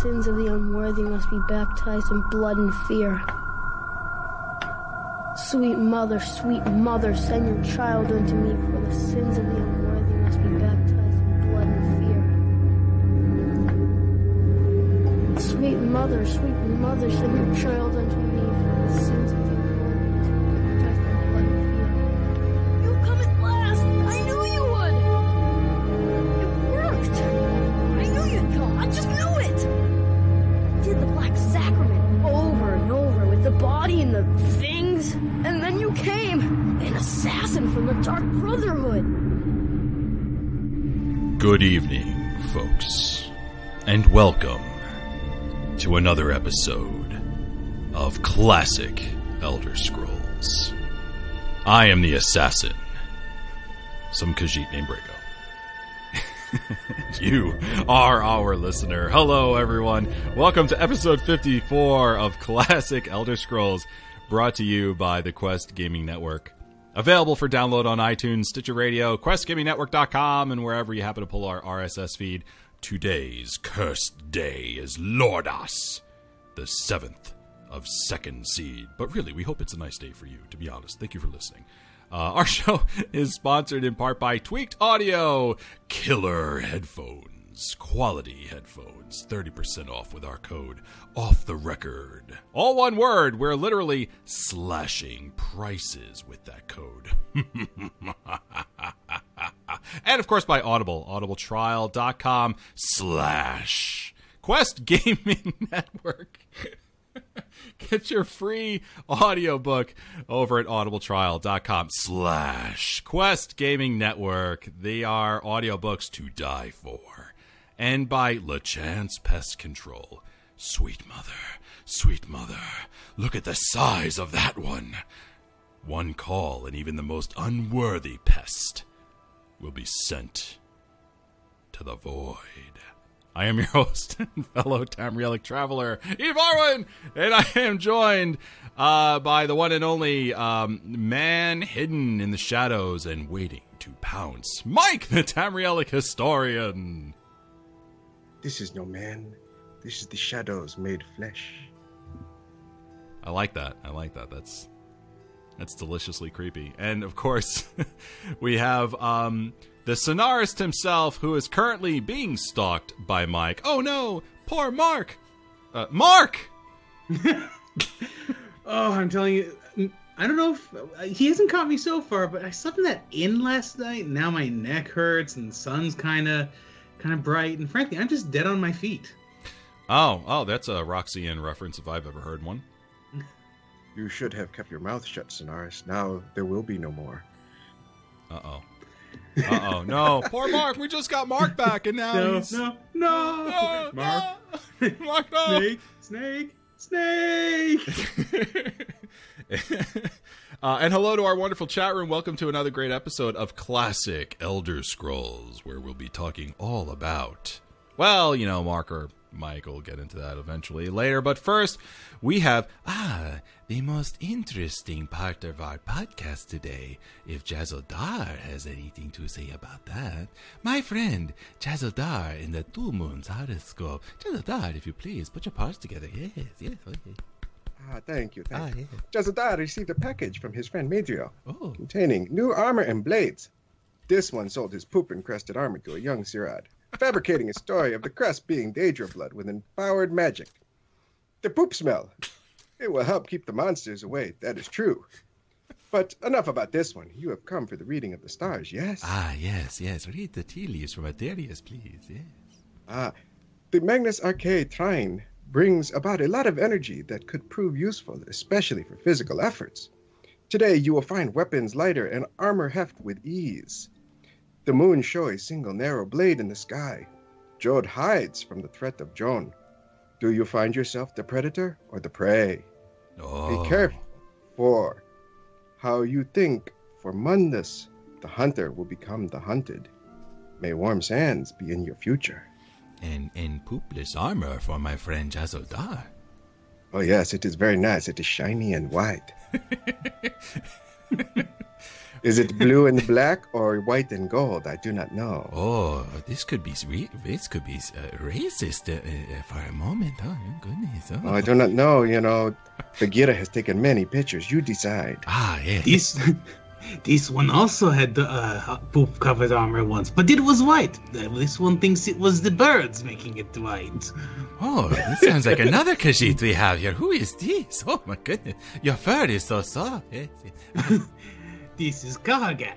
sins of the unworthy must be baptized in blood and fear. Sweet mother, sweet mother, send your child unto me, for the sins of the unworthy must be baptized in blood and fear. Sweet mother, sweet mother, send your child unto me, Dark Brotherhood! Good evening, folks, and welcome to another episode of Classic Elder Scrolls. I am the assassin, some Khajiit named Brago. you are our listener. Hello, everyone. Welcome to episode 54 of Classic Elder Scrolls, brought to you by the Quest Gaming Network. Available for download on iTunes, Stitcher Radio, QuestGamingNetwork.com, and wherever you happen to pull our RSS feed. Today's cursed day is Lordas, the seventh of Second Seed. But really, we hope it's a nice day for you, to be honest. Thank you for listening. Uh, our show is sponsored in part by Tweaked Audio, killer headphones, quality headphones, 30% off with our code off the record. All one word, we're literally slashing prices with that code. and of course by Audible, audibletrial.com slash Quest Gaming Network. Get your free audiobook over at audibletrial.com slash Quest Gaming Network. They are audiobooks to die for. And by Lachance Pest Control. Sweet mother, sweet mother, look at the size of that one. One call and even the most unworthy pest will be sent to the void. I am your host and fellow Tamrielic traveler, Eve Arwen, and I am joined uh, by the one and only um, man hidden in the shadows and waiting to pounce, Mike, the Tamrielic historian. This is no man. This is the shadows made flesh. I like that. I like that. That's that's deliciously creepy. And of course, we have um, the Sonarist himself, who is currently being stalked by Mike. Oh no, poor Mark. Uh, Mark. Oh, I'm telling you, I don't know if uh, he hasn't caught me so far, but I slept in that inn last night. And now my neck hurts, and the sun's kind of, kind of bright, and frankly, I'm just dead on my feet. Oh, oh, that's a Roxanne reference if I've ever heard one. You should have kept your mouth shut, Sonaris. Now there will be no more. Uh oh. Uh oh. No, poor Mark. We just got Mark back, and now No, he's no, no, No, Mark, no. Mark, no. snake, snake, snake. uh, and hello to our wonderful chat room. Welcome to another great episode of Classic Elder Scrolls, where we'll be talking all about, well, you know, Mark or Mike will get into that eventually later. But first, we have, ah, the most interesting part of our podcast today. If Jazodar has anything to say about that, my friend Jazodar in the Two Moons horoscope. Jazodar, if you please, put your parts together. Yes, yes. Okay. Ah, thank you, thank Ah, you. yeah. Jazadar received a package from his friend Medrio, Oh. containing new armor and blades. This one sold his poop-encrusted armor to a young Sirad, fabricating a story of the crest being Daedra blood with empowered magic. The poop smell. It will help keep the monsters away, that is true. But enough about this one. You have come for the reading of the stars, yes? Ah, yes, yes. Read the tea leaves from Adarius, please. Yes. Ah, the Magnus Arcade Trine brings about a lot of energy that could prove useful, especially for physical efforts. Today, you will find weapons lighter and armor heft with ease. The moon show a single narrow blade in the sky. Jode hides from the threat of Jone. Do you find yourself the predator or the prey? Oh. Be careful, for how you think for Mundus, the hunter will become the hunted. May warm sands be in your future. And, and poopless armor for my friend Jazodar. Oh, yes, it is very nice. It is shiny and white. Is it blue and black or white and gold? I do not know. Oh, this could be re- this could be uh, racist uh, uh, for a moment. Oh, goodness. Oh, I do not know. You know, Bagheera has taken many pictures. You decide. Ah, yeah. This this one also had the uh, poop covered armor once, but it was white. Uh, This one thinks it was the birds making it white. Oh, this sounds like another Khajiit we have here. Who is this? Oh my goodness, your fur is so soft. Yes, yes. This is Gargan.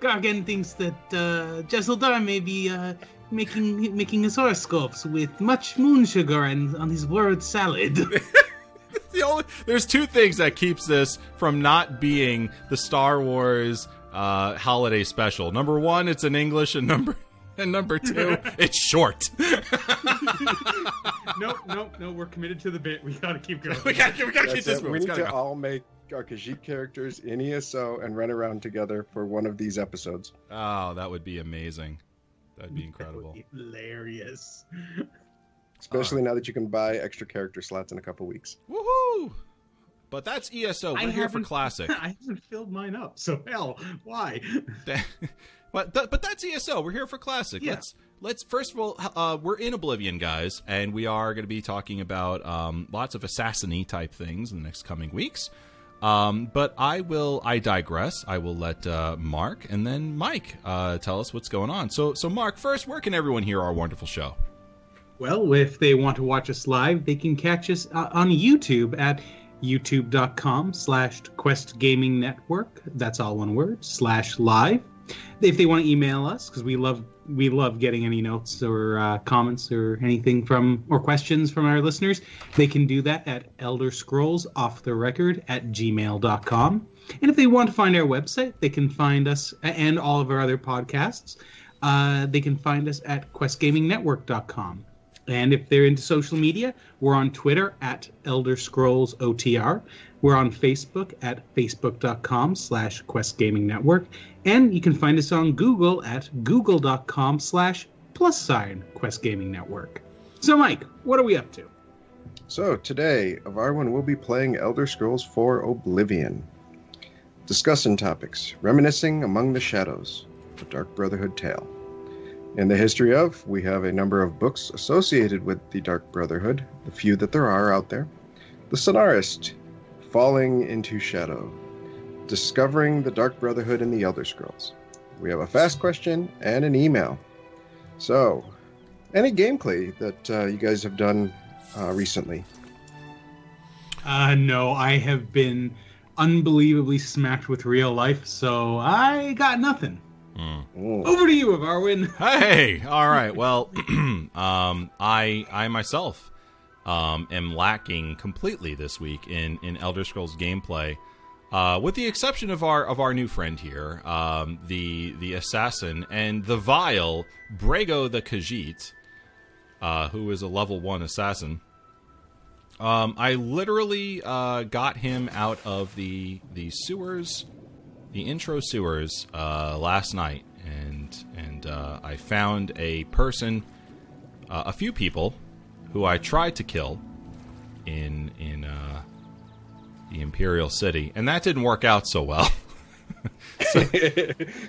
Gargan thinks that uh, Jesseldar may be uh, making making his horoscopes with much moon sugar and on his word salad. the only there's two things that keeps this from not being the Star Wars uh, holiday special. Number one, it's in English, and number and number two, it's short. nope, nope, no. We're committed to the bit. We gotta keep going. we gotta, we gotta keep That's this it. moving. We It's need gotta to go. all make our Khajiit characters in ESO and run around together for one of these episodes. Oh, that would be amazing. That'd be incredible. Hilarious. Especially now that you can buy extra character slots in a couple weeks. Woohoo! But that's ESO. We're I here for classic. I haven't filled mine up, so hell, why? but th- but that's ESO. We're here for classic. Yeah. Let's let's first of all, uh, we're in Oblivion, guys, and we are going to be talking about um, lots of assassiny type things in the next coming weeks. Um, but I will. I digress. I will let uh, Mark and then Mike uh, tell us what's going on. So so Mark, first, where can everyone hear our wonderful show? Well, if they want to watch us live, they can catch us uh, on YouTube at youtube.com slash quest gaming network that's all one word slash live if they want to email us because we love we love getting any notes or uh, comments or anything from or questions from our listeners they can do that at elder scrolls off the record at gmail.com and if they want to find our website they can find us and all of our other podcasts uh, they can find us at questgamingnetwork.com and if they're into social media, we're on Twitter at Elder Scrolls OTR. We're on Facebook at facebook.com slash Quest Gaming Network. And you can find us on Google at google.com slash plus sign Quest Gaming Network. So, Mike, what are we up to? So today, Avarwin will be playing Elder Scrolls 4 Oblivion. Discussing topics, reminiscing among the shadows, the Dark Brotherhood tale. In the history of, we have a number of books associated with the Dark Brotherhood, the few that there are out there. The Sonarist, Falling into Shadow, Discovering the Dark Brotherhood in the Elder Scrolls. We have a fast question and an email. So, any gameplay that uh, you guys have done uh, recently? Uh, no, I have been unbelievably smacked with real life, so I got nothing. Mm. Over to you, Arwin. Hey, all right. Well, um, I I myself um, am lacking completely this week in in Elder Scrolls gameplay, uh, with the exception of our of our new friend here, um, the the assassin and the vile Brago the Khajiit, uh, who is a level one assassin. Um, I literally uh, got him out of the the sewers the intro sewers uh, last night, and and uh, I found a person, uh, a few people, who I tried to kill in in uh, the Imperial City, and that didn't work out so well. so,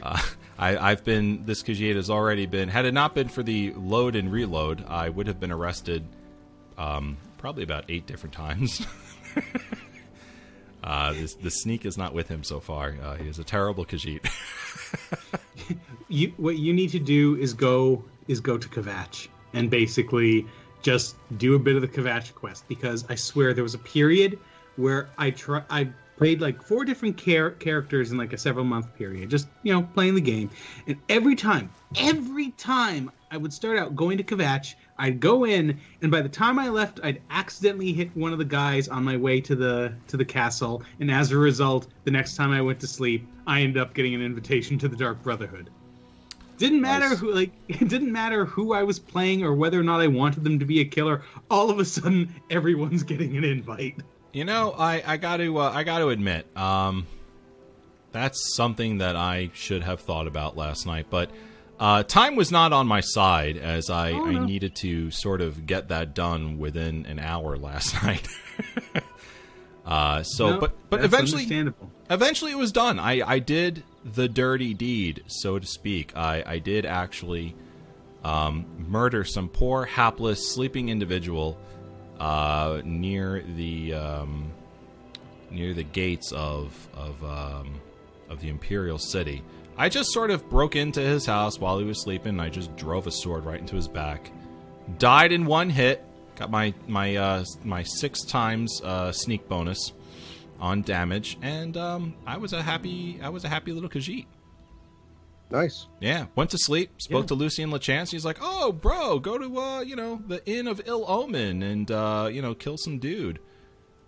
uh, I, I've been this Khajiit has already been. Had it not been for the load and reload, I would have been arrested um, probably about eight different times. Uh, the sneak is not with him so far. Uh, he is a terrible Khajiit. you what you need to do is go is go to Kvatch and basically just do a bit of the Kvatch quest because I swear there was a period where I try I played like four different char- characters in like a several month period just you know playing the game and every time every time I would start out going to Kvatch I'd go in and by the time I left I'd accidentally hit one of the guys on my way to the to the castle and as a result the next time I went to sleep I ended up getting an invitation to the Dark Brotherhood didn't matter Nice. who like it didn't matter who I was playing or whether or not I wanted them to be a killer. All of a sudden, everyone's getting an invite. you know, I, I got to uh, I got to admit, um, that's something that I should have thought about last night. But uh, time was not on my side as I, Oh, I needed to sort of get that done within an hour last night. uh, so, No, but but eventually, eventually it was done. I, I did the dirty deed, so to speak. I, I did actually um, murder some poor, hapless, sleeping individual uh, near the um, near the gates of of um, of the imperial city. I just sort of broke into his house while he was sleeping. And I just drove a sword right into his back. Died in one hit. Got my my uh, my six times uh, sneak bonus on damage, and um, I was a happy I was a happy little Khajiit. Nice. Yeah, went to sleep. Spoke Yeah. to Lucien Lachance. He's like, "Oh, bro, go to uh, you know the Inn of Ill Omen and uh, you know kill some dude."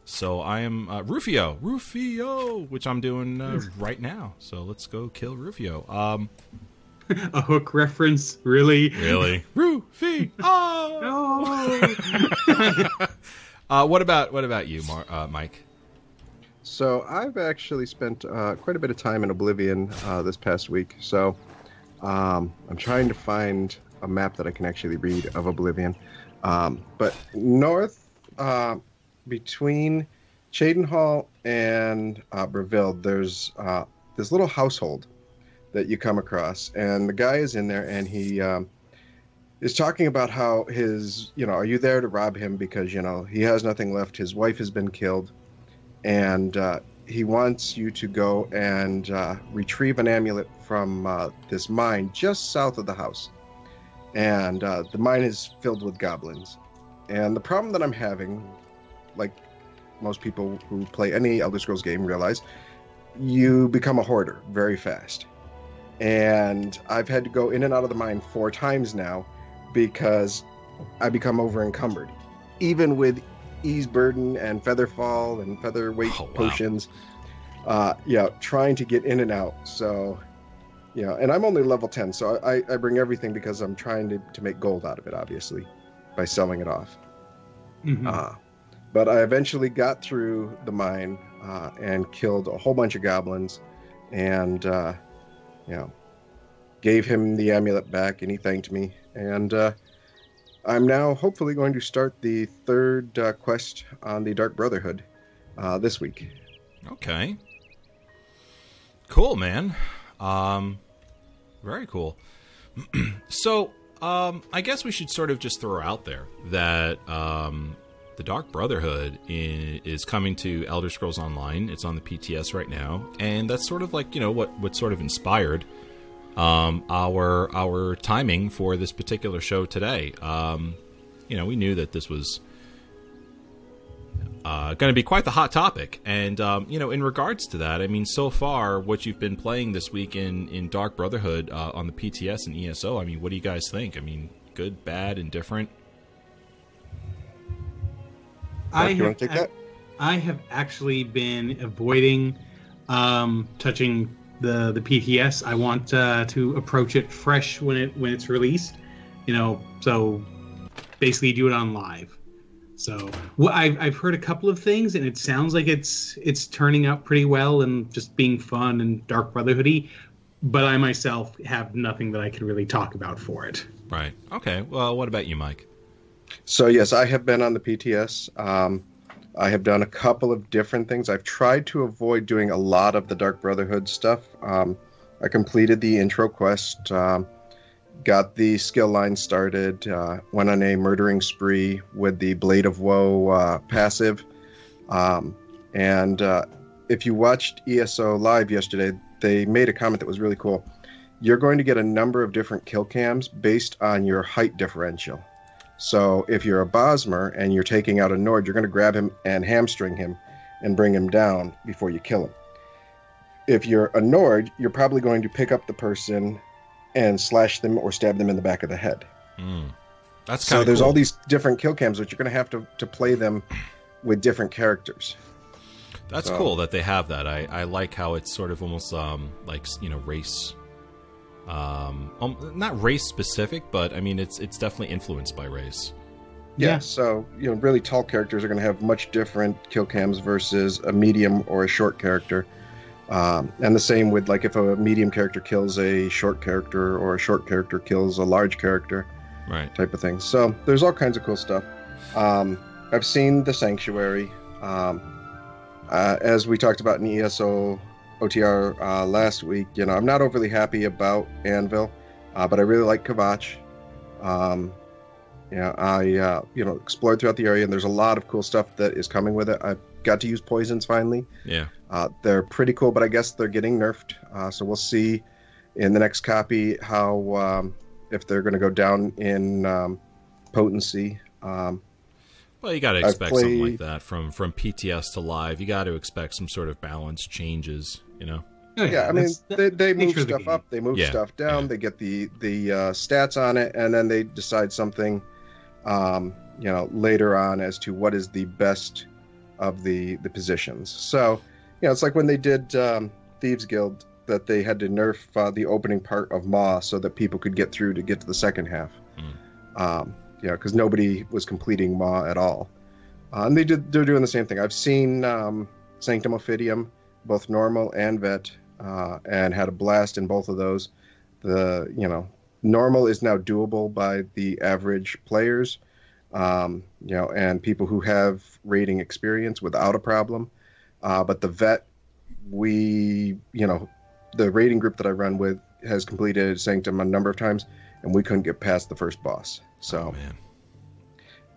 So I am uh, Rufio, Rufio, which I'm doing uh, right now. So let's go kill Rufio. Um, A hook reference, really? really, Rufio. No. Uh, what about what about you, Mar- uh, Mike? So I've actually spent uh, quite a bit of time in Oblivion uh, this past week. So um, I'm trying to find a map that I can actually read of Oblivion. Um, but north, uh, between Cheydinhal and uh, Bravil, there's uh, this little household that you come across, and the guy is in there, and he um, is talking about how his, you know, are you there to rob him because you know he has nothing left. His wife has been killed and uh, he wants you to go and uh, retrieve an amulet from uh, this mine just south of the house. And uh, the mine is filled with goblins. And the problem that I'm having, like most people who play any Elder Scrolls game realize, you become a hoarder very fast. And I've had to go in and out of the mine four times now because I become over encumbered. Even with ease burden and featherfall and featherweight Oh, wow. potions. Uh, yeah, trying to get in and out. So, yeah, and I'm only level 10, so I, I bring everything because I'm trying to, to make gold out of it, obviously, by selling it off. Mhm. Uh, but I eventually got through the mine uh, and killed a whole bunch of goblins, and uh, you know, gave him the amulet back, and he thanked me. And uh, I'm now hopefully going to start the third uh, quest on the Dark Brotherhood uh, this week. Okay. Cool, man. Um, very cool. so, um, I guess we should sort of just throw out there that um, the Dark Brotherhood is coming to Elder Scrolls Online. It's on the PTS right now, and that's sort of like you know what what sort of inspired um, our our timing for this particular show today. Um, you know, we knew that this was uh, going to be quite the hot topic. And um, you know, in regards to that, I mean, so far what you've been playing this week in in Dark Brotherhood uh, on the PTS and ESO. I mean, what do you guys think? I mean, good, bad, indifferent. Mark, you have want to take that? I have actually been avoiding um, touching the the PTS. I want uh, to approach it fresh when it when it's released. You know, so basically do it on live. So well, I've I've heard a couple of things, and it sounds like it's it's turning out pretty well and just being fun and Dark Brotherhoody. But I myself have nothing that I can really talk about for it. Right. Okay. Well, what about you, Mike? So yes, I have been on the PTS. Um, I have done a couple of different things. I've tried to avoid doing a lot of the Dark Brotherhood stuff. Um, I completed the intro quest, um, got the skill line started, uh, went on a murdering spree with the Blade of Woe uh, passive. Um, and uh, if you watched ESO live yesterday, they made a comment that was really cool. You're going to get a number of different kill cams based on your height differential. So if you're a Bosmer and you're taking out a Nord, you're going to grab him and hamstring him and bring him down before you kill him. If you're a Nord, you're probably going to pick up the person and slash them or stab them in the back of the head. Mm. That's So there's cool. all these different kill cams, which you're going to have to, to play them with different characters. That's So- cool that they have that. I, I like how it's sort of almost um like you know race, um, um not race specific, but I mean it's it's definitely influenced by race. Yeah, Yeah. so you know, really tall characters are going to have much different kill cams versus a medium or a short character. Um, and the same with like if a medium character kills a short character or a short character kills a large character Right. type of thing. So there's all kinds of cool stuff. Um, I've seen the Sanctuary. Um, uh, as we talked about in ESO OTR uh, last week, you know, I'm not overly happy about Anvil, uh, but I really like Kvatch. Um, yeah, I uh, you know explored throughout the area, and there's a lot of cool stuff that is coming with it. I got to use poisons finally. Yeah. Uh, they're pretty cool, but I guess they're getting nerfed. Uh, so we'll see in the next copy how um, if they're going to go down in um, potency. Um, Well, you got to I've expect something like that from from PTS to live. You got to expect some sort of balance changes. You know. Oh, yeah, I mean they, they move nature the stuff game. up, they move Yeah, stuff down, yeah. they get the the uh, stats on it, and then they decide something, um, you know, later on as to what is the best of the the positions. So, you know, it's like when they did um, Thieves Guild that they had to nerf uh, the opening part of Maw so that people could get through to get to the second half. Mm. Um, you know, because nobody was completing Maw at all, uh, and they did they're doing the same thing. I've seen um, Sanctum Ophidium, both normal and vet, uh, and had a blast in both of those. The you know normal is now doable by the average players, um, you know, and people who have rating experience without a problem. Uh, but the vet, we you know, the rating group that I run with has completed Sanctum a number of times, and we couldn't get past the first boss. So Oh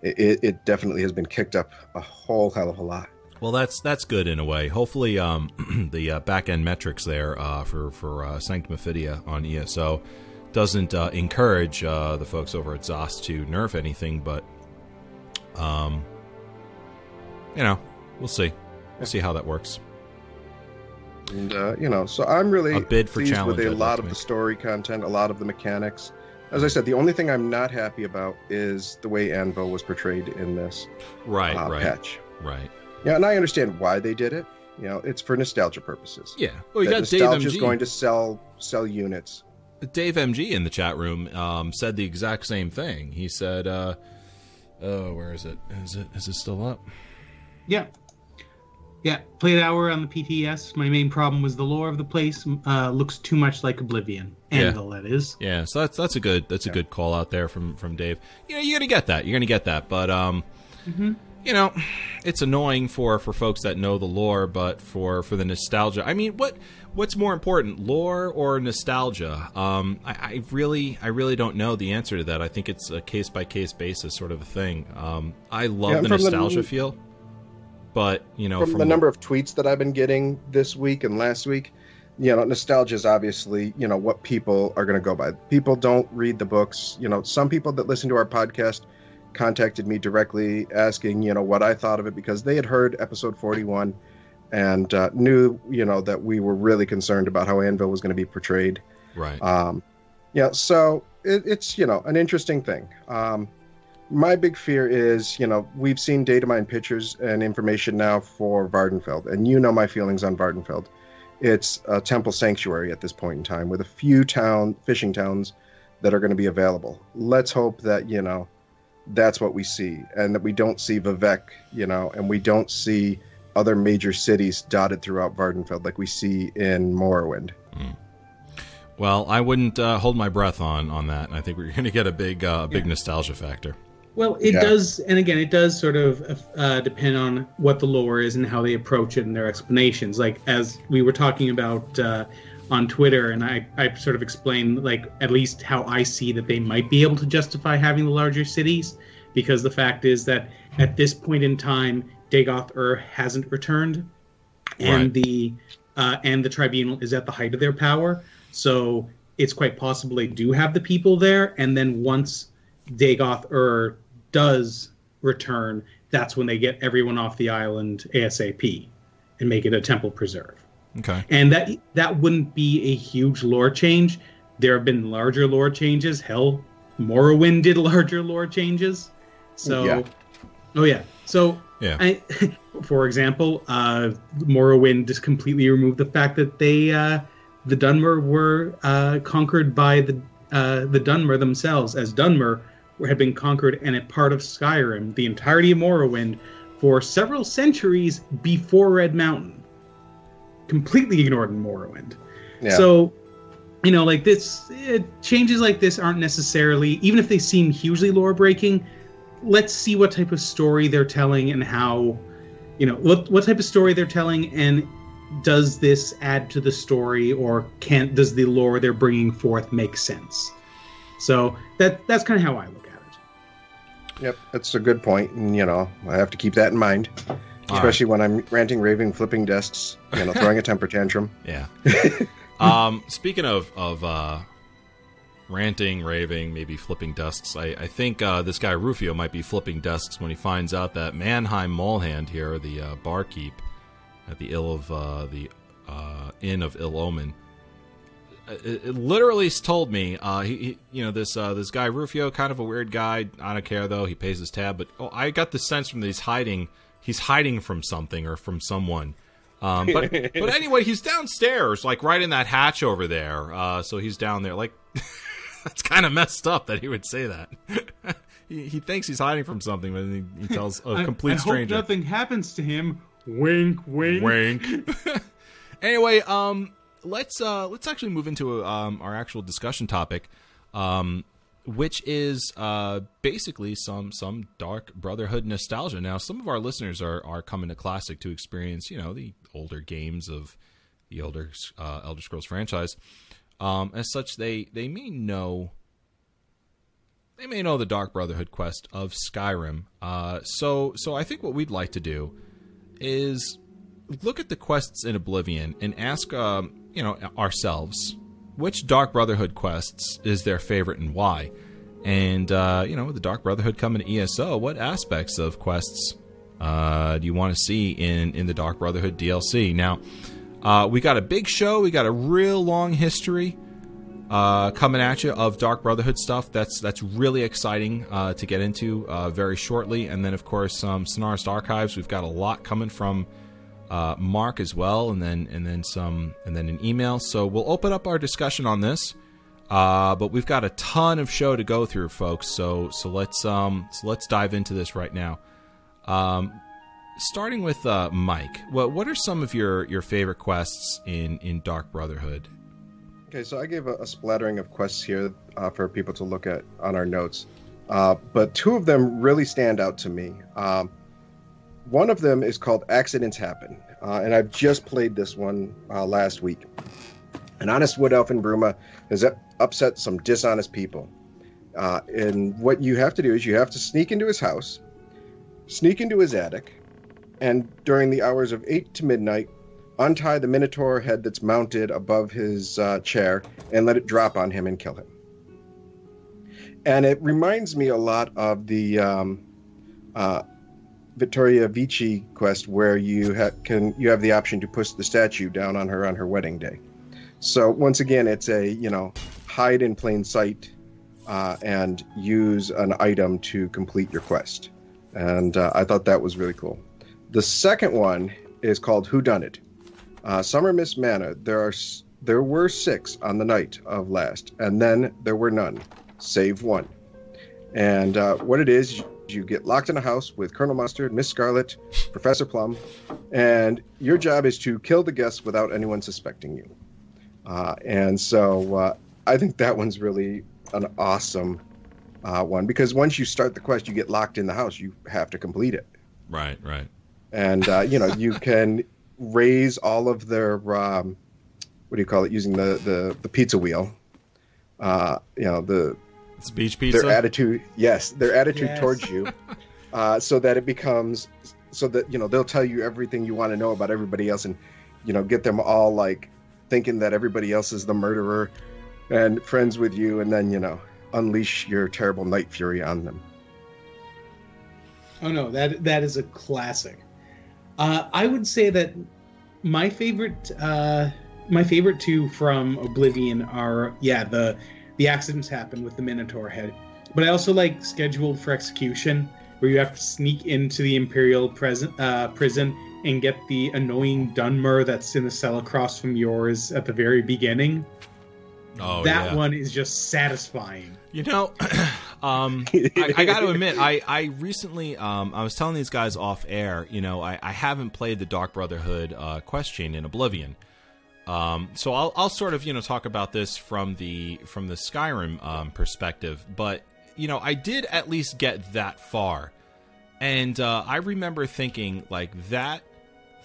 it, it definitely has been kicked up a whole hell of a lot. Well, that's that's good in a way. Hopefully, um, the uh, back end metrics there uh, for for uh, Sanctum Ophidia on ESO doesn't uh, encourage uh, the folks over at ZOS to nerf anything, but um, you know, we'll see. We'll see how that works. And uh, you know, so I'm really A bid for pleased with a I'd lot like of the story content, a lot of the mechanics. As I said, the only thing I'm not happy about is the way Anvil was portrayed in this Right, uh, right, patch. right. Yeah, and I understand why they did it. You know, it's for nostalgia purposes. Yeah. Well, you that got Dave nostalgia is MG. going to sell sell units. Dave MG in the chat room um, said the exact same thing. He said, uh, "Oh, where is it? Is it is it still up?" Yeah. Yeah, played hour on the PTS. My main problem was the lore of the place uh, looks too much like Oblivion. Yeah. Anvil, that is. Yeah, so that's that's a good that's a good call out there from from Dave. You know, you're gonna get that. You're gonna get that, but um, you know, it's annoying for for folks that know the lore, but for for the nostalgia. I mean, what what's more important, lore or nostalgia? Um, I, I really I really don't know the answer to that. I think it's a case by case basis sort of a thing. Um, I love Yeah, the from the- nostalgia feel, but you know, from, the number of tweets that I've been getting this week and last week, you know, nostalgia is obviously, you know, what people are going to go by. People don't read the books. You know, some people that listen to our podcast contacted me directly asking, you know, what I thought of it because they had heard episode 41 and uh, knew, you know, that we were really concerned about how Anvil was going to be portrayed. right. Um, yeah, so it, it's you know an interesting thing. Um, my big fear is you know we've seen data mine pictures and information now for Vvardenfell, and you know my feelings on Vvardenfell. It's a temple sanctuary at this point in time with a few town fishing towns that are going to be available. Let's hope that you know that's what we see, and that we don't see Vivec, you know, and we don't see other major cities dotted throughout Vvardenfell like we see in Morrowind. Well, I wouldn't uh, hold my breath on on that. I think we're going to get a big uh, big nostalgia factor. Well, it Yeah. does, and again, it does sort of uh, depend on what the lore is and how they approach it and their explanations. Like as we were talking about uh, on Twitter, and I, I sort of explain like at least how I see that they might be able to justify having the larger cities, because the fact is that at this point in time, Dagoth Ur hasn't returned, and Right. the uh, and the tribunal is at the height of their power. So it's quite possible they do have the people there, and then once Dagoth Ur does return, that's when they get everyone off the island ASAP and make it a temple preserve. Okay. And that that wouldn't be a huge lore change. There have been larger lore changes. Hell, Morrowind did larger lore changes. So, Yeah. oh yeah. So, Yeah. I, for example, uh, Morrowind just completely removed the fact that they, uh, the Dunmer, were uh, conquered by the uh, the Dunmer themselves, as Dunmer had been conquered and a part of Skyrim, the entirety of Morrowind, for several centuries before Red Mountain. Completely ignored in Morrowind. Yeah. So, you know, like this, it, changes like this aren't necessarily, even if they seem hugely lore breaking. Let's see what type of story they're telling and how, you know, what what type of story they're telling, and does this add to the story or can does the lore they're bringing forth make sense? So that that's kind of how I look at it. Yep, that's a good point, and you know I have to keep that in mind, All especially when I'm ranting, raving, flipping desks, you know, throwing a temper tantrum. Yeah. um, speaking of of uh, ranting, raving, maybe flipping desks, I, I think uh, this guy Rufio might be flipping desks when he finds out that Manheim Maulhand here, the uh, barkeep at the ill of uh, the uh, inn of ill omen. It, it literally told me, uh, he, he, you know, this uh, this guy Rufio, kind of a weird guy. I don't care though; he pays his tab. But oh, I got the sense from that he's hiding. He's hiding from something or from someone. Um, but but anyway, he's downstairs, like right in that hatch over there. Uh, so he's down there. Like that's kind of messed up that he would say that. he, he thinks he's hiding from something, but he, he tells a I- complete I, stranger. hope nothing happens to him. Wink, wink. Wink. anyway, um, let's uh, let's actually move into um, our actual discussion topic, um, which is uh, basically some some Dark Brotherhood nostalgia. Now, some of our listeners are are coming to Classic to experience, you know, the older games of the older uh, Elder Scrolls franchise. Um, as such, they they may know they may know the Dark Brotherhood quest of Skyrim. Uh, so so I think what we'd like to do is look at the quests in Oblivion and ask, um, you know, ourselves which Dark Brotherhood quests is their favorite and why. And uh, you know, with the Dark Brotherhood coming to ESO, what aspects of quests uh, do you want to see in in the Dark Brotherhood DLC? Now, uh, we got a big show. We got a real long history uh, coming at you of Dark Brotherhood stuff. That's that's really exciting uh, to get into uh, very shortly. And then, of course, um, Sonarist Archives. We've got a lot coming from uh, Mark as well, and then and then some, and then an email. So we'll open up our discussion on this. Uh, but we've got a ton of show to go through, folks. So so let's um so let's dive into this right now. Um, starting with uh, Mike, what what are some of your your favorite quests in in Dark Brotherhood? Okay, so I gave a, a splattering of quests here uh, for people to look at on our notes, uh, but two of them really stand out to me. Um, one of them is called Accidents Happen, uh, and I've just played this one uh, last week. An honest wood elf in Bruma has upset some dishonest people. Uh, and what you have to do is you have to sneak into his house, sneak into his attic, and during the hours of 8 to midnight, untie the minotaur head that's mounted above his uh, chair and let it drop on him and kill him. And it reminds me a lot of the um, uh, Vittoria Vici quest, where you ha- can you have the option to push the statue down on her on her wedding day. So once again, it's a you know hide in plain sight uh, and use an item to complete your quest. And uh, I thought that was really cool. The second one is called Who Done It. Uh, Summitmist Manor. There are there were six on the night of last, and then there were none, save one. And uh, what it is, you get locked in a house with Colonel Mustard, Miss Scarlet, Professor Plum, and your job is to kill the guests without anyone suspecting you. Uh, and so uh, I think that one's really an awesome uh, one because once you start the quest, you get locked in the house. You have to complete it Right, right. and uh, you know you can raise all of their um, what do you call it using the the, the pizza wheel uh, you know the Speech pizza. their attitude yes their attitude Yes. towards you uh, so that it becomes so that you know they'll tell you everything you want to know about everybody else and you know get them all like thinking that everybody else is the murderer and friends with you and then you know unleash your terrible night fury on them Oh no, that that is a classic. Uh, I would say that my favorite uh, my favorite two from Oblivion are yeah the the accidents happen with the Minotaur head, but I also like Scheduled for Execution, where you have to sneak into the Imperial prison uh, prison and get the annoying Dunmer that's in the cell across from yours at the very beginning. oh, that yeah. one is just satisfying. You know, um, I, I got to admit, I, I recently, um, I was telling these guys off air, you know, I, I haven't played the Dark Brotherhood uh, quest chain in Oblivion. Um, so I'll, I'll sort of, you know, talk about this from the from the Skyrim um, perspective. But you know, I did at least get that far, and uh, I remember thinking like that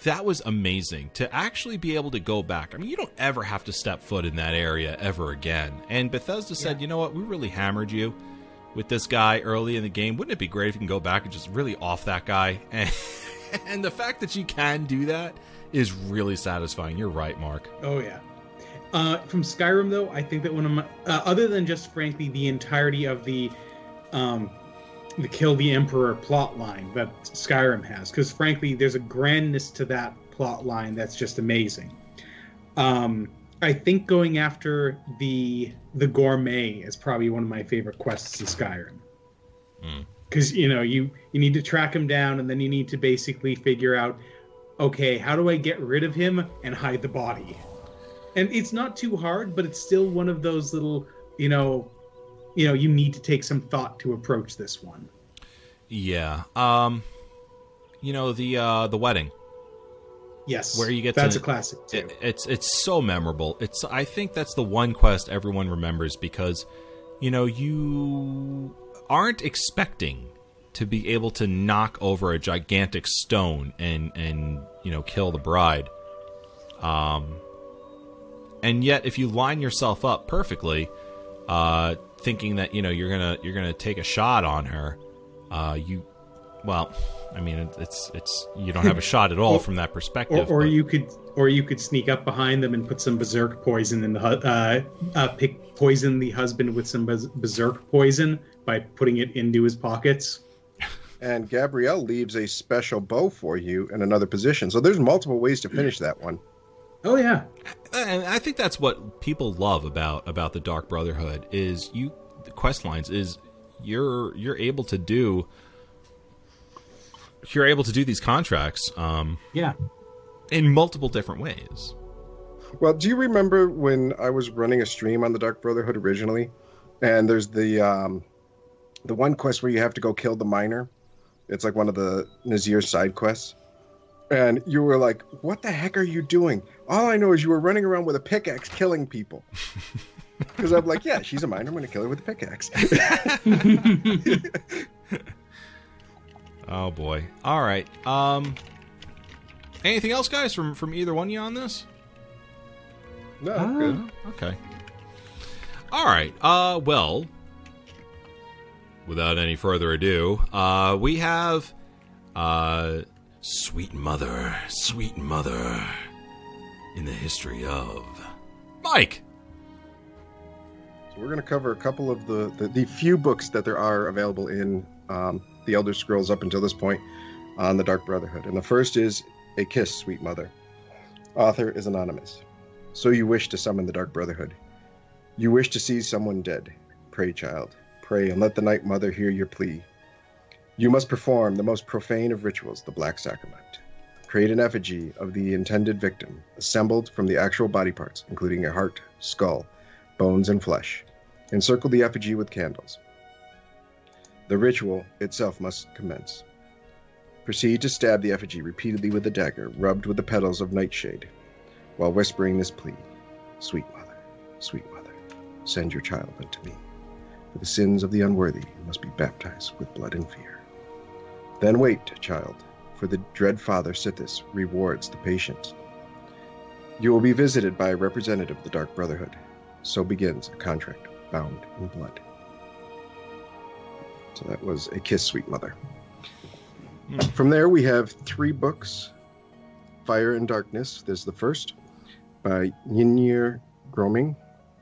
that was amazing to actually be able to go back. I mean, you don't ever have to step foot in that area ever again. And Bethesda said, you know what, we really hammered you with this guy early in the game. Wouldn't it be great if you can go back and just really off that guy? And, and the fact that you can do that is really satisfying. You're right, Mark. Oh yeah. Uh, from Skyrim though, I think that one of my uh, other than just frankly the entirety of the um, the kill the emperor plot line that Skyrim has, because frankly there's a grandness to that plot line that's just amazing. Um, I think going after the the gourmet is probably one of my favorite quests in Skyrim. Because you know you you need to track him down, and then you need to basically figure out, okay, how do I get rid of him and hide the body? And it's not too hard, but it's still one of those little, you know, you know, you need to take some thought to approach this one. Yeah. Um, you know the uh, the wedding. Yes, Where you get that's to- a classic too. It, it's it's so memorable. It's I think that's the one quest everyone remembers because you know you aren't expecting to be able to knock over a gigantic stone and and you know kill the bride. Um and yet if you line yourself up perfectly uh thinking that you know you're going to you're to take a shot on her uh you well I mean it's it's you don't have a shot at all Or- from that perspective or but- you could or you could sneak up behind them and put some berserk poison in the uh, uh, pick poison the husband with some berserk poison by putting it into his pockets. And Gabrielle leaves a special bow for you in another position. So there's multiple ways to finish that one. Oh yeah, and I think that's what people love about about the Dark Brotherhood is you the quest lines is you're you're able to do you're able to do these contracts um, yeah. in multiple different ways. Well, do you remember when I was running a stream on the Dark Brotherhood originally? And there's the um, the one quest where you have to go kill the miner. It's like one of the Nazir side quests. And you were like, "What the heck are you doing?" All I know is you were running around with a pickaxe killing people. Because I'm like, "Yeah, she's a miner. I'm going to kill her with a pickaxe." Oh boy! All right. Um, anything else, guys, from from either one of you on this? no, Ah. good. Okay. All right. Uh, well, without any further ado, uh, we have uh, sweet mother, sweet mother, in the history of Mike. So we're going to cover a couple of the, the the few books that there are available in um, the Elder Scrolls up until this point on the Dark Brotherhood. And the first is A Kiss, Sweet Mother. Author is anonymous. So you wish to summon the Dark Brotherhood. You wish to see someone dead. Pray, child. Pray, and let the Night Mother hear your plea. You must perform the most profane of rituals, the Black Sacrament. Create an effigy of the intended victim, assembled from the actual body parts, including a heart, skull, bones, and flesh. Encircle the effigy with candles. The ritual itself must commence. Proceed to stab the effigy repeatedly with a dagger rubbed with the petals of nightshade, while whispering this plea Sweet mother, sweet mother, send your child unto me. For the sins of the unworthy must be baptized with blood and fear. Then wait, child, for the dread father Sithis rewards the patient. You will be visited by a representative of the Dark Brotherhood. So begins a contract bound in blood. So that was A Kiss, Sweet Mother. Hmm. From there, we have three books Fire and Darkness. There's the first by Ynir Gorming.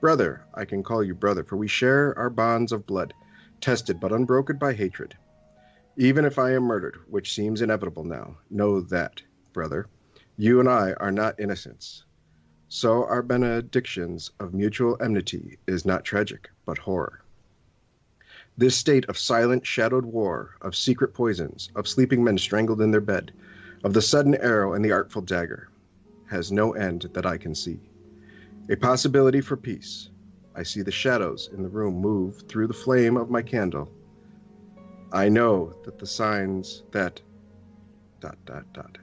Brother, I can call you brother, for we share our bonds of blood, tested but unbroken by hatred. Even if I am murdered, which seems inevitable now, know that, brother, you and I are not innocents. So our benedictions of mutual enmity is not tragic, but horror. This state of silent, shadowed war, of secret poisons, of sleeping men strangled in their bed, of the sudden arrow and the artful dagger, has no end that I can see. A possibility for peace. I see the shadows in the room move through the flame of my candle. I know that the signs that. dot dot dot.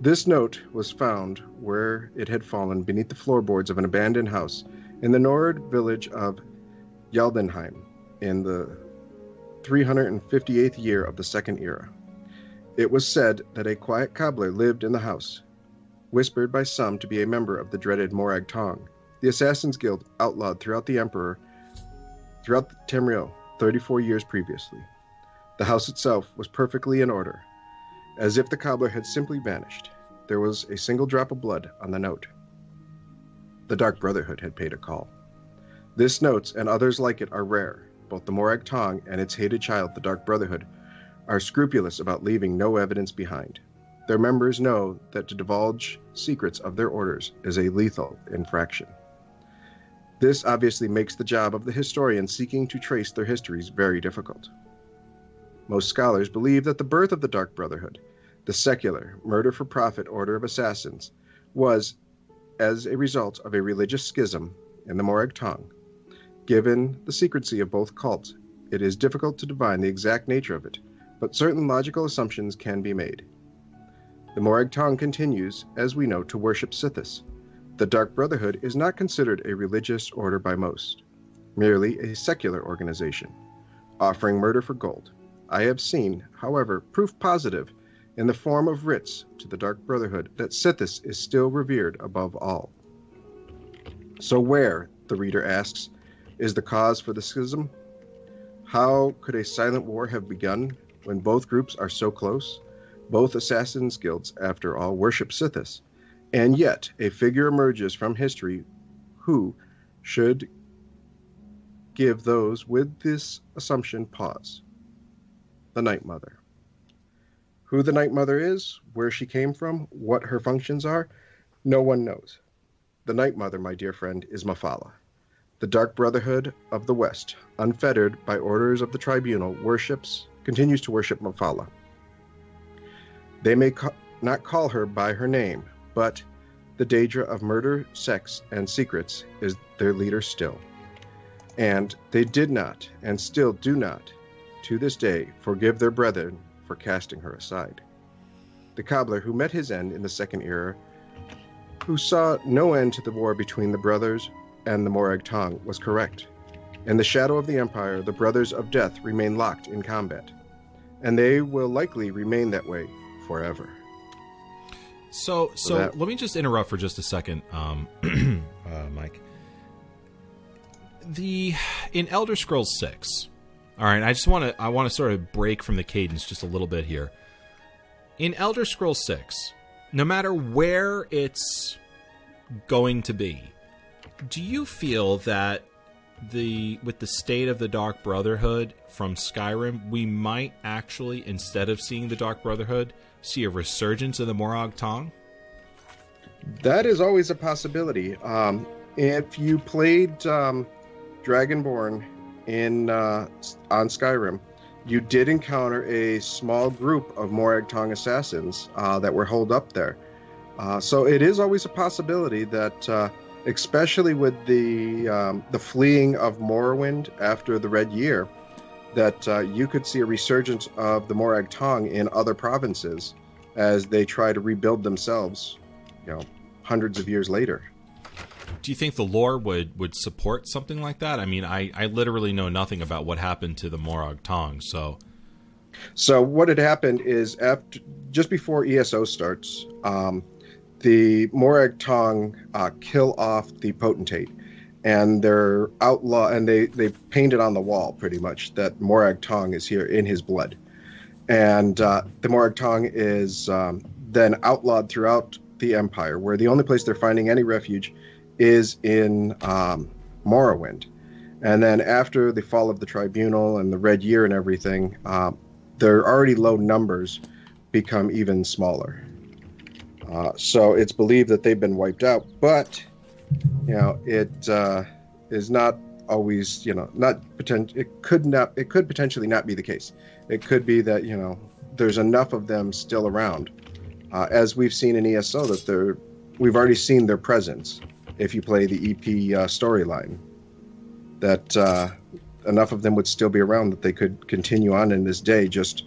This note was found where it had fallen beneath the floorboards of an abandoned house in the Nord village of Jallenheim in the 358th year of the Second Era. It was said that a quiet cobbler lived in the house, whispered by some to be a member of the dreaded Morag Tong, the Assassin's Guild outlawed throughout the Emperor, throughout the Tamriel, 34 years previously. The house itself was perfectly in order, as if the cobbler had simply vanished. There was a single drop of blood on the note. The Dark Brotherhood had paid a call. This note and others like it are rare. Both the Morag Tong and its hated child, the Dark Brotherhood, are scrupulous about leaving no evidence behind. Their members know that to divulge secrets of their orders is a lethal infraction. This obviously makes the job of the historian seeking to trace their histories very difficult. Most scholars believe that the birth of the Dark Brotherhood, the secular, murder for profit order of assassins, was as a result of a religious schism in the Morag Tong. Given the secrecy of both cults, it is difficult to divine the exact nature of it, but certain logical assumptions can be made. The Morag Tong continues, as we know, to worship Sithis. The Dark Brotherhood is not considered a religious order by most, merely a secular organization, offering murder for gold. I have seen, however, proof positive in the form of writs to the Dark Brotherhood that Sithis is still revered above all. So, where, the reader asks, is the cause for the schism? How could a silent war have begun when both groups are so close? Both assassins' guilds, after all, worship Sithis, and yet a figure emerges from history who should give those with this assumption pause. The Night Mother. Who the Night Mother is, where she came from, what her functions are, no one knows. The Night Mother, my dear friend, is Mephala. The Dark Brotherhood of the West, unfettered by orders of the tribunal, worships, continues to worship Mephala. They may ca- not call her by her name, but the Daedra of murder, sex, and secrets is their leader still. And they did not, and still do not, to this day, forgive their brethren for casting her aside. The cobbler who met his end in the Second Era, who saw no end to the war between the brothers and the Morag Tong, was correct. In the shadow of the Empire, the brothers of death remain locked in combat, and they will likely remain that way forever. So, so that- let me just interrupt for just a second, um, uh, Mike. The in Elder Scrolls Six. All right, I just want to I want to sort of break from the cadence just a little bit here. In Elder Scrolls Six, no matter where it's going to be, do you feel that the with the state of the Dark Brotherhood from Skyrim, we might actually instead of seeing the Dark Brotherhood, see a resurgence of the Morag Tong? That is always a possibility. Um, if you played um, Dragonborn in uh, on Skyrim, you did encounter a small group of Morag Tong assassins uh, that were holed up there. Uh, so it is always a possibility that, uh, especially with the um, the fleeing of Morrowind after the Red Year, that uh, you could see a resurgence of the Morag Tong in other provinces as they try to rebuild themselves, you know, hundreds of years later. Do you think the lore would would support something like that? I mean, I I literally know nothing about what happened to the Morag Tong, so So what had happened is after just before ESO starts, um, the Morag Tong uh, kill off the potentate, and they're outlaw, and they they painted on the wall pretty much that Morag Tong is here in his blood, and uh, the Morag Tong is um, then outlawed throughout the Empire, where the only place they're finding any refuge is in um, Morrowind. And then after the fall of the tribunal and the Red Year and everything, uh, their already low numbers become even smaller. Uh, so it's believed that they've been wiped out, but you know it uh, is not always you know not potent. It could not. It could potentially not be the case. It could be that you know there's enough of them still around, uh, as we've seen in ESO that they're we've already seen their presence. If you play the EP uh, storyline, that uh, enough of them would still be around that they could continue on in this day. Just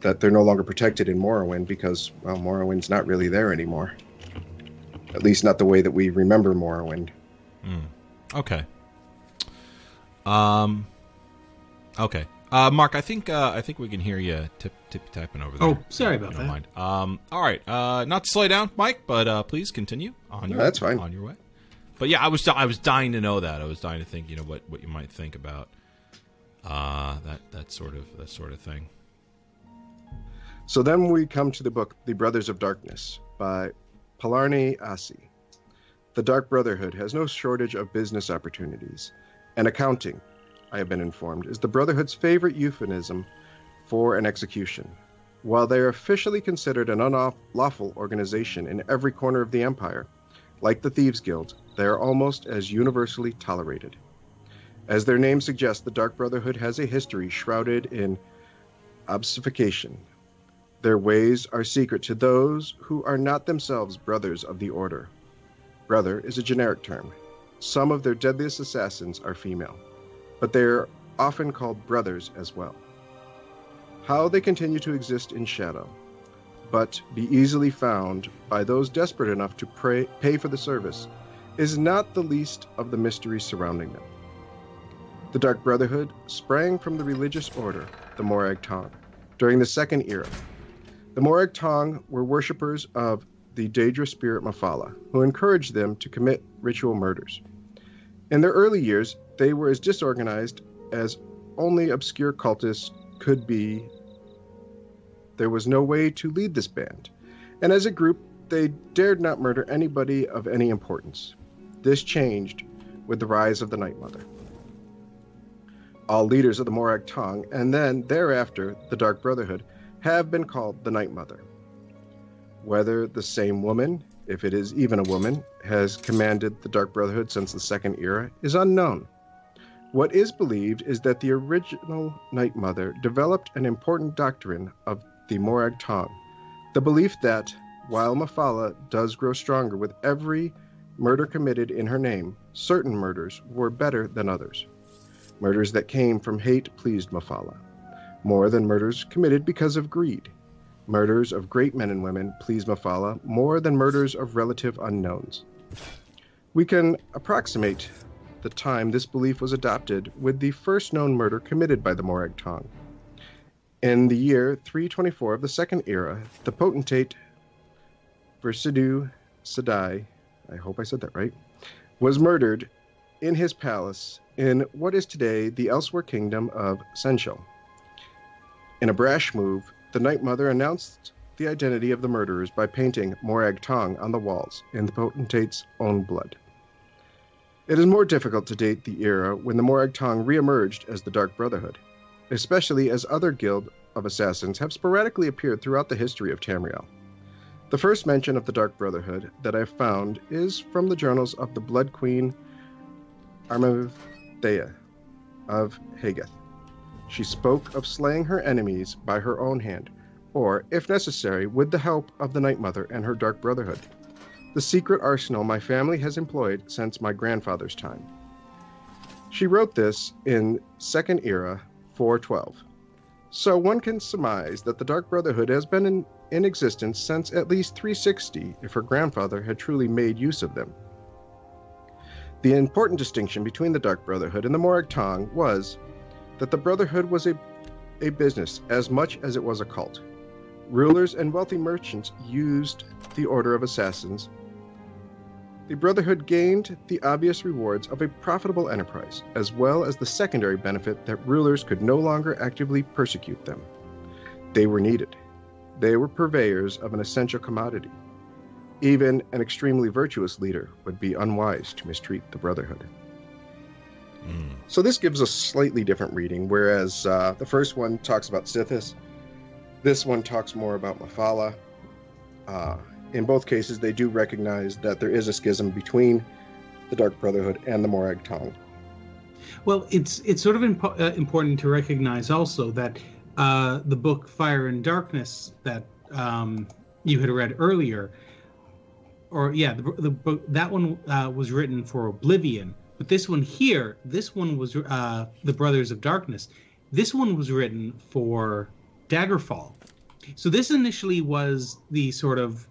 that they're no longer protected in Morrowind because well, Morrowind's not really there anymore. At least not the way that we remember Morrowind. okay. Um okay. Uh, Mark, I think uh, I think we can hear you tip tip typing over there. Oh, sorry about If don't that. mind. Um, all right, uh, not to slow down, Mike, but uh, please continue on your that's fine. on your way. But yeah, I was I was dying to know that. I was dying to think, you know, what, what you might think about uh, that that sort of that sort of thing. So then we come to the book The Brothers of Darkness by Pelarni Assi. The Dark Brotherhood has no shortage of business opportunities, and accounting, I have been informed, is the Brotherhood's favorite euphemism for an execution. While they are officially considered an unlawful organization in every corner of the Empire, like the Thieves Guild, they are almost as universally tolerated. As their name suggests, the Dark Brotherhood has a history shrouded in obfuscation. Their ways are secret to those who are not themselves brothers of the Order. Brother is a generic term. Some of their deadliest assassins are female, but they are often called brothers as well. How they continue to exist in shadow, but be easily found by those desperate enough to pray, pay for the service, is not the least of the mysteries surrounding them. The Dark Brotherhood sprang from the religious order, the Morag Tong, during the Second Era. The Morag Tong were worshippers of the Daedra spirit Mephala, who encouraged them to commit ritual murders. In their early years, they were as disorganized as only obscure cultists could be. There was no way to lead this band, and as a group, they dared not murder anybody of any importance. This changed with the rise of the Night Mother. All leaders of the Morag Tong, and then thereafter the Dark Brotherhood, have been called the Night Mother. Whether the same woman, if it is even a woman, has commanded the Dark Brotherhood since the Second Era is unknown. What is believed is that the original Night Mother developed an important doctrine of the Morag Tong the belief that, while Mephala does grow stronger with every murder committed in her name, certain murders were better than others. Murders that came from hate pleased Mephala, more than murders committed because of greed. Murders of great men and women please Mephala more than murders of relative unknowns. We can approximate the time this belief was adopted with the first known murder committed by the Morag Tong. In the year 324 of the Second Era, the potentate Versidu Sadai, I hope I said that right, was murdered in his palace in what is today the Elsweyr Kingdom of Senchal. In a brash move, the Night Mother announced the identity of the murderers by painting Morag Tong on the walls in the potentate's own blood. It is more difficult to date the era when the Morag Tong reemerged as the Dark Brotherhood, especially as other guild of assassins have sporadically appeared throughout the history of Tamriel. The first mention of the Dark Brotherhood that I've found is from the journals of the Blood Queen Armathea of Hageth. She spoke of slaying her enemies by her own hand, or, if necessary, with the help of the Night Mother and her Dark Brotherhood. The secret arsenal my family has employed since my grandfather's time. She wrote this in Second Era 412. So one can surmise that the Dark Brotherhood has been in, in existence since at least 360 if her grandfather had truly made use of them. The important distinction between the Dark Brotherhood and the Morag Tong was that the Brotherhood was a, a business as much as it was a cult. Rulers and wealthy merchants used the Order of Assassins. The Brotherhood gained the obvious rewards of a profitable enterprise, as well as the secondary benefit that rulers could no longer actively persecute them. They were needed. They were purveyors of an essential commodity. Even an extremely virtuous leader would be unwise to mistreat the Brotherhood. So this gives a slightly different reading, whereas uh, the first one talks about Sithis. This one talks more about Mephala. Uh, in both cases, they do recognize that there is a schism between the Dark Brotherhood and the Morag Tong. Well, it's it's sort of impo- uh, important to recognize also that uh, the book Fire and Darkness that um, you had read earlier, or yeah, the, the book that one uh, was written for Oblivion, but this one here, this one was uh, the Brothers of Darkness. This one was written for Daggerfall. So this initially was the sort of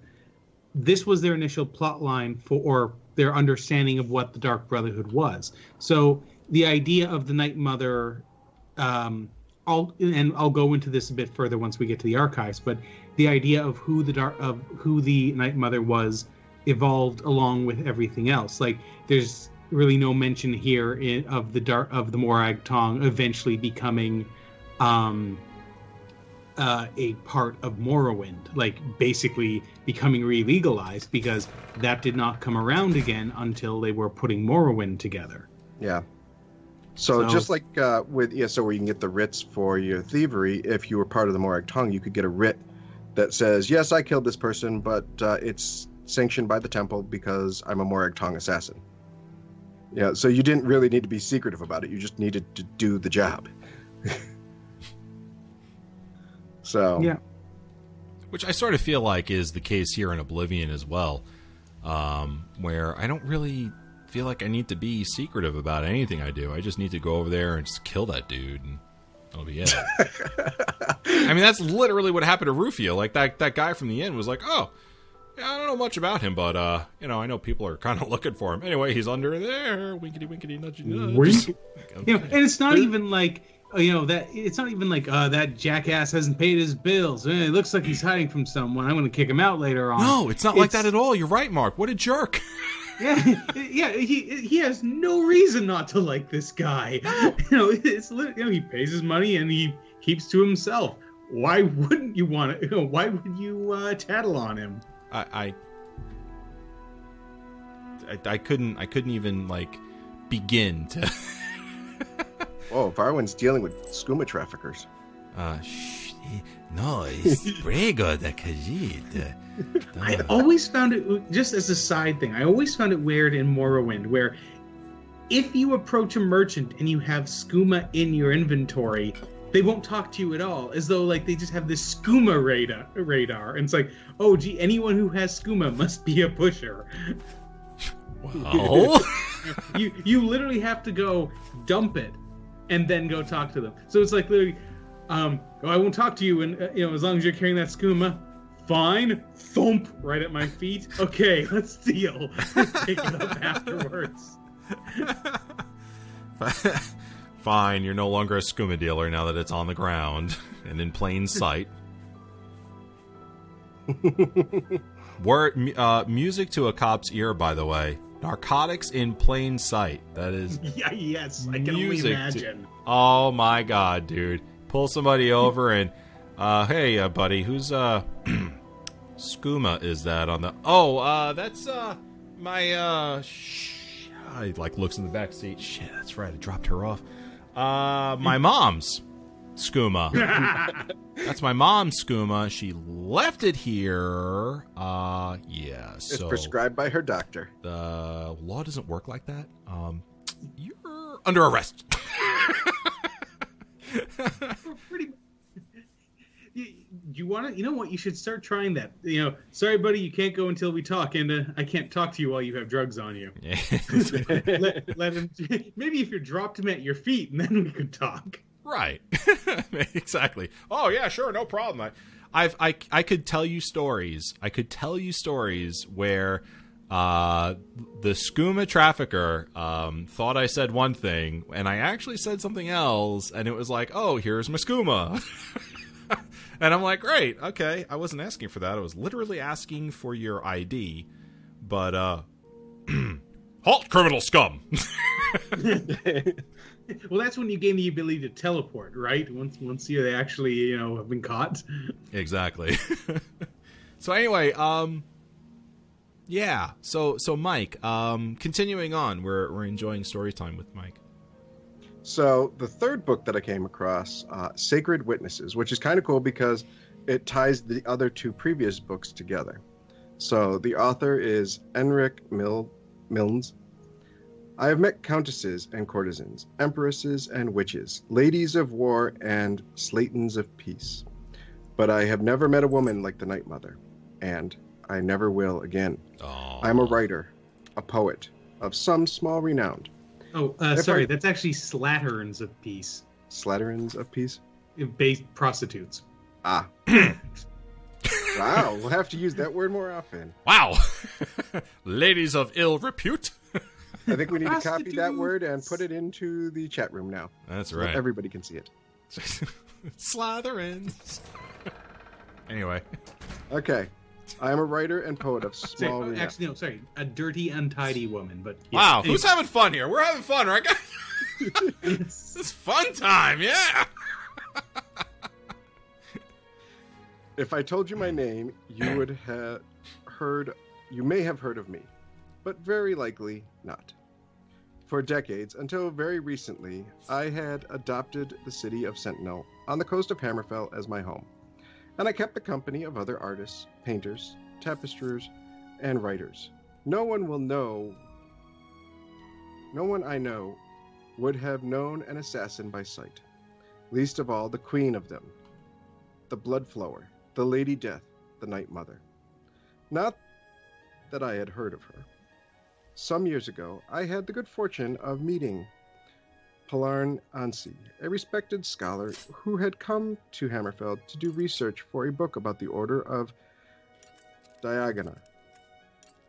this was their initial plot line for or their understanding of what the Dark Brotherhood was. So the idea of the Night Mother um, I'll and I'll go into this a bit further once we get to the archives, but the idea of who the dark of who the Night Mother was evolved along with everything else. Like there's really no mention here in, of the dark of the Morag Tong eventually becoming um uh, a part of Morrowind, like basically becoming re-legalized because that did not come around again until they were putting Morrowind together. Yeah. So, So- just like uh, with ESO, where you can get the writs for your thievery, if you were part of the Morag Tong, you could get a writ that says, "Yes, I killed this person, but uh, it's sanctioned by the temple because I'm a Morag Tong assassin." Yeah. So you didn't really need to be secretive about it. You just needed to do the job. so Yeah. which I sort of feel like is the case here in Oblivion as well, um, where I don't really feel like I need to be secretive about anything I do. I just need to go over there and just kill that dude, and that'll be it. I mean, that's literally what happened to Rufio. Like that that guy from the inn was like, "Oh, yeah, I don't know much about him, but uh, you know, I know people are kind of looking for him. Anyway, he's under there. Winkety winkety nudgy nudge. Wink. Okay. You know, and it's not even like uh, you know that it's not even like uh, that jackass hasn't paid his bills. Eh, it looks like he's hiding from someone. I'm going to kick him out later on. No, it's not like that at all. You're right, Mark. What a jerk. Yeah, yeah, he he has no reason not to like this guy. You know, it's you know he pays his money and he keeps to himself. Why wouldn't you want to? You know, why would you uh, tattle on him? I, I I I couldn't I couldn't even like begin to oh, Varwin's dealing with skooma traffickers. uh sh- no it's prego da cagita I always found it just as a side thing. I always found it weird in Morrowind where if you approach a merchant and you have skooma in your inventory, they won't talk to you at all, as though like they just have this skooma radar. Radar, and it's like, oh, gee, anyone who has skooma must be a pusher. well you you literally have to go dump it and then go talk to them. So it's like literally, um, oh, I won't talk to you, and uh, you know, as long as you're carrying that skooma, fine. Thump right at my feet. Okay, let's deal. Pick it up afterwards. Fine you're no longer a skooma dealer now that it's on the ground and in plain sight Word, uh, music to a cop's ear, by the way. Narcotics in plain sight. That is Yeah, yes, I can Music only to- imagine. Oh my god, dude. Pull somebody over and uh hey uh, buddy, who's uh skooma is that on the Oh, uh that's uh my uh sh- I like looks in the back seat. Shit, that's right. I dropped her off. Uh my mom's skooma. that's my mom's skooma. She left it here. Uh yeah. It's So prescribed by her doctor. the law doesn't work like that. Um you're under arrest. Pretty. You, want to? You know what? You should start trying that. You know, sorry, buddy, you can't go until we talk, and uh, I can't talk to you while you have drugs on you. let, let him. Maybe if you dropped him at your feet, and then we could talk. right. exactly. Oh yeah, sure, no problem. I, I've I I could tell you stories. I could tell you stories where uh the skooma trafficker um thought I said one thing and I actually said something else and it was like, "Oh, here's my skooma." and I'm like, "Great. Okay. I wasn't asking for that. I was literally asking for your ID." But uh halt criminal scum. Well, that's when you gain the ability to teleport, right? Once once you actually you know have been caught. Exactly. so anyway, um yeah, so so Mike, um continuing on, we're we're enjoying story time with Mike. So the third book that I came across, uh, Sacred Witnesses, which is kind of cool because it ties the other two previous books together. So the author is Enric Mil- Milnes. I have met countesses and courtesans, empresses and witches, ladies of war and slatons of peace. But I have never met a woman like the Night Mother, and I never will again. Oh. I am a writer, a poet, of some small renown. Oh, uh, sorry, I- that's actually slatterns of peace, Slatterns of peace? based prostitutes. Ah. wow, we'll have to use that word more often. Wow. Ladies of ill repute. I think we need to copy that word and put it into the chat room now. That's so right. everybody can see it. Slytherins. anyway, Okay. I am a writer and poet of small. oh, renown. actually, no, sorry. A dirty, untidy woman, but. yeah, wow, anyway. who's having fun here? We're having fun, right, guys? Yes. It's fun time, yeah. If I told you my name, you would have heard. You may have heard of me, but very likely not. For decades, until very recently, I had adopted the city of Sentinel on the coast of Hammerfell as my home, and I kept the company of other artists, painters, tapesters, and writers. No one will know. No one I know would have known an assassin by sight, least of all the queen of them, the blood flower, the Lady Death, the Night Mother. Not that I had heard of her. Some years ago, I had the good fortune of meeting Pelarni Assi, a respected scholar who had come to Hammerfell to do research for a book about the Order of Diagna.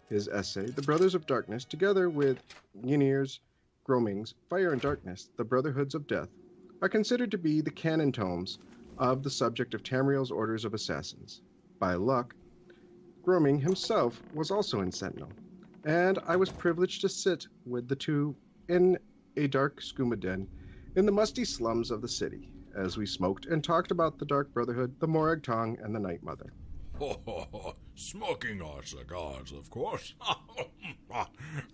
His essay, The Brothers of Darkness, together with Ynir's, Gorming's Fire and Darkness, The Brotherhoods of Death, are considered to be the canon tomes of the subject of Tamriel's orders of assassins. By luck, Gorming himself was also in Sentinel, and I was privileged to sit with the two in a dark skooma den in the musty slums of the city as we smoked and talked about the Dark Brotherhood, the Morag Tong, and the Night Mother. Smoking our cigars, of course.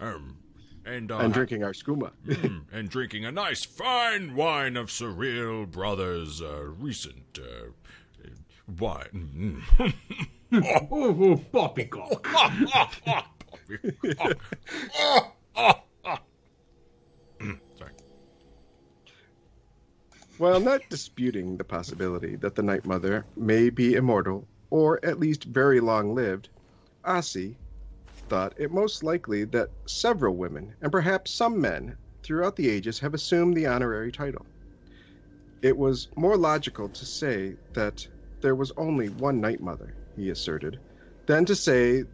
um, and, uh, and drinking our skooma. mm, and drinking a nice fine wine of Surilie Brothers' uh, recent uh, wine. Oh, oh, poppycock. Sorry. While not disputing the possibility that the Night Mother may be immortal, or at least very long lived, Assi thought it most likely that several women, and perhaps some men, throughout the ages have assumed the honorary title. It was more logical to say that there was only one Night Mother, he asserted, than to say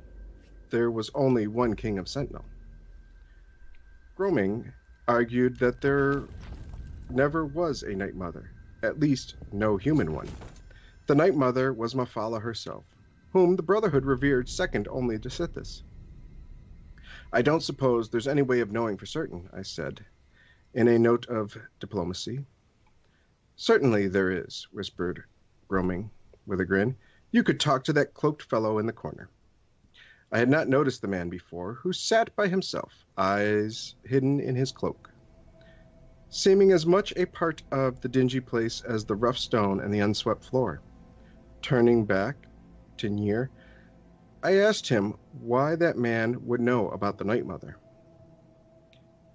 there was only one King of Sentinel. Gorming argued that there never was a Night Mother, at least no human one. The Night Mother was Mephala herself, whom the Brotherhood revered second only to Sithis. I don't suppose there's any way of knowing for certain, I said, in a note of diplomacy. Certainly there is, whispered Gorming, with a grin. You could talk to that cloaked fellow in the corner. I had not noticed the man before, who sat by himself, eyes hidden in his cloak seeming as much a part of the dingy place as the rough stone and the unswept floor. Turning back to Ynir, I asked him why that man would know about the Night Mother.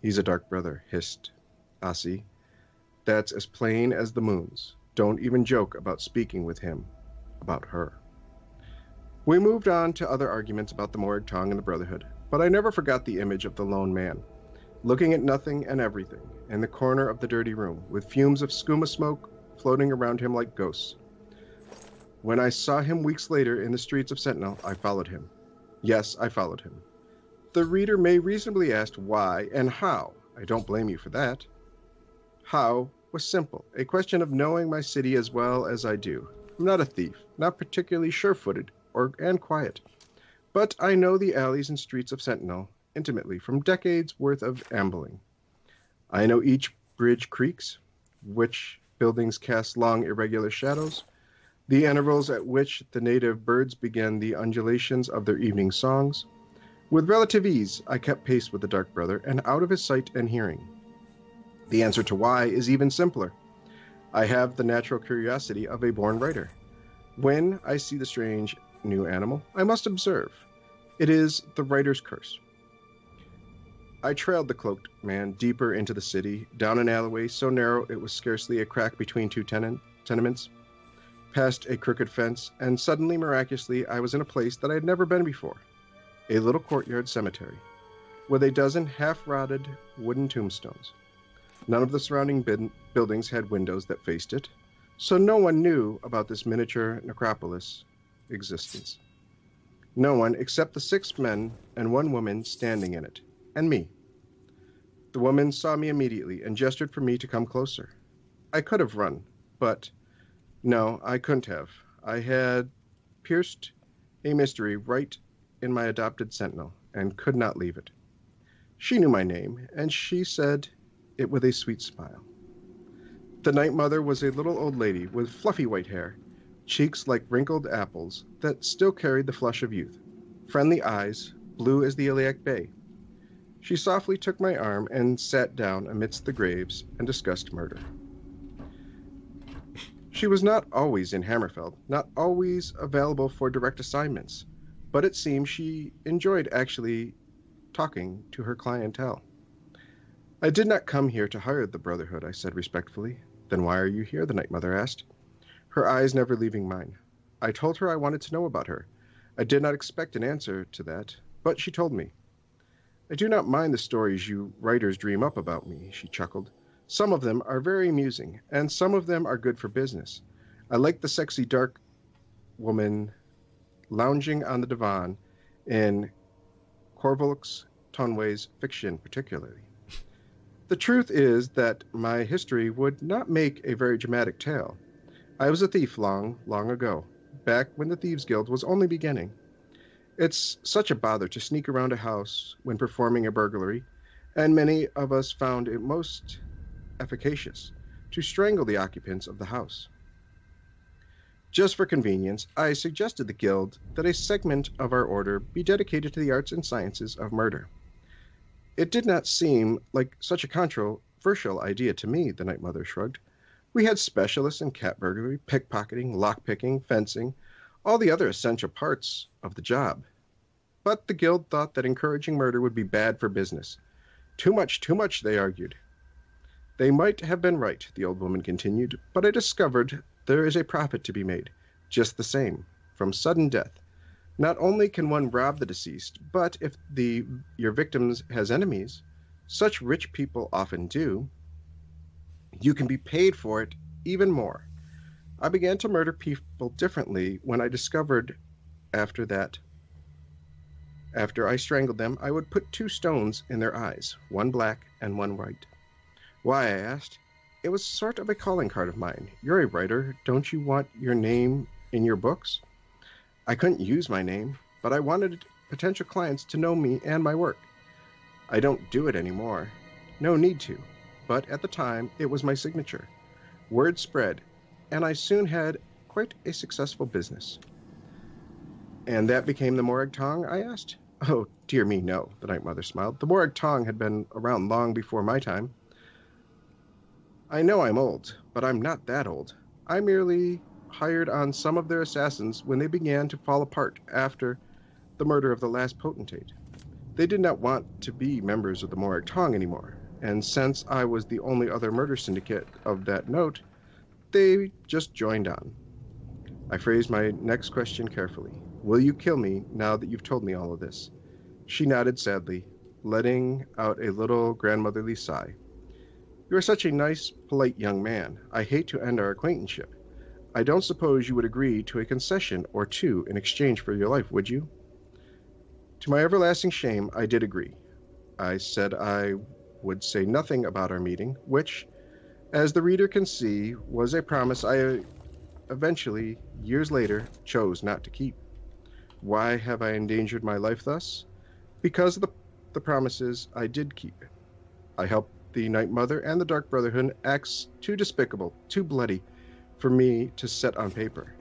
He's a dark brother, hissed Assi. That's as plain as the moons. Don't even joke about speaking with him about her. We moved on to other arguments about the Morag Tong and the Brotherhood, but I never forgot the image of the lone man looking at nothing and everything in the corner of the dirty room, with fumes of skooma smoke floating around him like ghosts. When I saw him weeks later in the streets of Sentinel, I followed him. Yes, I followed him. The reader may reasonably ask why and how. I don't blame you for that. How was simple a question of knowing my city as well as I do. I'm not a thief, not particularly sure footed or and quiet. But I know the alleys and streets of Sentinel intimately from decades worth of ambling. I know each bridge creaks, which buildings cast long irregular shadows, the intervals at which the native birds begin the undulations of their evening songs. With relative ease, I kept pace with the Dark Brother and out of his sight and hearing. The answer to why is even simpler. I have the natural curiosity of a born writer. When I see the strange new animal, I must observe. It is the writer's curse. I trailed the cloaked man deeper into the city, down an alleyway so narrow it was scarcely a crack between two tenements, past a crooked fence, and suddenly, miraculously, I was in a place that I had never been before a little courtyard cemetery, with a dozen half rotted wooden tombstones. None of the surrounding bin- buildings had windows that faced it, so no one knew about this miniature necropolis existence. No one except the six men and one woman standing in it, and me. The woman saw me immediately and gestured for me to come closer. I could have run, but no, I couldn't have. I had pierced a mystery right in my adopted sentinel and could not leave it. She knew my name, and she said it with a sweet smile. The Night Mother was a little old lady with fluffy white hair, cheeks like wrinkled apples that still carried the flush of youth, friendly eyes, blue as the Iliac Bay. She softly took my arm and sat down amidst the graves and discussed murder. She was not always in Hammerfell, not always available for direct assignments, but it seemed she enjoyed actually talking to her clientele. I did not come here to hire the Brotherhood, I said respectfully. Then why are you here? the Night Mother asked, her eyes never leaving mine. I told her I wanted to know about her. I did not expect an answer to that, but she told me. I do not mind the stories you writers dream up about me, she chuckled. Some of them are very amusing, and some of them are good for business. I like the sexy dark woman lounging on the divan in Corvulus Tonway's fiction, particularly. The truth is that my history would not make a very dramatic tale. I was a thief long, long ago, back when the Thieves Guild was only beginning. It's such a bother to sneak around a house when performing a burglary, and many of us found it most efficacious to strangle the occupants of the house. Just for convenience, I suggested the Guild that a segment of our order be dedicated to the arts and sciences of murder. It did not seem like such a controversial idea to me, the Night Mother shrugged. We had specialists in cat burglary, pickpocketing, lockpicking, fencing, all the other essential parts of the job. But the Guild thought that encouraging murder would be bad for business. Too much, too much, they argued. They might have been right, the old woman continued, but I discovered there is a profit to be made, just the same, from sudden death. Not only can one rob the deceased, but if the your victims has enemies, such rich people often do, you can be paid for it even more. I began to murder people differently when I discovered after that. After I strangled them, I would put two stones in their eyes, one black and one white. Why, I asked. It was sort of a calling card of mine. You're a writer. Don't you want your name in your books? I couldn't use my name, but I wanted potential clients to know me and my work. I don't do it anymore. No need to. But at the time, it was my signature. Word spread, and I soon had quite a successful business. And that became the Morag Tong? I asked. Oh, dear me, no, the Night Mother smiled. The Morag Tong had been around long before my time. I know I'm old, but I'm not that old. I merely hired on some of their assassins when they began to fall apart after the murder of the last potentate. They did not want to be members of the Morag Tong anymore, and since I was the only other murder syndicate of that note, they just joined on. I phrased my next question carefully. Will you kill me now that you've told me all of this? She nodded sadly, letting out a little grandmotherly sigh. You are such a nice, polite young man. I hate to end our acquaintanceship. I don't suppose you would agree to a concession or two in exchange for your life, would you? To my everlasting shame, I did agree. I said I would say nothing about our meeting, which, as the reader can see, was a promise I uh, eventually, years later, chose not to keep. Why have I endangered my life thus? Because of the, the promises I did keep. I helped the Night Mother and the Dark Brotherhood acts too despicable, too bloody, for me to set on paper.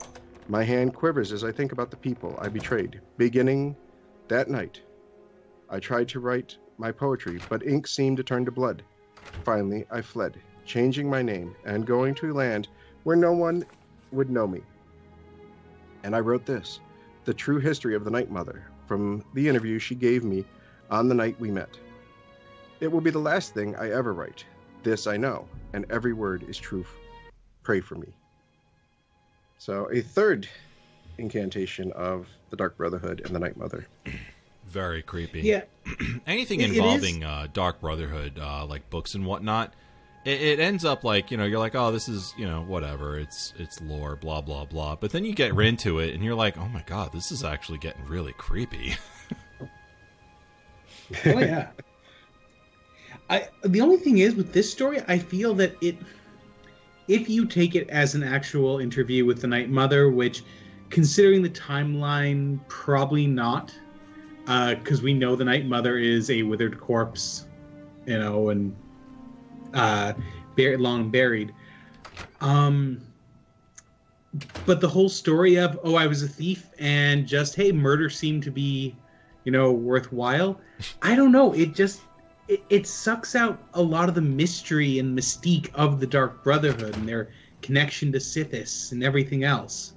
My hand quivers as I think about the people I betrayed, beginning that night. I tried to write my poetry, but ink seemed to turn to blood. Finally, I fled, changing my name and going to a land where no one would know me. And I wrote this the true history of the Night Mother from the interview she gave me on the night we met. It will be the last thing I ever write. This I know, and every word is truth. Pray for me. So, a third incantation of the Dark Brotherhood and the Night Mother. Very creepy. Yeah. Anything It- it involving uh, Dark Brotherhood, uh, like books and whatnot, it, it ends up like you know you're like, oh, this is you know whatever, it's it's lore, blah blah blah. But then you get into it and you're like, oh my god, this is actually getting really creepy. Oh yeah. I the only thing is with this story, I feel that it if you take it as an actual interview with the Night Mother, which, considering the timeline, probably not, uh, because we know the Night Mother is a withered corpse, you know, and uh, buried, long buried. Um, but the whole story of oh, I was a thief and just hey, murder seemed to be, you know, worthwhile. I don't know. It just it, it sucks out a lot of the mystery and mystique of the Dark Brotherhood and their connection to Sithis and everything else.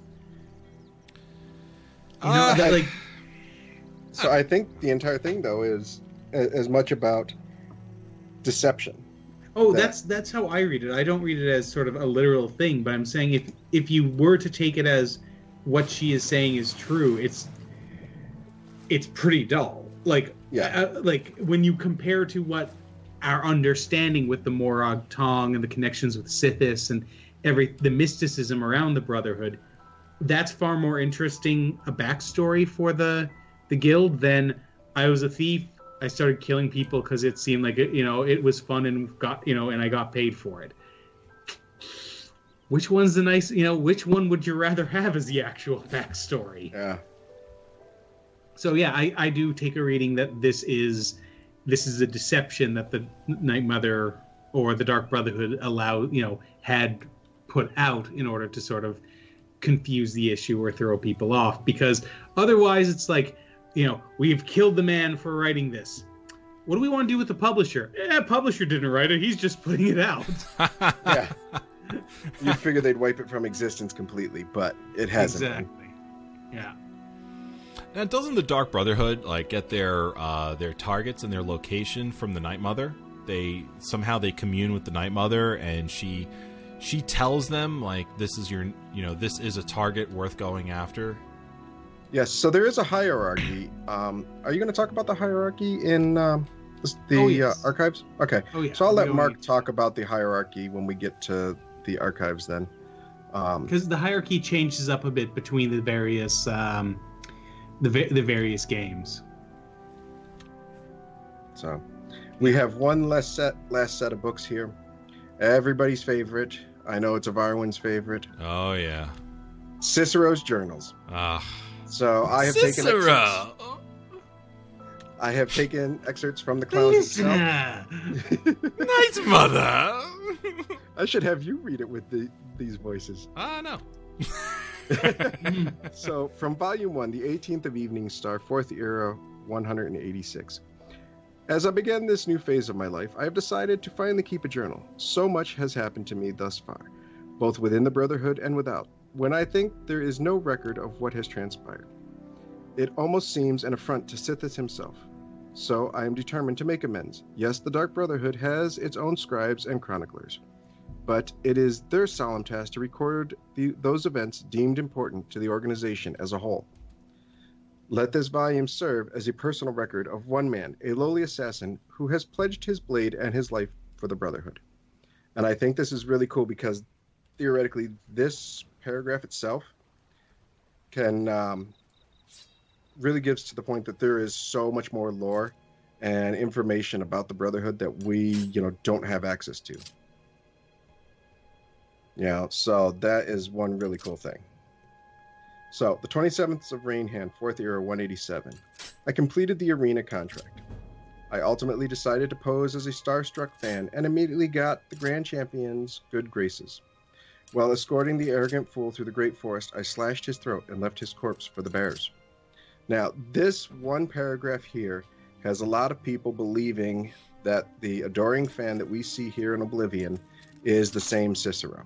You know, Uh, that, like So I think the entire thing, though, is as much about deception. Oh, that- that's that's how I read it. I don't read it as sort of a literal thing, but I'm saying if if you were to take it as what she is saying is true, it's it's pretty dull. Like Yeah. uh, like when you compare to what our understanding with the Morag Tong and the connections with Sithis and every the mysticism around the Brotherhood, that's far more interesting a backstory for the the guild than I was a thief. I started killing people because it seemed like it, you know it was fun and got you know and I got paid for it. Which one's the nice you know which one would you rather have as the actual backstory? Yeah. So yeah, I, I do take a reading that this is this is a deception that the Night Mother or the Dark Brotherhood allow you know had put out in order to sort of confuse the issue or throw people off because otherwise it's like you know we've killed the man for writing this. What do we want to do with the publisher? Eh, publisher didn't write it. He's just putting it out. Yeah. You'd figure they'd wipe it from existence completely, but it hasn't. exactly. Yeah. Now, doesn't the Dark Brotherhood like get their uh, their targets and their location from the Night Mother? They somehow they commune with the Night Mother, and she she tells them like this is your you know this is a target worth going after. Yes, so there is a hierarchy. Um, are you going to talk about the hierarchy in um, the Oh, yes. uh, archives? Okay. Oh yeah. So I'll let don't Mark need- talk about the hierarchy when we get to the archives then. Um, because the hierarchy changes up a bit between the various um, the va- the various games. so we have one last set last set of books here. Everybody's favorite. I know it's Avarwin's favorite. Oh yeah. Cicero's journals. Ah, So I have taken excerpts, Cicero. I have taken excerpts from the clowns itself. Night Mother. I should have you read it with the, these voices. Ah no. So, from Volume 1, The 18th of Evening Star, 4th Era, 186. As I begin this new phase of my life, I have decided to finally keep a journal. So much has happened to me thus far, both within the Brotherhood and without, when I think there is no record of what has transpired. It almost seems an affront to Sithis himself. So I am determined to make amends. Yes, the Dark Brotherhood has its own scribes and chroniclers, but it is their solemn task to record the, those events deemed important to the organization as a whole. Let this volume serve as a personal record of one man, a lowly assassin, who has pledged his blade and his life for the Brotherhood. And I think this is really cool because theoretically, this paragraph itself can um, really gives to the point that there is so much more lore and information about the Brotherhood that we, you know, don't have access to. Yeah, so that is one really cool thing. So, the 27th of Rainhand, 4th Era 187. I completed the arena contract. I ultimately decided to pose as a starstruck fan and immediately got the Grand Champion's good graces. While escorting the arrogant fool through the great forest, I slashed his throat and left his corpse for the bears. Now, this one paragraph here has a lot of people believing that the adoring fan that we see here in Oblivion is the same Cicero.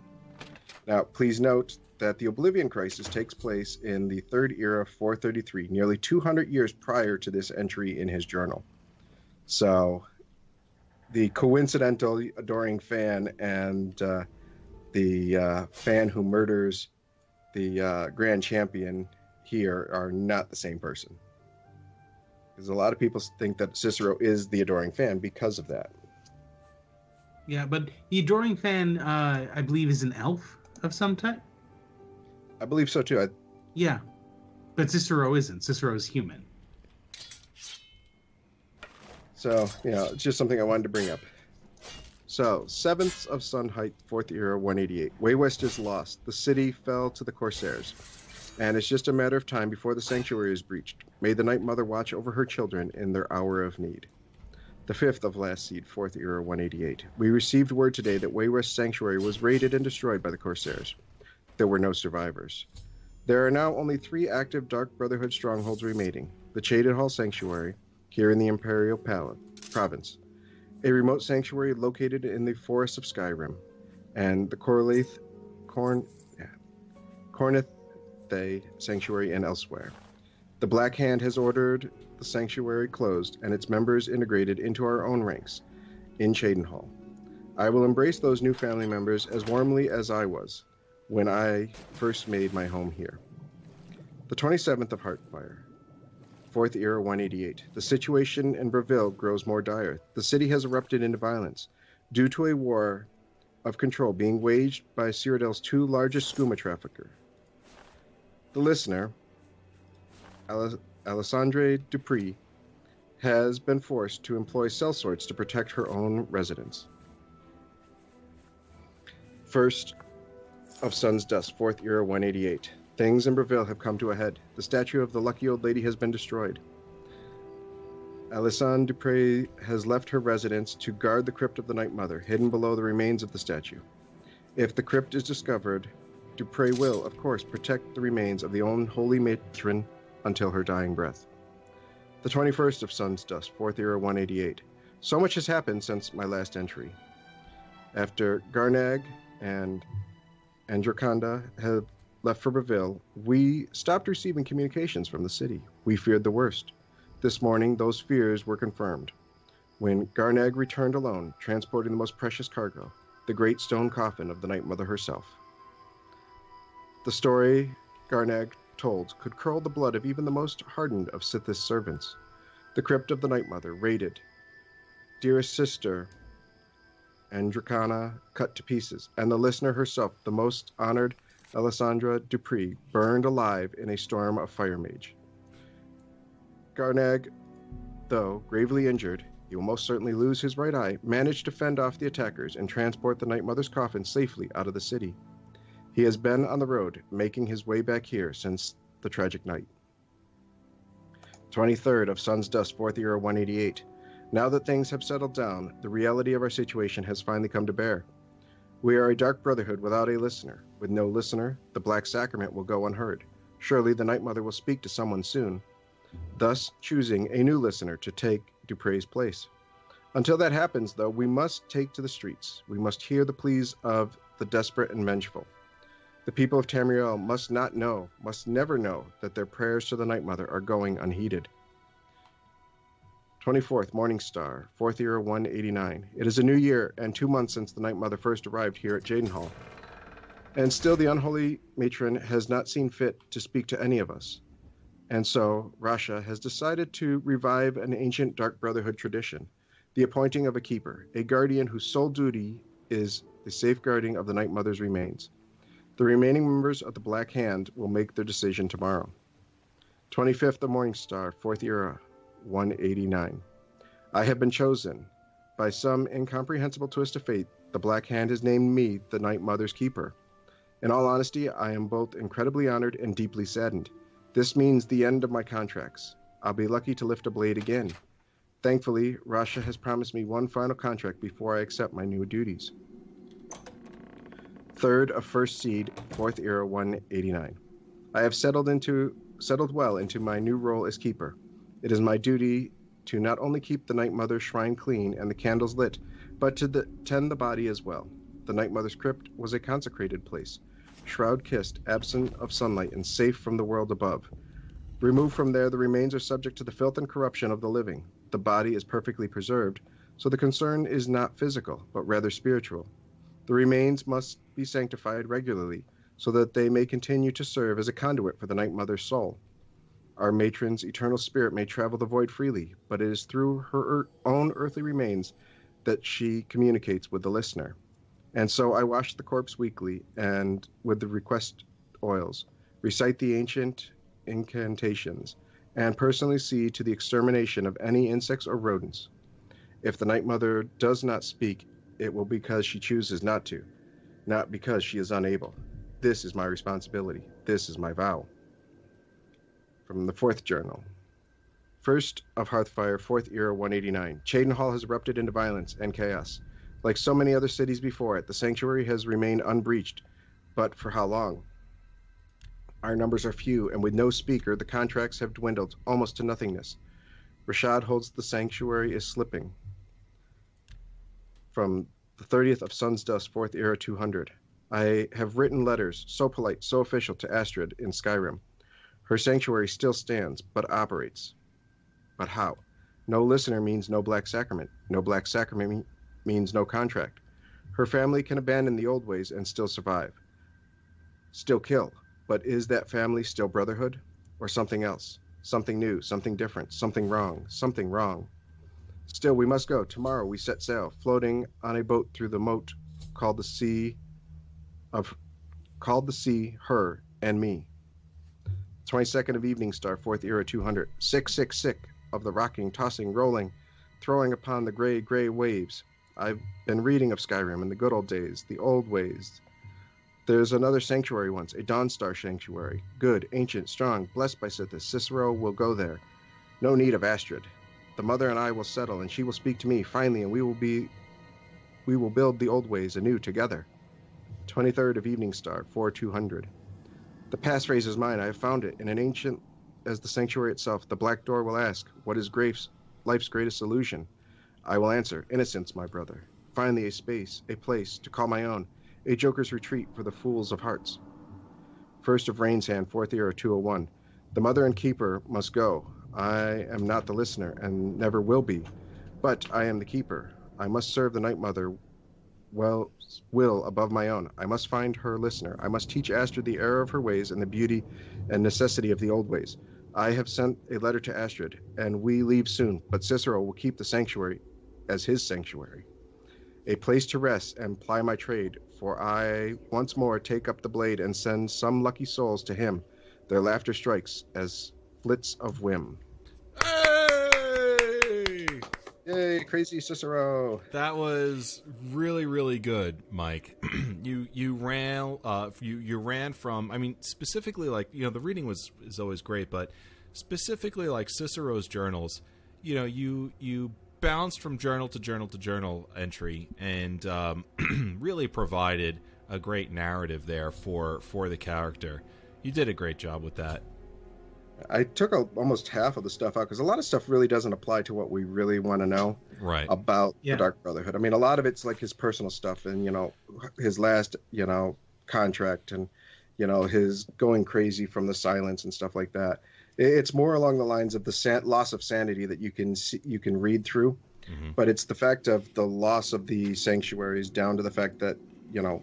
Now, please note that the Oblivion Crisis takes place in the Third Era 433, nearly 200 years prior to this entry in his journal. So, the coincidental adoring fan and uh, the uh, fan who murders the uh, Grand Champion here are not the same person. Because a lot of people think that Cicero is the adoring fan because of that. Yeah, but the adoring fan, uh, I believe, is an elf of some type. I believe so too. I, Yeah, but Cicero isn't. Cicero is human. So, you know, it's just something I wanted to bring up. So, 7th of Sun Height, 4th Era, 188. Way West is lost. The city fell to the Corsairs. And it's just a matter of time before the sanctuary is breached. May the Night Mother watch over her children in their hour of need. The 5th of Last Seed, 4th Era, 188. We received word today that Way West Sanctuary was raided and destroyed by the Corsairs. There were no survivors. There are now only three active Dark Brotherhood strongholds remaining the Shaded Hall Sanctuary, here in the Imperial Palace, Province, a remote sanctuary located in the forests of Skyrim, and the Corlath, Corn, yeah, Cornith Thay Sanctuary and elsewhere. The Black Hand has ordered the sanctuary closed and its members integrated into our own ranks in Cheydinhal. I will embrace those new family members as warmly as I was when I first made my home here. The 27th of Hearthfire, 4th Era 188. The situation in Bravil grows more dire. The city has erupted into violence due to a war of control being waged by Cyrodiil's two largest skooma trafficker. The listener, Al- Alessandre Dupre, has been forced to employ sellswords to protect her own residence. First of Sun's Dusk, 4th Era 188. Things in Bravil have come to a head. The statue of the lucky old lady has been destroyed. Alessandre Dupre has left her residence to guard the crypt of the Night Mother, hidden below the remains of the statue. If the crypt is discovered, Dupre will, of course, protect the remains of the unholy matron until her dying breath. The 21st of Sun's Dusk, 4th Era 188. So much has happened since my last entry. After Garnag and Androkanda have left for Bravil, we stopped receiving communications from the city. We feared the worst. This morning, those fears were confirmed. When Garnag returned alone, transporting the most precious cargo, the great stone coffin of the Night Mother herself. The story Garnag told could curl the blood of even the most hardened of Sithis servants. The crypt of the Night Mother raided. Dearest sister, Androcana cut to pieces, and the listener herself, the most honored Alessandra Dupre, burned alive in a storm of fire mage. Garnag, though gravely injured, he will most certainly lose his right eye, managed to fend off the attackers and transport the Night Mother's coffin safely out of the city. He has been on the road, making his way back here since the tragic night. 23rd of Sun's Dusk, 4th Era 188. Now that things have settled down, the reality of our situation has finally come to bear. We are a dark brotherhood without a listener. With no listener, the Black Sacrament will go unheard. Surely the Night Mother will speak to someone soon, thus choosing a new listener to take Dupre's place. Until that happens, though, we must take to the streets. We must hear the pleas of the desperate and vengeful. The people of Tamriel must not know, must never know, that their prayers to the Night Mother are going unheeded. 24th, Morning Star, 4th year 189. It is a new year and two months since the Night Mother first arrived here at Cheydinhal. And still the unholy matron has not seen fit to speak to any of us. And so, Rasha has decided to revive an ancient Dark Brotherhood tradition the appointing of a keeper, a guardian whose sole duty is the safeguarding of the Night Mother's remains. The remaining members of the Black Hand will make their decision tomorrow. 25th of Morning Star, 4th Era, 189. I have been chosen. By some incomprehensible twist of fate, the Black Hand has named me the Night Mother's keeper. In all honesty, I am both incredibly honored and deeply saddened. This means the end of my contracts. I'll be lucky to lift a blade again. Thankfully, Rasha has promised me one final contract before I accept my new duties. Third of First Seed, Fourth Era 189. I have settled into settled well into my new role as keeper. It is my duty to not only keep the Night Mother's shrine clean and the candles lit, but to the, tend the body as well. The Night Mother's crypt was a consecrated place, shroud kissed, absent of sunlight, and safe from the world above. Removed from there, the remains are subject to the filth and corruption of the living. The body is perfectly preserved, so the concern is not physical, but rather spiritual. The remains must be sanctified regularly, so that they may continue to serve as a conduit for the Night Mother's soul. Our matron's eternal spirit may travel the void freely, but it is through her er- own earthly remains that she communicates with the listener. And so I wash the corpse weekly and with the request oils, recite the ancient incantations, and personally see to the extermination of any insects or rodents. If the Night Mother does not speak, it will because she chooses not to, not because she is unable. This is my responsibility. This is my vow. From the fourth journal. First of Hearthfire, fourth era 189. Cheydinhal has erupted into violence and chaos. Like so many other cities before it, the sanctuary has remained unbreached. But for how long? Our numbers are few, and with no speaker, the contracts have dwindled almost to nothingness. Rashad holds the sanctuary is slipping. From the 30th of Sun's Dusk, 4th Era 200. I have written letters, so polite, so official, to Astrid in Skyrim. Her sanctuary still stands, but operates. But how? No listener means no black sacrament. No black sacrament means no contract. Her family can abandon the old ways and still survive. Still kill. But is that family still brotherhood? Or something else? Something new, something different, something wrong, something wrong. Still, we must go. Tomorrow we set sail, floating on a boat through the moat called the Sea of called the Sea, her, and me. 22nd of Evening Star, 4th Era 200. Sick, sick, sick of the rocking, tossing, rolling, throwing upon the gray, gray waves. I've been reading of Skyrim in the good old days, the old ways. There's another sanctuary once, a Dawnstar sanctuary. Good, ancient, strong, blessed by Sithis. Cicero will go there. No need of Astrid. The mother and I will settle, and she will speak to me finally, and we will be we will build the old ways anew together. 23rd of Evening Star, 4200. The passphrase is mine. I have found it in an ancient as the sanctuary itself. The black door will ask, What is life's greatest illusion? I will answer, Innocence, my brother. Finally, a space, a place to call my own, a joker's retreat for the fools of hearts. First of Rain's Hand, fourth era 201. The mother and keeper must go. I am not the listener, and never will be. But I am the keeper. I must serve the Night Mother well will above my own. I must find her listener. I must teach Astrid the error of her ways and the beauty and necessity of the old ways. I have sent a letter to Astrid, and we leave soon, but Cicero will keep the sanctuary as his sanctuary. A place to rest and ply my trade, for I once more take up the blade and send some lucky souls to him. Their laughter strikes as flits of whim. Hey! Yay, crazy Cicero! That was really, really good, Mike. you you ran uh, you you ran from. I mean, specifically like you know the reading was is always great, but specifically like Cicero's journals. You know, you you bounced from journal to journal to journal entry and um, really provided a great narrative there for for the character. You did a great job with that. I took a, almost half of the stuff out because a lot of stuff really doesn't apply to what we really want to know Right. about Yeah. the Dark Brotherhood. I mean, a lot of it's like his personal stuff and, you know, his last, you know, contract and, you know, his going crazy from the silence and stuff like that. I- It's more along the lines of the san- loss of sanity that you can see, you can read through, Mhm. but it's the fact of the loss of the sanctuaries down to the fact that, you know,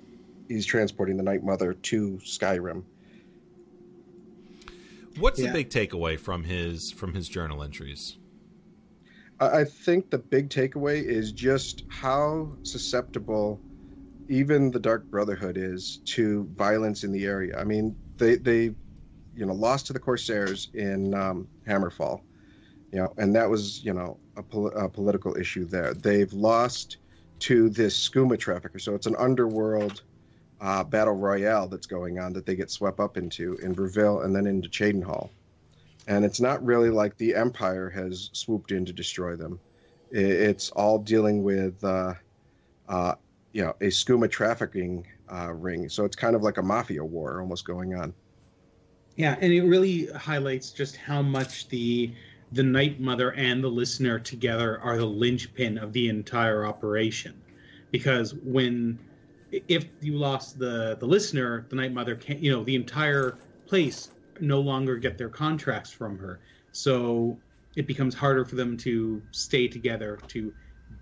he's transporting the Night Mother to Skyrim. What's Yeah. the big takeaway from his from his journal entries? I I think the big takeaway is just how susceptible even the Dark Brotherhood is to violence in the area. I mean, they they you know lost to the Corsairs in um, Hammerfell, you know, and that was you know a, pol- a political issue there. They've lost to this skooma trafficker, so it's an underworld uh, battle royale that's going on that they get swept up into in Bravil and then into Cheydinhal and it's not really like the empire has swooped in to destroy them. It's all dealing with uh, uh, you know a skooma trafficking uh, ring. So it's kind of like a mafia war almost going on Yeah, and it really highlights just how much the the Night Mother and the listener together are the linchpin of the entire operation. Because when if you lost the the listener, the Night Mother can't you know, the entire place no longer get their contracts from her. So it becomes harder for them to stay together, to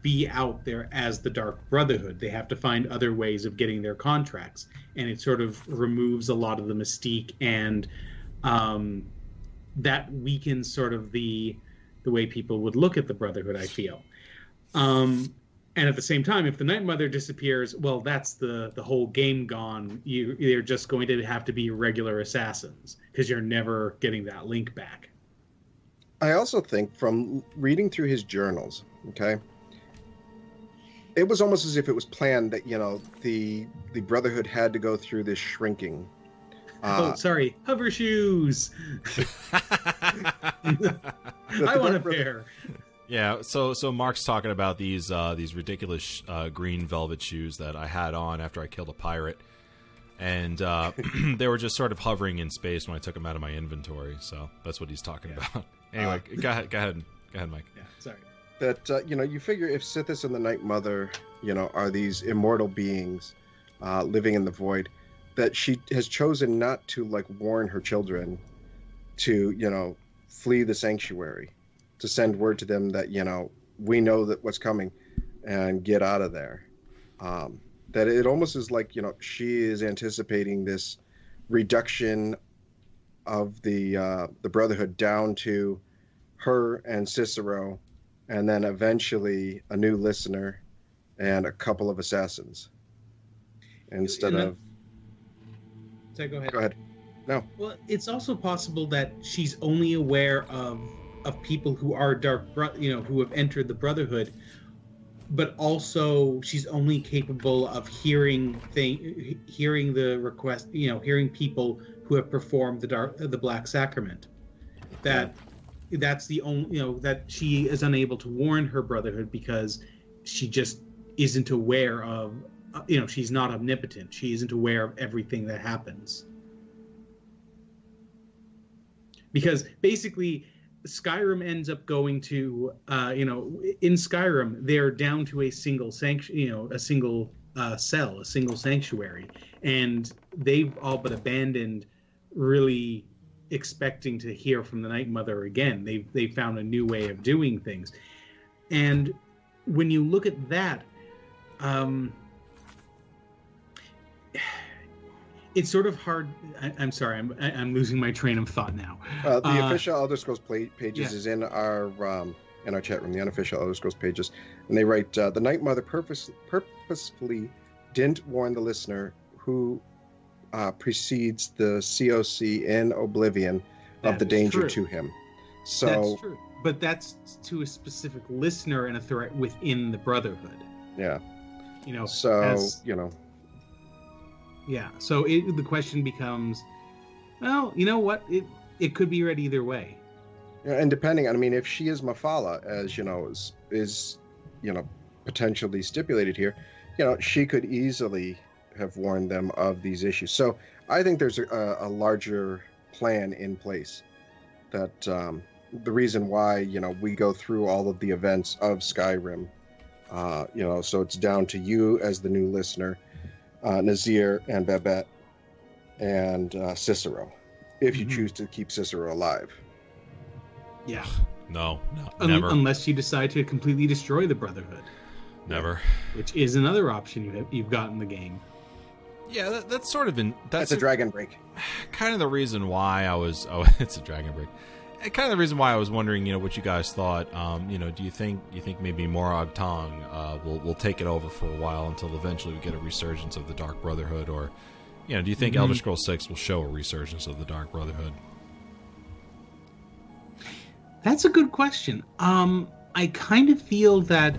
be out there as the Dark Brotherhood. They have to find other ways of getting their contracts, and it sort of removes a lot of the mystique, and um, that weakens sort of the the way people would look at the Brotherhood. I feel, um, and at the same time, if the Night Mother disappears, well, that's the the whole game gone. You you're just going to have to be regular assassins because you're never getting that link back. i also think from reading through his journals okay it was almost as if it was planned that you know the the Brotherhood had to go through this shrinking. oh, Uh, sorry, hover shoes. I want a pair. Yeah, so so Mark's talking about these uh, these ridiculous uh, green velvet shoes that I had on after I killed a pirate, and uh, they were just sort of hovering in space when I took them out of my inventory. So that's what he's talking about. Anyway, go ahead, go ahead, go ahead, Mike. Yeah, sorry. That uh, you know you figure if Sithis and the Night Mother you know are these immortal beings uh, living in the void that she has chosen not to like warn her children to you know flee the sanctuary to send word to them that you know we know that what's coming and get out of there. Um, that it almost is like you know she is anticipating this reduction of the uh, the brotherhood down to her and Cicero and then eventually a new listener and a couple of assassins instead And that- of So go ahead. go ahead No. Well, it's also possible that she's only aware of of people who are dark, bro- you know, who have entered the Brotherhood, but also she's only capable of hearing thing, hearing the request, you know, hearing people who have performed the dark, the Black Sacrament. That hmm. That's the only, you know, that she is unable to warn her Brotherhood because she just isn't aware of, uh, you know, she's not omnipotent. She isn't aware of everything that happens because basically Skyrim ends up going to uh, you know in Skyrim they're down to a single sanct you know a single uh, cell a single sanctuary and they've all but abandoned really expecting to hear from the Night Mother again. They've they found a new way of doing things. And when you look at that um it's sort of hard I, i'm sorry I'm, I'm losing my train of thought now. Uh, the Uh, official Elder Scrolls pla- pages yeah. is in our um, in our chat room the unofficial Elder Scrolls pages. And they write uh, the Night Mother purpose purposefully didn't warn the listener who uh, precedes the COC in Oblivion of the danger true. to him. So that's true. But that's to a specific listener and a threat within the brotherhood. Yeah. You know so as- you know. Yeah. So it, the question becomes well you know what? It it could be read either way. And depending, I mean, if she is Mephala, as you know, is is you know potentially stipulated here, you know, she could easily have warned them of these issues. So I think there's a, a larger plan in place. That um, the reason why you know we go through all of the events of Skyrim, uh, you know, so it's down to you as the new listener, uh, Nazir and Babette, and uh, Cicero, if you Mhm. choose to keep Cicero alive. yeah No, no, Un- never, unless you decide to completely destroy the brotherhood never. which is another option you have, you've got in the game Yeah, that, that's sort of in that's That's a dragon break. kind of the reason why I was. Oh, it's a dragon break. And Kind of the reason why I was wondering, you know, what you guys thought. Um, you know, do you think you think maybe Morag Tong uh, will will take it over for a while until eventually we get a resurgence of the Dark Brotherhood, or you know, do you think Mhm. Elder Scrolls Six will show a resurgence of the Dark Brotherhood? That's a good question. Um, I kind of feel that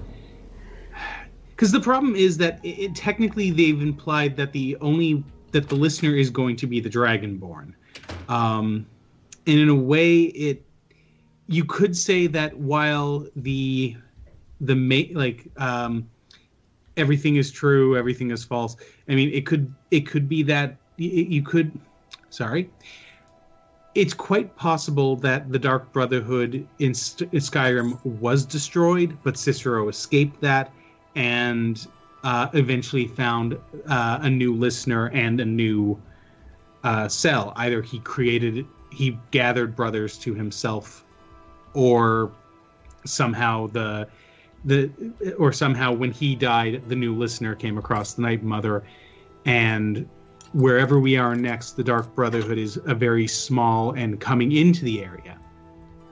because the problem is that it, it- technically they've implied that the only that the listener is going to be the Dragonborn, um, and in a way, it you could say that while the the ma- like um, everything is true, everything is false. I mean, it could it could be that you could sorry it's quite possible that the Dark Brotherhood in, St- in Skyrim was destroyed, but Cicero escaped that and uh, eventually found uh, a new listener and a new uh, cell. Either he created, he gathered brothers to himself, or somehow the the or somehow when he died, the new listener came across the Night Mother, and wherever we are next, the Dark Brotherhood is a very small and coming into the area.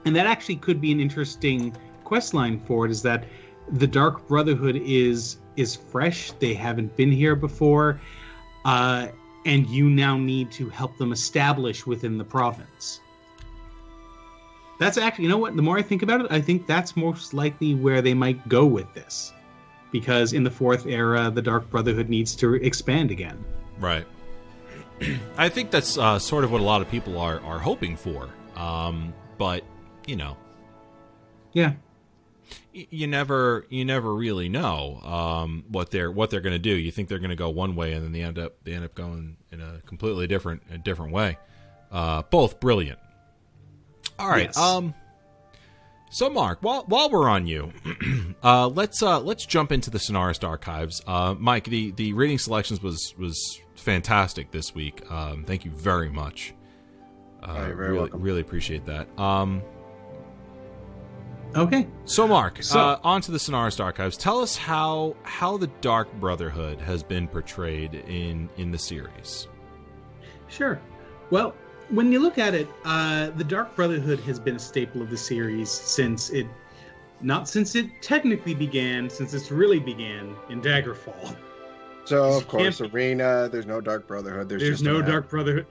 And that actually could be an interesting quest line for it is that the Dark Brotherhood is is fresh. They haven't been here before. Uh, and you now need to help them establish within the province. That's actually, you know what? The more I think about it, I think that's most likely where they might go with this. because in the fourth era, the Dark Brotherhood needs to expand again. Right. I think that's uh, sort of what a lot of people are are hoping for. Um, but you know, Yeah, you never you never really know um, what they're what they're going to do. You think they're going to go one way, and then they end up they end up going in a completely different a different way. Uh, both brilliant. All right. Yes. Um. So, Mark, while while we're on you, uh, let's uh, let's jump into the Sonarist archives. Uh, Mike, the the reading selections was was fantastic this week. Um, thank you very much. Uh, very really, welcome. really appreciate that. Um, okay. so, Mark, So- uh, on to the Sonarist archives. Tell us how how the Dark Brotherhood has been portrayed in in the series. Sure. Well, when you look at it, uh, the Dark Brotherhood has been a staple of the series since it, not since it technically began, since it's really began in Daggerfall. So of course, Arena. There's no Dark Brotherhood. There's, There's just no. Dark Brotherhood.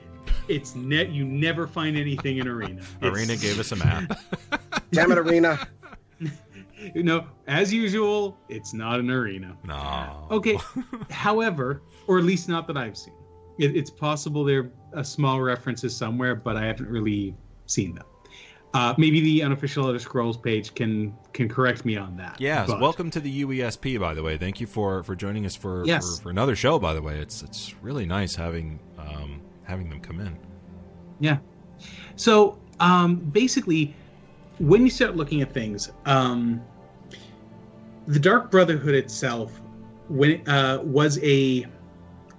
It's net. You never find anything in Arena. It's- Arena gave us a map. Damn it, Arena. You know, as usual, it's not an Arena. no. Okay. However, or at least not that I've seen. It, it's possible there are small references somewhere, but I haven't really seen them. Uh, maybe the unofficial Elder Scrolls page can can correct me on that. Yes, but- welcome to the UESP. By the way, thank you for for joining us for Yes. for, for another show. By the way, it's it's really nice having um, having them come in. Yeah. So um, basically, when you start looking at things, um, the Dark Brotherhood itself, when it, uh, was a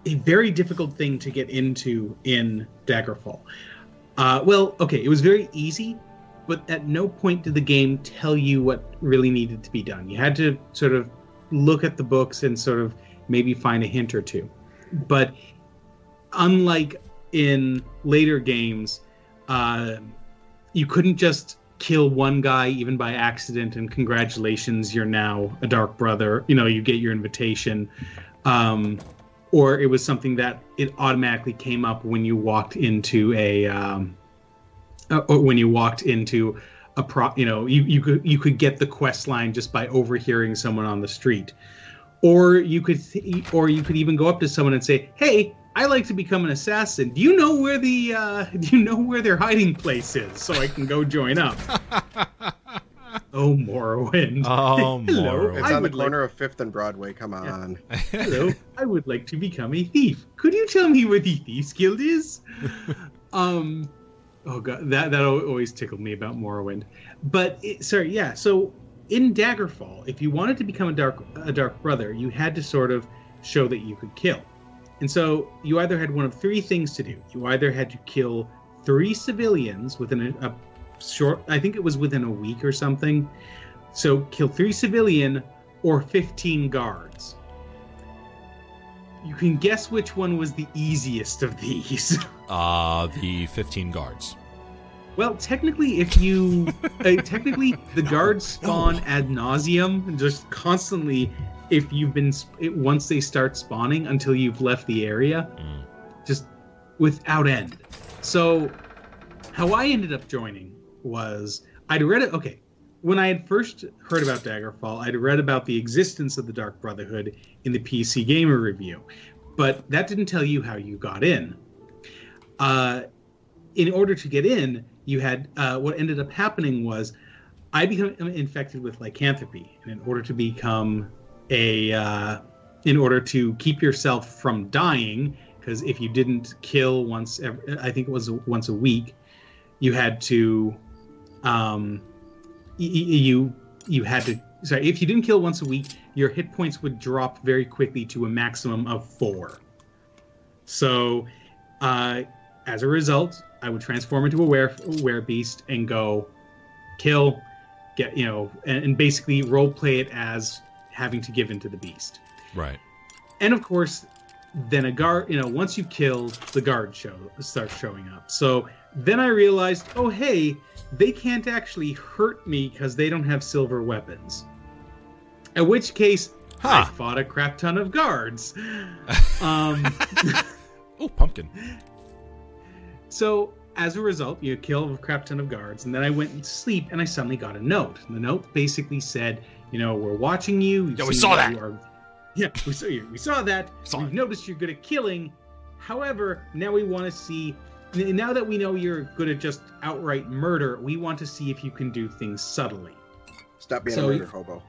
a very difficult thing to get into in Daggerfall. Uh, well, okay, it was very easy, but at no point did the game tell you what really needed to be done. You had to sort of look at the books and sort of maybe find a hint or two. But unlike in later games, uh, you couldn't just kill one guy even by accident and congratulations, you're now a Dark Brother. You know, you get your invitation. Um, or it was something that it automatically came up when you walked into a, um, uh, or when you walked into a pro. You know, you you could you could get the quest line just by overhearing someone on the street or you could th- or you could even go up to someone and say hey i like to become an assassin do you know where the uh, do you know where their hiding place is so i can go join up oh morrowind Oh, Hello. Morrowind. It's I on the would like- corner of Fifth and Broadway. Come on. hello i would like to become a thief could you tell me where the thieves guild is um oh god that that always tickled me about morrowind but it, sorry yeah so in daggerfall if you wanted to become a dark a dark brother you had to sort of show that you could kill and so you either had one of three things to do you either had to kill three civilians within a, a short i think it was within a week or something so kill three civilian or 15 guards you can guess which one was the easiest of these Uh, the fifteen guards. Well, technically, if you uh, technically the guards spawn ad nauseum, and just constantly. If you've been it, once they start spawning until you've left the area, Mm. just without end. So, how I ended up joining was I'd read it. Okay, when I had first heard about Daggerfall, I'd read about the existence of the Dark Brotherhood in the PC Gamer review, but that didn't tell you how you got in. Uh, in order to get in, you had uh, what ended up happening was I became infected with lycanthropy, and in order to become a, uh, in order to keep yourself from dying, because if you didn't kill once, ev I think it was once a week, you had to, um, you you had to. Sorry, if you didn't kill once a week, your hit points would drop very quickly to a maximum of four. So, uh, as a result, I would transform into a were were beast and go kill, get you know, and, and basically role play it as having to give in to the beast. Right. And of course, then a guard, you know, once you kill, the guard show starts showing up. So then I realized, oh hey, they can't actually hurt me because they don't have silver weapons. In which case, I fought a crap ton of guards. um, Oh, pumpkin. So as a result, you kill a crap ton of guards, and then I went to sleep, and I suddenly got a note. And the note basically said, You know, we're watching you. We've Yeah, we saw that that. you are- yeah, we saw you. We saw that. Saw We've it. noticed you're good at killing. However, now we want to see. Now that we know you're good at just outright murder, we want to see if you can do things subtly. Stop being So a murder hobo.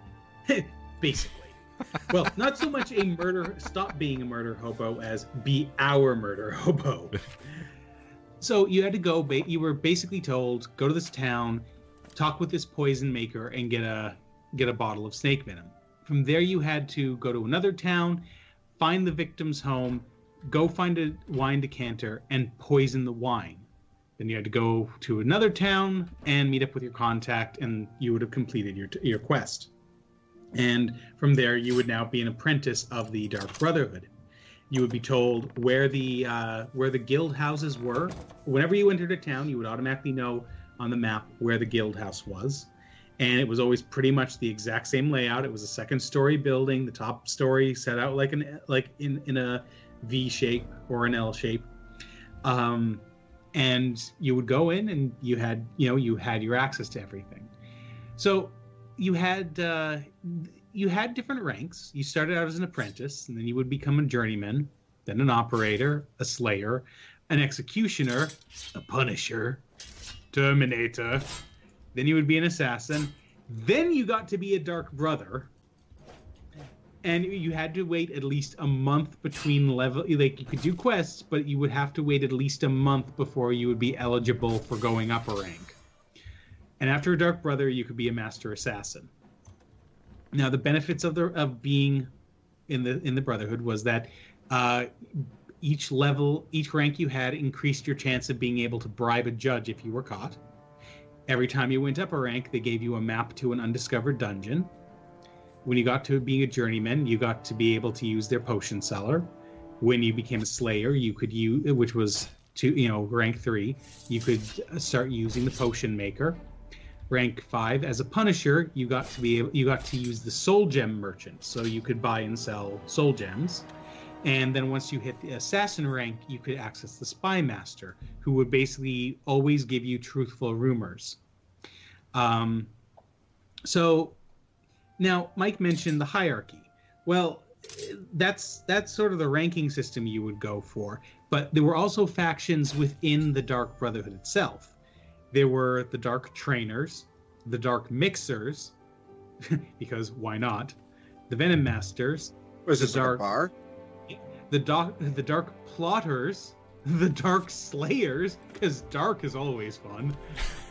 basically. well, not so much a murder, stop being a murder hobo as be our murder hobo. so you had to go, you were basically told, go to this town, talk with this poison maker, and get a get a bottle of snake venom. From there, you had to go to another town, find the victim's home, go find a wine decanter, and poison the wine. Then you had to go to another town and meet up with your contact, and you would have completed your your quest and from there you would now be an apprentice of the Dark Brotherhood. You would be told where the uh, where the guild houses were. Whenever you entered a town, you would automatically know on the map where the guild house was, and it was always pretty much the exact same layout. It was a second story building, the top story set out like an like in in a V shape or an L shape. Um, and you would go in and you had you know you had your access to everything. So you had uh, you had different ranks. You started out as an apprentice, and then you would become a journeyman, then an operator, a slayer, an executioner, a punisher, terminator. Then you would be an assassin. Then you got to be a dark brother. And you had to wait at least a month between level. Like you could do quests, but you would have to wait at least a month before you would be eligible for going up a rank. And after a Dark Brother, you could be a Master Assassin. Now, the benefits of the of being in the in the Brotherhood was that uh, each level, each rank you had increased your chance of being able to bribe a judge if you were caught. Every time you went up a rank, they gave you a map to an undiscovered dungeon. When you got to being a journeyman, you got to be able to use their potion cellar. When you became a slayer, you could use, which was to you know rank three, you could uh, start using the potion maker rank five as a punisher you got to be able, you got to use the soul gem merchant so you could buy and sell soul gems and then once you hit the assassin rank you could access the spy master who would basically always give you truthful rumors um, so now mike mentioned the hierarchy well that's that's sort of the ranking system you would go for but there were also factions within the dark brotherhood itself there were the dark trainers, the dark mixers, because why not? The venom masters, Was The this like a dark- bar? The dark the dark plotters, the dark slayers, because dark is always fun.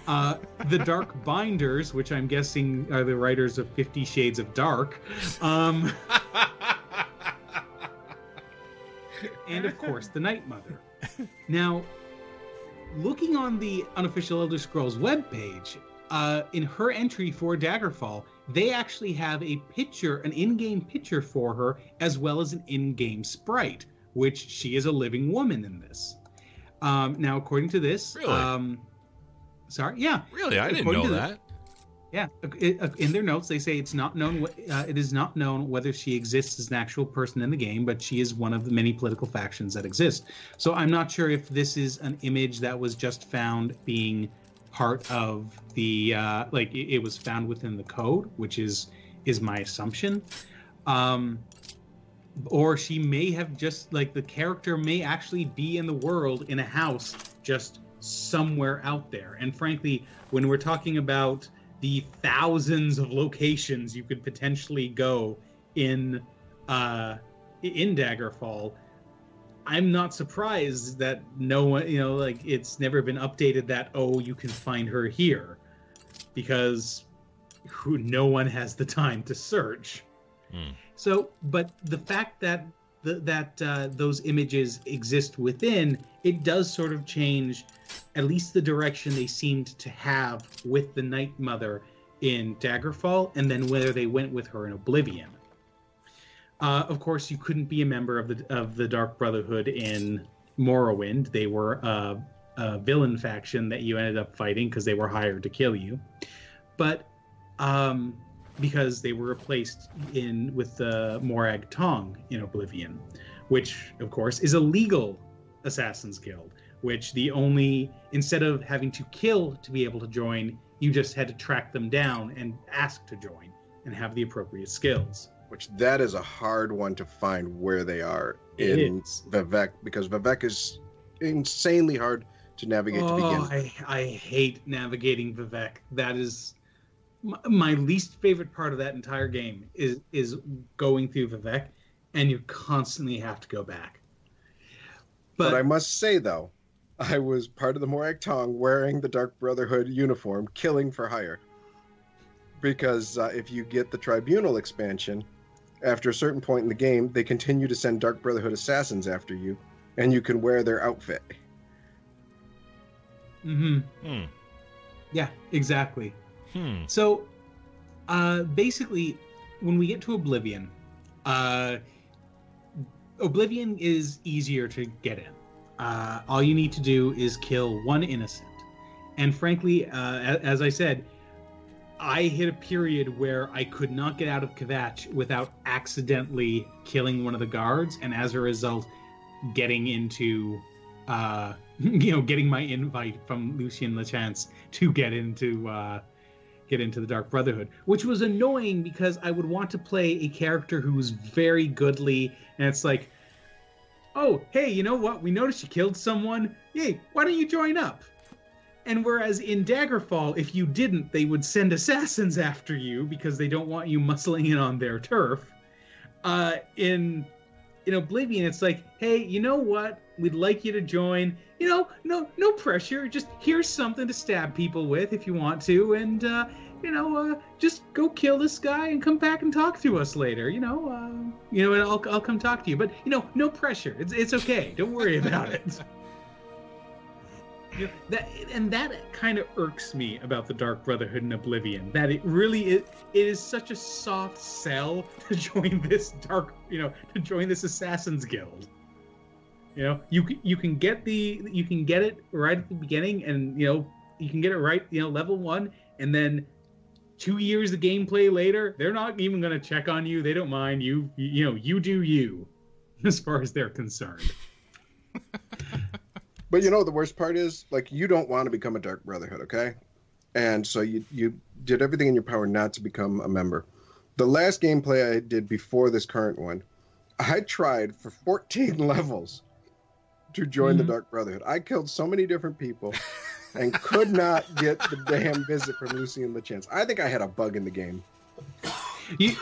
Uh, the dark binders, which I'm guessing are the writers of Fifty Shades of Dark, um, and of course the Night Mother. Now, looking on the unofficial Elder Scrolls webpage, uh, in her entry for Daggerfall, they actually have a picture, an in-game picture for her, as well as an in-game sprite, which she is a living woman in this. Um, now, according to this, Really? um, sorry, yeah, Really, I didn't know that. yeah, in their notes they say it's not known. Uh, it is not known whether she exists as an actual person in the game, but she is one of the many political factions that exist. So I'm not sure if this is an image that was just found being part of the uh, like it, it was found within the code, which is is my assumption. Um, or she may have just like the character may actually be in the world in a house just somewhere out there. And frankly, when we're talking about the thousands of locations you could potentially go in uh in Daggerfall, I'm not surprised that no one, you know, like it's never been updated that oh, you can find her here because who no one has the time to search. Hmm. So, but the fact that the, that uh, those images exist within it does sort of change at least the direction they seemed to have with the Night Mother in Daggerfall, and then where they went with her in Oblivion. Uh, of course, you couldn't be a member of the of the Dark Brotherhood in Morrowind. They were a, a villain faction that you ended up fighting because they were hired to kill you. But um, because they were replaced in with the Morag Tong in Oblivion, which of course is a legal assassins guild. Which the only instead of having to kill to be able to join, you just had to track them down and ask to join, and have the appropriate skills. Which that is a hard one to find where they are in. Vivec because Vivec is insanely hard to navigate to Oh, begin. I, I hate navigating Vivec. That is my, my least favorite part of that entire game is is going through Vivec, and you constantly have to go back. But, But, I must say though, I was part of the Morag Tong wearing the Dark Brotherhood uniform, killing for hire. Because uh, if you get the Tribunal expansion, after a certain point in the game, they continue to send Dark Brotherhood assassins after you, and you can wear their outfit. Mhm. Hmm. yeah, exactly. Hmm. So, uh, basically, when we get to Oblivion, uh, Oblivion is easier to get in. Uh, all you need to do is kill one innocent. And frankly, uh, as I said, I hit a period where I could not get out of Kvatch without accidentally killing one of the guards, and as a result, getting into, uh, you know, getting my invite from Lucien Lachance to get into uh, get into the Dark Brotherhood, which was annoying because I would want to play a character who was very goodly, and it's like, oh, hey, you know what? We noticed you killed someone. Yay! Why don't you join up? And whereas in Daggerfall, if you didn't, they would send assassins after you because they don't want you muscling in on their turf. Uh, in in Oblivion, it's like, hey, you know what? We'd like you to join. You know, no no pressure. Just here's something to stab people with if you want to, and uh, you know, uh, just go kill this guy and come back and talk to us later. You know, uh, you know, and I'll I'll come talk to you. But you know, no pressure. It's it's okay. Don't worry about it. Know, that and that kind of irks me about the Dark Brotherhood and Oblivion. That it really is it is such a soft sell to join this dark, you know, to join this Assassins Guild. You know, you you can get the you can get it right at the beginning, and you know you can get it right, you know, level one, and then two years of gameplay later, they're not even going to check on you. They don't mind. You, you know, you do you, as far as they're concerned. But you know the worst part is like you don't want to become a Dark Brotherhood, okay? And so you you did everything in your power not to become a member. The last gameplay I did before this current one, I tried for 14 levels to join the Mhm. Dark Brotherhood. I killed so many different people and could not get the damn visit from Lucien Lachance. I think I had a bug in the game. You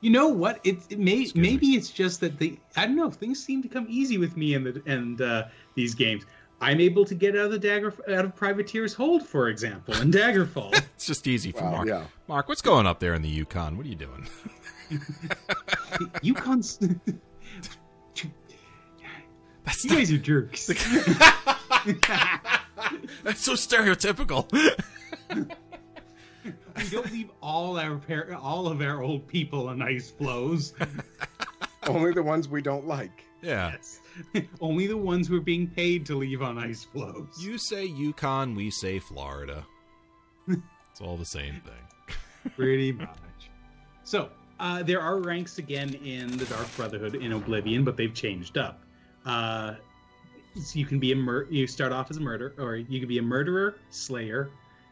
you know what? It, it may Excuse me. maybe it's just that the I don't know. Things seem to come easy with me in the and uh, these games. I'm able to get out of the dagger out of privateer's hold, for example, in Daggerfall. It's just easy for Wow, Mark. yeah. Mark, what's going up there in the Yukon? What are you doing? Yukon's. That's you guys are jerks. That's so stereotypical. we don't leave all our par- all of our old people on ice floes. Only the ones we don't like. yeah. Yes. Only the ones who are being paid to leave on ice floes. You say Yukon, we say Florida. It's all the same thing. Pretty much. So, uh, there are ranks again in the Dark Brotherhood in Oblivion, but they've changed up. Uh, so you can be a mur- you start off as a murderer, or you can be a murderer, slayer,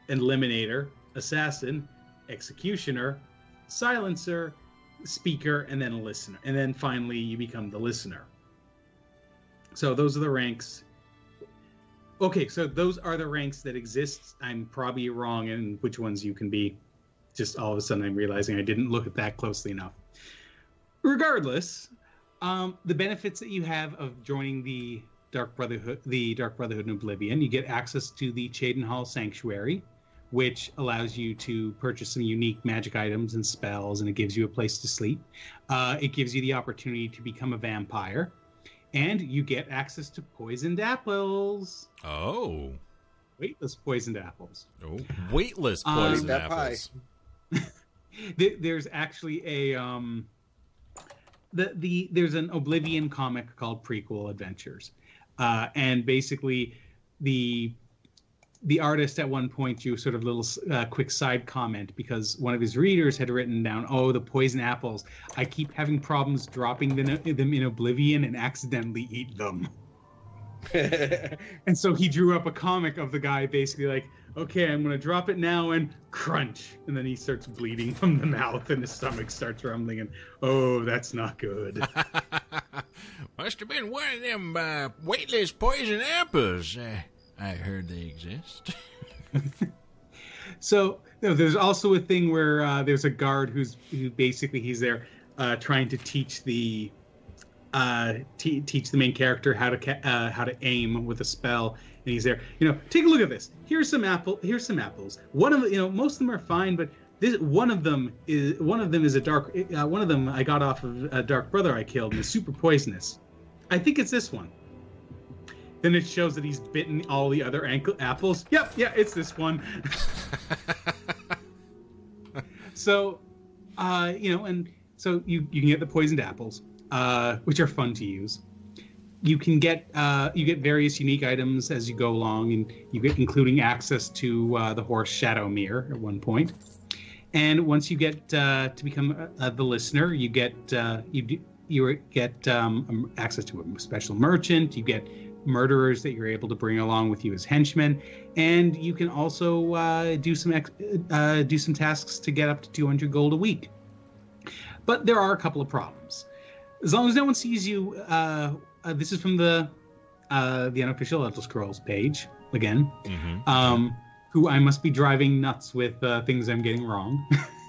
eliminator, assassin, executioner, silencer, speaker, and then a listener. And then finally, you become the listener. So those are the ranks. Okay, so those are the ranks that exist. I'm probably wrong in which ones you can be. Just all of a sudden, I'm realizing I didn't look at that closely enough. Regardless, um, the benefits that you have of joining the Dark Brotherhood, the Dark Brotherhood in Oblivion, you get access to the Cheydinhal Sanctuary, which allows you to purchase some unique magic items and spells, and it gives you a place to sleep. Uh, it gives you the opportunity to become a vampire, and you get access to poisoned apples. Oh. Weightless poisoned apples. Oh. Weightless Um, poison Eat that pie. apples. There's actually a um, the the there's an Oblivion comic called Prequel Adventures, uh, and basically the the artist at one point drew sort of little uh, quick side comment because one of his readers had written down, "Oh, the poison apples! I keep having problems dropping them, them in Oblivion and accidentally eat them." And so he drew up a comic of the guy basically like, okay, I'm gonna drop it now and crunch, and then he starts bleeding from the mouth and his stomach starts rumbling and oh, that's not good. Must have been one of them uh, weightless poison apples. Uh, I heard they exist. So no, there's also a thing where uh, there's a guard who's who basically he's there uh, trying to teach the uh, te- teach the main character how to ca- uh, how to aim with a spell, and he's there. You know, take a look at this. Here's some apple. Here's some apples. One of the- you know most of them are fine, but this one of them is one of them is a dark. Uh, one of them I got off of a dark brother I killed and is super poisonous. I think it's this one. Then it shows that he's bitten all the other ankle apples. Yep, yeah, it's this one. so, uh, you know, and so you you can get the poisoned apples, uh, which are fun to use. You can get uh, you get various unique items as you go along, and you get including access to uh, the horse Shadowmere at one point. And once you get uh, to become uh, the listener, you get uh, you do, you get um, access to a special merchant. You get murderers that you're able to bring along with you as henchmen, and you can also uh, do some ex- uh, do some tasks to get up to 200 gold a week. But there are a couple of problems. As long as no one sees you, uh, uh, this is from the uh, the unofficial Elder Scrolls page again. Mm-hmm. Um, who I must be driving nuts with uh, things I'm getting wrong.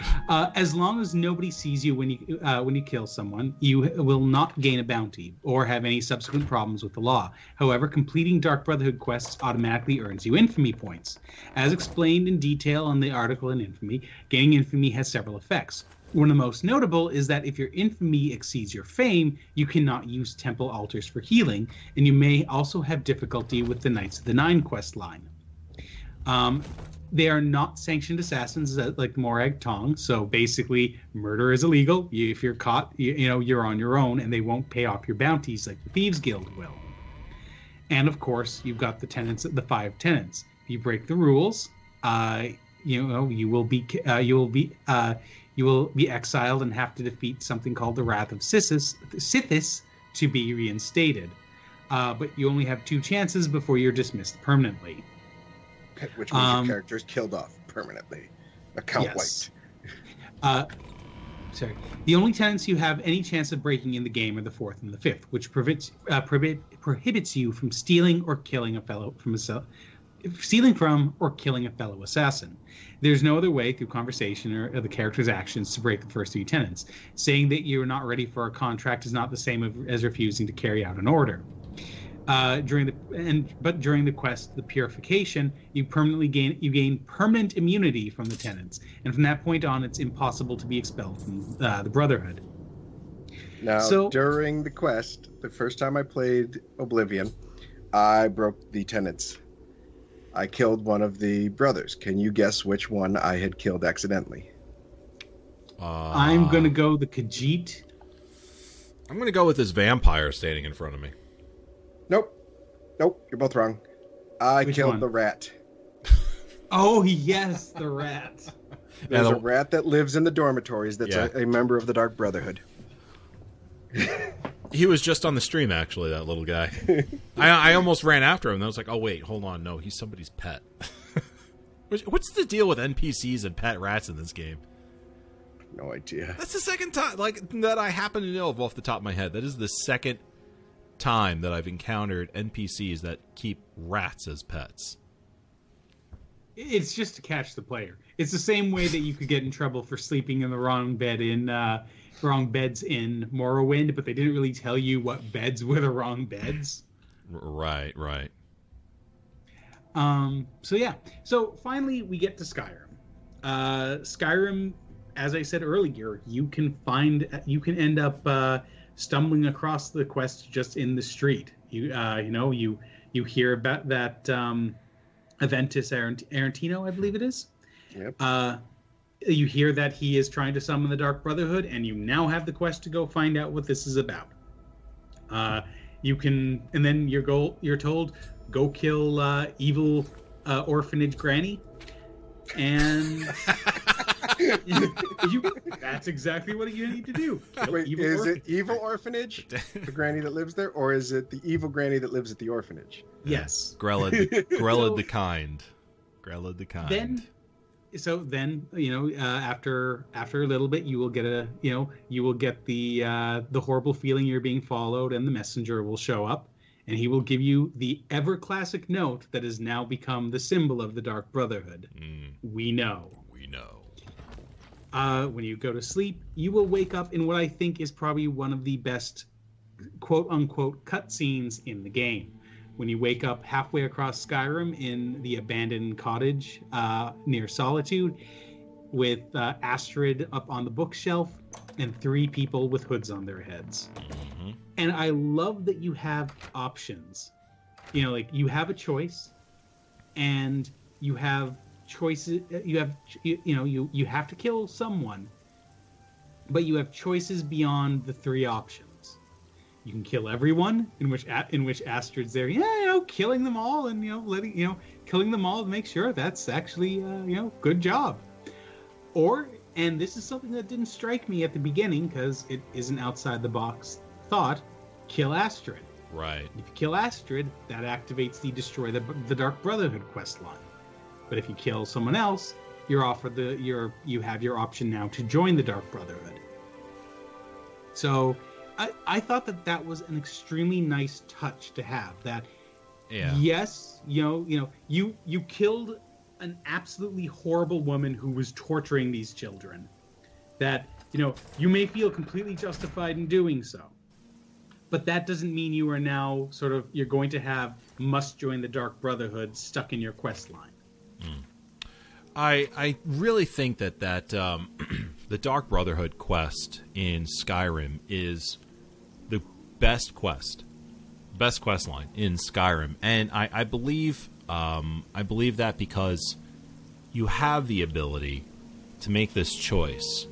Uh, as long as nobody sees you when you uh, when you kill someone, you will not gain a bounty or have any subsequent problems with the law. However, completing Dark Brotherhood quests automatically earns you infamy points. As explained in detail in the article in Infamy, gaining infamy has several effects. One of the most notable is that if your infamy exceeds your fame, you cannot use temple altars for healing, and you may also have difficulty with the Knights of the Nine quest line. Um, they are not sanctioned assassins uh, like Morag Tong. So basically, murder is illegal. If you're caught, you, you know you're on your own, and they won't pay off your bounties like the Thieves Guild will. And of course, you've got the tenants, the five tenants. If you break the rules, uh, you know you will be uh, you will be uh, you will be exiled and have to defeat something called the Wrath of Sithis, Sithis to be reinstated. Uh, but you only have two chances before you're dismissed permanently. Which means Um, your character's killed off permanently. Account Yes. wiped. Uh, sorry. The only tenants you have any chance of breaking in the game are the fourth and the fifth, which prevents uh, prohibit, prohibits you from stealing or killing a fellow from a cell, stealing from or killing a fellow assassin. There's no other way through conversation or, or the character's actions to break the first three tenants. Saying that you're not ready for a contract is not the same as refusing to carry out an order. Uh, during the and but during the quest, the purification, you permanently gain you gain permanent immunity from the tenants, and from that point on, it's impossible to be expelled from uh, the Brotherhood. Now, So- during the quest, the first time I played Oblivion, I broke the tenants. I killed one of the brothers. Can you guess which one I had killed accidentally? Uh, I'm gonna go the Khajiit. I'm gonna go with this vampire standing in front of me. Nope. Nope, you're both wrong. I Which killed one? the rat. Oh yes, the rat. There's Yeah, a rat that lives in the dormitories that's Yeah. a, a member of the Dark Brotherhood. He was just on the stream, actually. That little guy. I, I almost ran after him. and I was like, "Oh wait, hold on, no, he's somebody's pet." Which- What's the deal with NPCs and pet rats in this game? No idea. That's the second time, like that I happen to know of off the top of my head. That is the second time that I've encountered NPCs that keep rats as pets. It's just to catch the player. It's the same way that you could get in trouble for sleeping in the wrong bed in uh, wrong beds in Morrowind, but they didn't really tell you what beds were the wrong beds. Right, right. Um, so yeah. So finally, we get to Skyrim. Uh, Skyrim, as I said earlier, you can find you can end up uh, stumbling across the quest just in the street. You uh, you know you you hear about that um, Aventus Arant- Arantino, I believe it is. Yep. Uh, you hear that he is trying to summon the Dark Brotherhood, and you now have the quest to go find out what this is about. Uh, you can, and then your goal, you're told, go kill uh, evil uh, orphanage granny, and you, you- that's exactly what you need to do. Kill Wait, evil is orphan- it evil orphanage, the granny that lives there, or is it the evil granny that lives at the orphanage? Yes. Grelod, the, Grelod So- the kind. Grelod the kind. Then, so then you know uh, after after a little bit you will get a you know you will get the uh, the horrible feeling you're being followed and the messenger will show up and he will give you the ever classic note that has now become the symbol of the Dark Brotherhood. Mm, we know. Uh, when you go to sleep, you will wake up in what I think is probably one of the best quote unquote cutscenes in the game. When you wake up halfway across Skyrim in the abandoned cottage uh, near Solitude, with uh, Astrid up on the bookshelf and three people with hoods on their heads. Mhm. And I love that you have options. You know, like you have a choice, and you have choices. You have, you, you know, you you have to kill someone, but you have choices beyond the three options. You can kill everyone, in which in which Astrid's there, yeah, you know, killing them all, and you know, letting you know, killing them all to make sure that's actually, uh, you know, good job. Or, and this is something that didn't strike me at the beginning because it isn't outside the box thought, kill Astrid. Right. If you kill Astrid, that activates the destroy the, the Dark Brotherhood quest line. But if you kill someone else, you're offered the you're you have your option now to join the Dark Brotherhood. So, I I thought that that was an extremely nice touch to have. That Yeah. yes, you know, you know, you you killed an absolutely horrible woman who was torturing these children. That you know, you may feel completely justified in doing so but that doesn't mean you are now sort of you're going to have must join the dark brotherhood stuck in your quest line I I really think that that um, the Dark Brotherhood quest in Skyrim is the best quest, best quest line in Skyrim, and I, I believe um, I believe that because you have the ability to make this choice,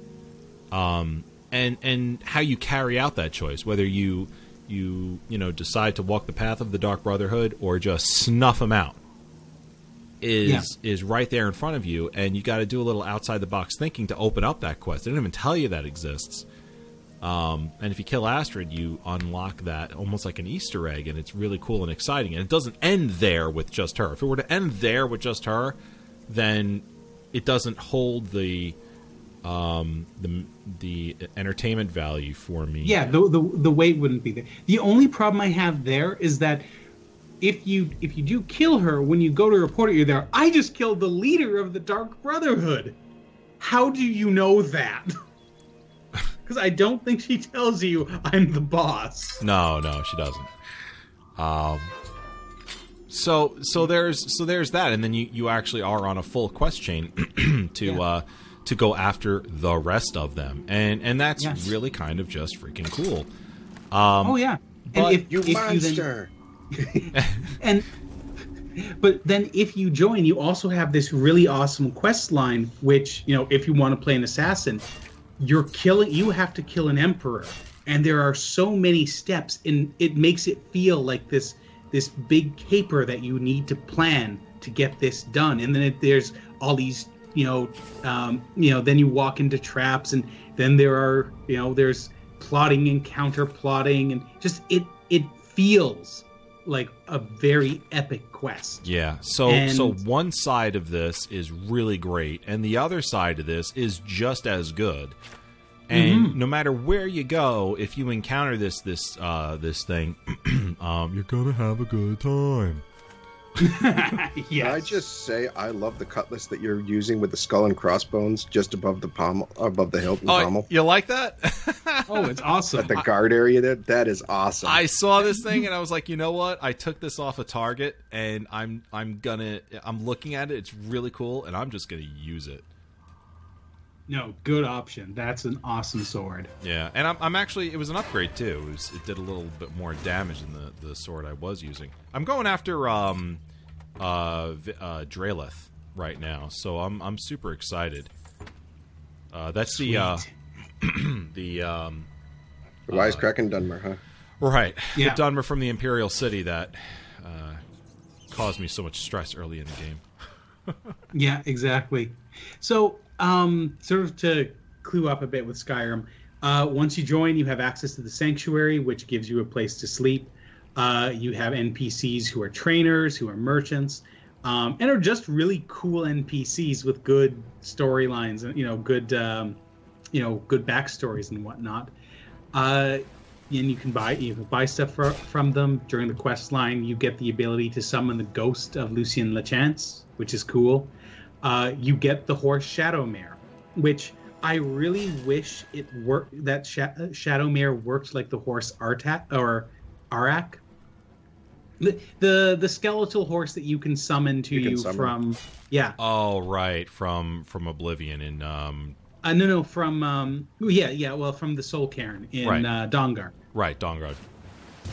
um, and and how you carry out that choice, whether you you you know decide to walk the path of the Dark Brotherhood or just snuff them out is is right there in front of you, and you got to do a little outside the box thinking to open up that quest. They didn't even tell you that exists. Um, and if you kill Astrid, you unlock that almost like an Easter egg, and it's really cool and exciting. And it doesn't end there with just her. If it were to end there with just her, then it doesn't hold the um, the the entertainment value for me. yeah the, the the weight wouldn't be there the only problem i have there is that if you if you do kill her when you go to report it you're there i just killed the leader of the dark brotherhood how do you know that because i don't think she tells you i'm the boss No, no, she doesn't. Um, so so there's so there's that, and then you you actually are on a full quest chain to Yeah. uh to go after the rest of them, and and that's Yes. really kind of just freaking cool. Um, oh yeah but and if You if then- monster! And but then if you join you also have this really awesome quest line which you know if you want to play an assassin you're killing you have to kill an emperor. And there are so many steps and it makes it feel like this this big caper that you need to plan to get this done. And then it, there's all these you know um, you know then you walk into traps and then there are you know there's plotting and counter plotting and just it it feels like a very epic quest Yeah. So And- so one side of this is really great, and the other side of this is just as good. And Mm-hmm. no matter where you go, if you encounter this this uh, this thing, um, you're gonna have a good time. Yes. Can I just say I love the cutlass that you're using with the skull and crossbones just above the pommel, above the hilt and Oh, pommel you like that? oh it's awesome at the guard area. There, that is awesome. I saw this thing and I was like, you know what? I took this off of Target and I'm I'm gonna I'm looking at it. It's really cool, and I'm just gonna use it. No good option that's an awesome sword Yeah, and I'm, I'm actually it was an upgrade too. It, was, it did a little bit more damage than the, the sword I was using. I'm going after um uh, uh Drelith right now, so I'm I'm super excited. Uh, that's the uh, Sweet. the um the wisecracking Dunmer, huh? right Yeah. the Dunmer from the Imperial City that uh, caused me so much stress early in the game. yeah exactly so um, sort of to clue up a bit with Skyrim. Uh, once you join, you have access to the sanctuary, which gives you a place to sleep. Uh, you have NPCs who are trainers, who are merchants, um, and are just really cool NPCs with good storylines and you know good um, you know good backstories and whatnot. Uh, and you can buy you can buy stuff for, from them during the quest line. You get the ability to summon the ghost of Lucien Lachance, which is cool. Uh, you get the horse Shadowmere, which I really wish it worked. That Sha- Shadowmere worked like the horse Artak or Arak. The, the the skeletal horse that you can summon to You you, can summon. from yeah Oh, right, from from Oblivion and um, uh, no no from um yeah yeah well from the Soul Cairn in Right. uh, Dawnguard right, dawnguard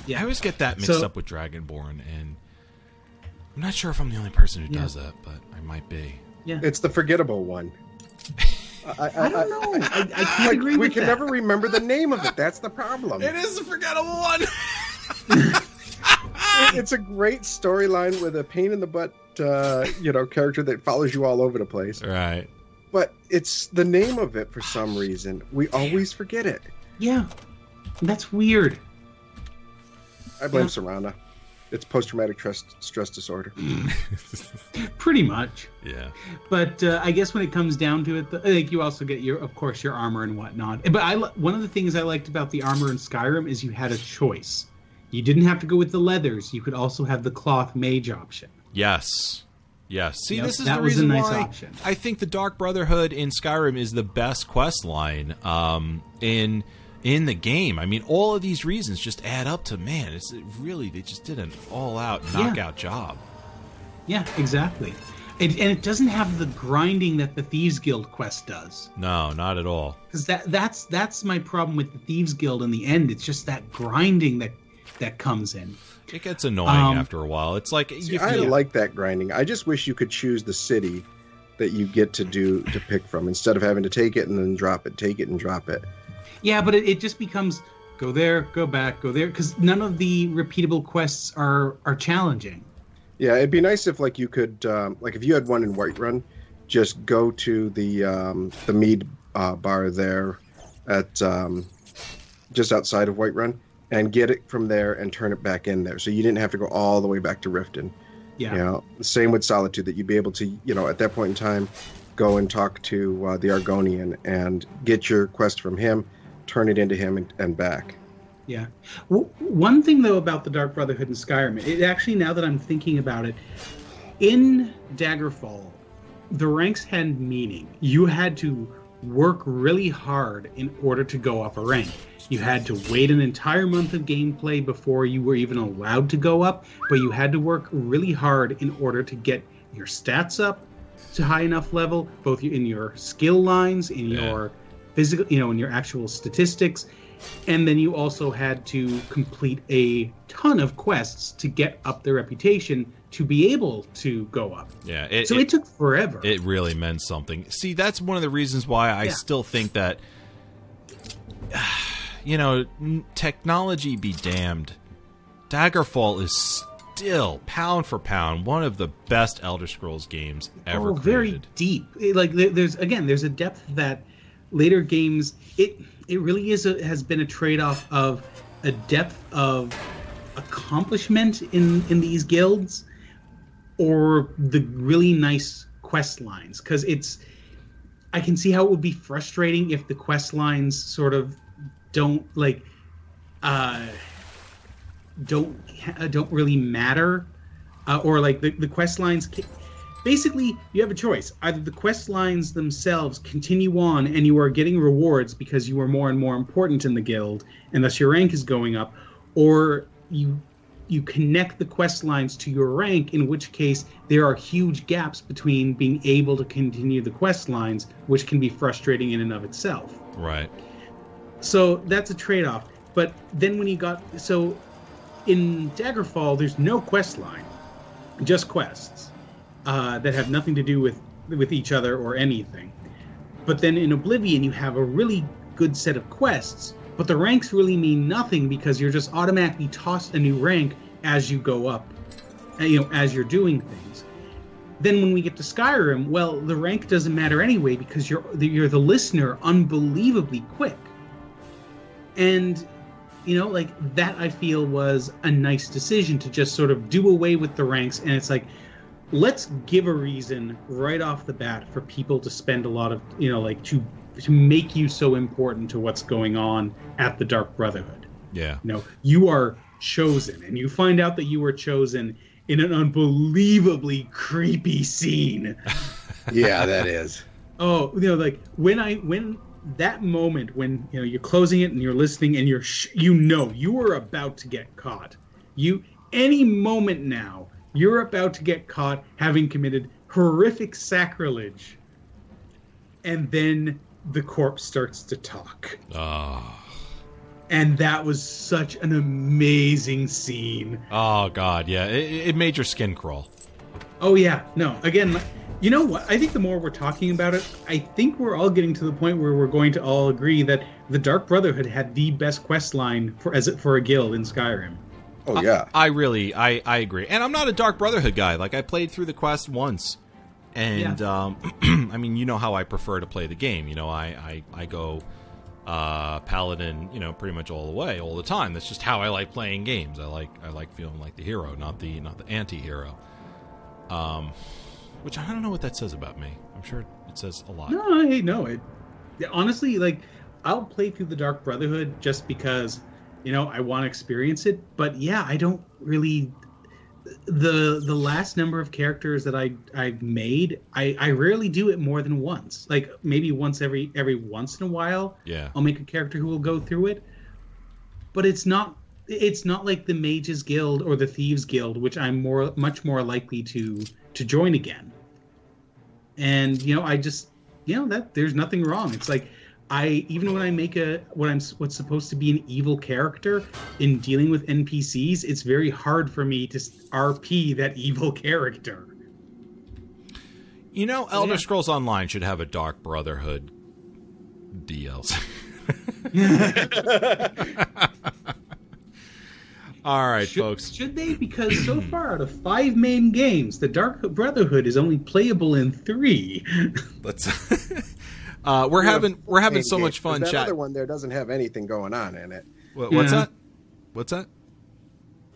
yeah I always get that mixed So- up with Dragonborn, and I'm not sure if I'm the only person who Yeah. does that, but I might be. Yeah It's the forgettable one. I, I don't know I, I can't like, agree we can that. never remember the name of it. That's the problem. It is a forgettable one. It's a great storyline with a pain in the butt, uh, you know, character that follows you all over the place. right. But it's the name of it for some reason. We always forget it. yeah that's weird I blame Yeah. Serana. It's post-traumatic stress stress disorder. pretty much Yeah. but uh, I guess when it comes down to it, the, like you also get your, of course, your armor and whatnot. But I one of the things I liked about the armor in Skyrim is you had a choice. You didn't have to go with the leathers. You could also have the cloth mage option. Yes. Yes. See, Yep, this is that the was a reason nice why option. I think the Dark Brotherhood in Skyrim is the best quest line um, in in the game. I mean, all of these reasons just add up to man. It's it really they just did an all out Yeah. knockout job. Yeah, exactly. It, and it doesn't have the grinding that the Thieves Guild quest does. No, not at all. Because that that's that's my problem with the Thieves Guild in the end. It's just that grinding that that comes in. It gets annoying Um, after a while. It's like See, if I you- like that grinding. I just wish you could choose the city that you get to do to pick from instead of having to take it and then drop it, take it and drop it. Yeah, but it, it just becomes go there, go back, go there, because none of the repeatable quests are are challenging. Yeah, it'd be nice if like you could um, like if you had one in Whiterun, just go to the um, the mead uh, bar there at um, just outside of Whiterun and get it from there and turn it back in there. So you didn't have to go all the way back to Riften. Yeah, You know, same with Solitude that you'd be able to, you know, at that point in time, go and talk to uh, the Argonian and get your quest from him, turn it into him and, and back. yeah. W- one thing though about the Dark Brotherhood in Skyrim, it actually now that I'm thinking about it, in Daggerfall, the ranks had meaning. You had to work really hard in order to go up a rank. You had to wait an entire month of gameplay before you were even allowed to go up, but you had to work really hard in order to get your stats up to high enough level, both in your skill lines, in Yeah. your physical, you know, in your actual statistics, and then you also had to complete a ton of quests to get up the reputation to be able to go up. yeah, it, So it, took forever. it really meant something. See, that's one of the reasons why I Yeah. still think that you know, technology be damned. Daggerfall is still pound for pound one of the best Elder Scrolls games ever oh, very created. deep. Like there's again, there's a depth that later games it it really is a, has been a trade off of a depth of accomplishment in in these guilds or the really nice quest lines. Because it's I can see how it would be frustrating if the quest lines sort of don't like uh don't don't really matter uh, or like the, the quest lines basically you have a choice. Either the quest lines themselves continue on and you are getting rewards because you are more and more important in the guild and thus your rank is going up or you you connect the quest lines to your rank in which case there are huge gaps between being able to continue the quest lines which can be frustrating in and of itself. Right. so that's a trade-off. But then when you got so in daggerfall there's no quest line just quests uh, that have nothing to do with with each other or anything but then in oblivion you have a really good set of quests but the ranks really mean nothing because you're just automatically tossed a new rank as you go up uh, you know as you're doing things then when we get to Skyrim, well, the rank doesn't matter anyway because you're you're the listener unbelievably quick. And you know, like that I feel was a nice decision to just sort of do away with the ranks and it's like let's give a reason right off the bat for people to spend a lot of, you know, like to to make you so important to what's going on at the Dark Brotherhood. Yeah. You know, you are chosen and you find out that you were chosen in an unbelievably creepy scene. Yeah, that is. Oh, you know, like when I when that moment when you know you're closing it and you're listening and you're sh- you know you are about to get caught. You any moment now you're about to get caught having committed horrific sacrilege, and then the corpse starts to talk. Oh. And that was such an amazing scene. Oh God, yeah. It, it made your skin crawl. Oh yeah, no. Again, you know what? I think the more we're talking about it, I think we're all getting to the point where we're going to all agree that the Dark Brotherhood had the best quest line for as for a guild in Skyrim. Oh yeah. I really, I, I agree. And I'm not a Dark Brotherhood guy. Like I played through the quest once, and um, I mean, you know how I prefer to play the game. You know, I, I, I go uh, paladin, you know, pretty much all the way, all the time. That's just how I like playing games. I like, I like feeling like the hero, not the, not the anti-hero. Um, which I don't know what that says about me. I'm sure it says a lot. No, I no. It honestly, like, I'll play through the Dark Brotherhood just because, you know, I want to experience it. But yeah, I don't really. The the last number of characters that I I've made, I I rarely do it more than once. Like maybe once every every once in a while, Yeah. I'll make a character who will go through it. But it's not it's not like the Mages Guild or the Thieves Guild, which I'm more much more likely to to join again. And you know, I just you know that there's nothing wrong. It's like I even when I make a what I'm what's supposed to be an evil character in dealing with NPCs, it's very hard for me to RP that evil character. You know, oh, Elder Yeah. Scrolls Online should have a Dark Brotherhood DLC. All right, Should, folks. should they? Because so far out of five main games, the Dark Brotherhood is only playable in three. Let's. uh, we're having we're having so game, much 'cause fun That chat. other one there doesn't have anything going on in it. What- What's Yeah. that? What's that?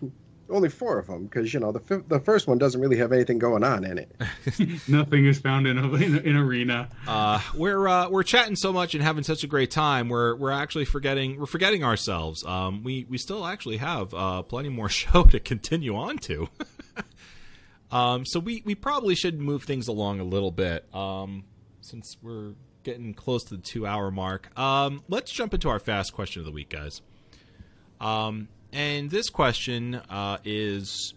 Only four of them, because you know the fi- the first one doesn't really have anything going on in it. Nothing is found in a, in, in arena. Uh, we're uh, we're chatting so much and having such a great time. We're we're actually forgetting we're forgetting ourselves. Um, we we still actually have uh, plenty more show to continue on to. um, so we we probably should move things along a little bit. Um, since we're getting close to the two hour mark. Um, let's jump into our fast question of the week, guys. Um, and this question uh, is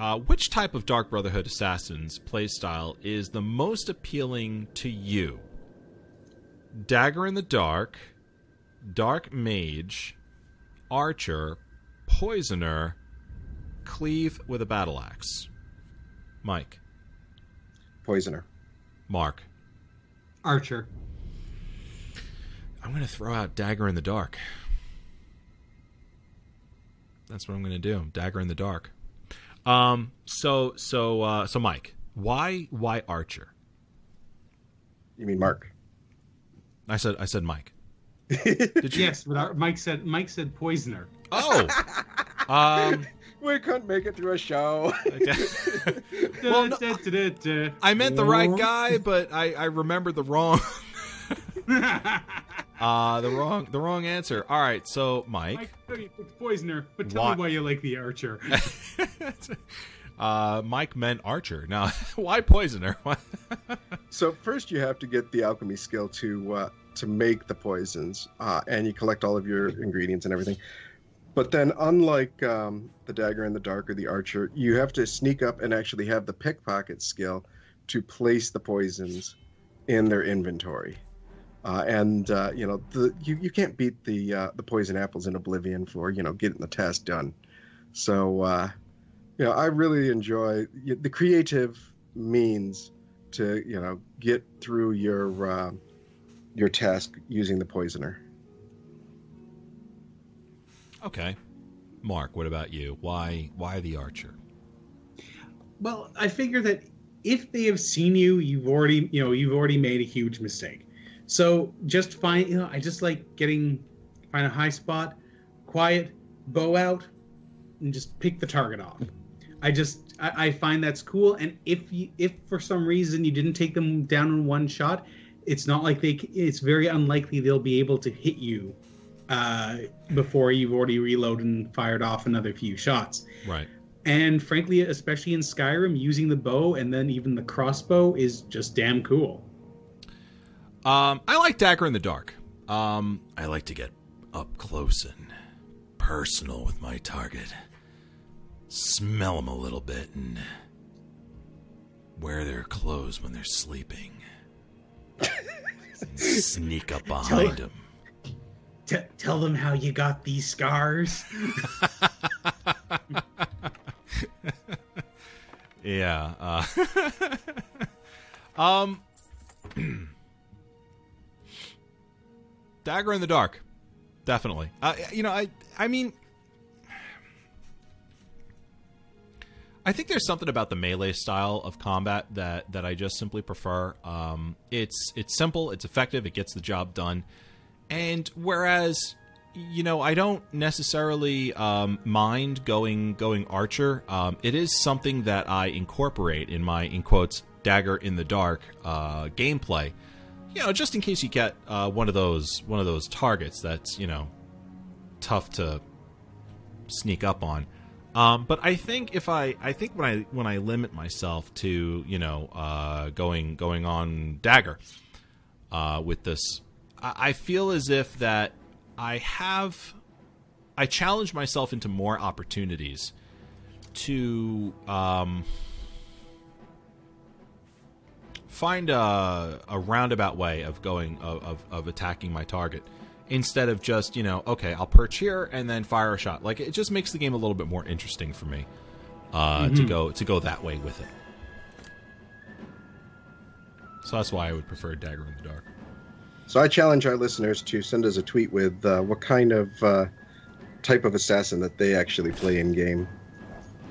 uh, which type of Dark Brotherhood Assassins playstyle is the most appealing to you? Dagger in the Dark, Dark Mage, Archer, Poisoner, Cleave with a Battle Axe. Mike, Poisoner. Mark. Archer. I'm going to throw out Dagger in the Dark. That's what I'm going to do. Dagger in the Dark. Um. So so uh, so Mike, why why Archer? You mean Mark? I said I said Mike. Did you? Yes, but our, Mike said Mike said poisoner. Oh. Um. We couldn't make it through a show. Well, no-. I meant the right guy, but I I remembered the wrong. Uh the wrong the wrong answer. All right, so Mike. Mike, okay, it's poisoner. But tell Why- me why you like the archer. uh Mike meant Archer. Now, why Poisoner? So first, you have to get the alchemy skill to uh, to make the poisons, uh, and you collect all of your ingredients and everything. But then, unlike um, the dagger in the dark or the archer, you have to sneak up and actually have the pickpocket skill to place the poisons in their inventory. Uh, and uh, you know the you, you can't beat the uh, the poison apples in Oblivion for you know getting the task done. So uh, you know I really enjoy the creative means to you know get through your uh, your task using the poisoner. Okay. Mark, what about you? Why why the Archer? Well, I figure that if they have seen you, you've already you know you've already made a huge mistake. So just find you know I just like getting find a high spot, quiet, bow out, and just pick the target off. I just I, find that's cool. And if you if for some reason you didn't take them down in one shot, it's not like they it's very unlikely they'll be able to hit you uh, before you've already reloaded and fired off another few shots. Right. And frankly, especially in Skyrim, using the bow and then even the crossbow is just damn cool. Um, I like Dagger in the Dark. Um, I like to get up close and personal with my target. Smell them a little bit and wear their clothes when they're sleeping. Sneak up behind them. T- tell them how you got these scars. Yeah. Uh, um, Dagger in the Dark, definitely. Uh, you know, I I mean, I think there's something about the melee style of combat that that I just simply prefer. Um, it's it's simple, it's effective, it gets the job done, and whereas you know I don't necessarily um, mind going going archer. Um, it is something that I incorporate in my in quotes dagger in the dark uh, gameplay. You know, just in case you get uh, one of those one of those targets that's you know tough to sneak up on. Um, but I think if I, I think when I when I limit myself to you know uh, going going on dagger uh, with this, I, feel as if that I have I challenge myself into more opportunities to um, find a, a roundabout way of going of, of, of attacking my target instead of just you know okay i'll perch here and then fire a shot. Like it just makes the game a little bit more interesting for me uh, to go to go that way with it. So that's why i would prefer dagger in the dark So I challenge our listeners to send us a tweet with uh, what kind of uh, type of assassin that they actually play in game.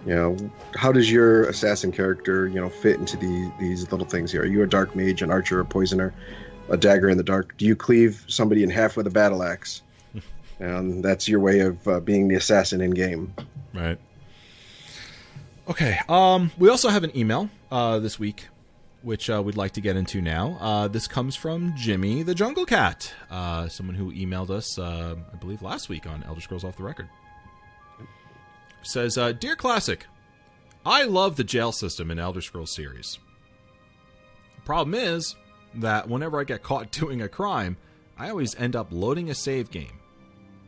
You know, how does your assassin character, you know, fit into the, these little things here? Are you a dark mage, an archer, a poisoner, a dagger in the dark? Do you cleave somebody in half with a battle axe? and that's your way of uh, being the assassin in game. Right. Okay. Um, we also have an email uh, this week, which uh, we'd like to get into now. Uh, this comes from Jimmy the Jungle Cat, uh, someone who emailed us, uh, I believe, last week on Elder Scrolls Off the Record. Says, uh, "Dear Classic, I love the jail system in Elder Scrolls series. The problem is that whenever I get caught doing a crime, I always end up loading a save game."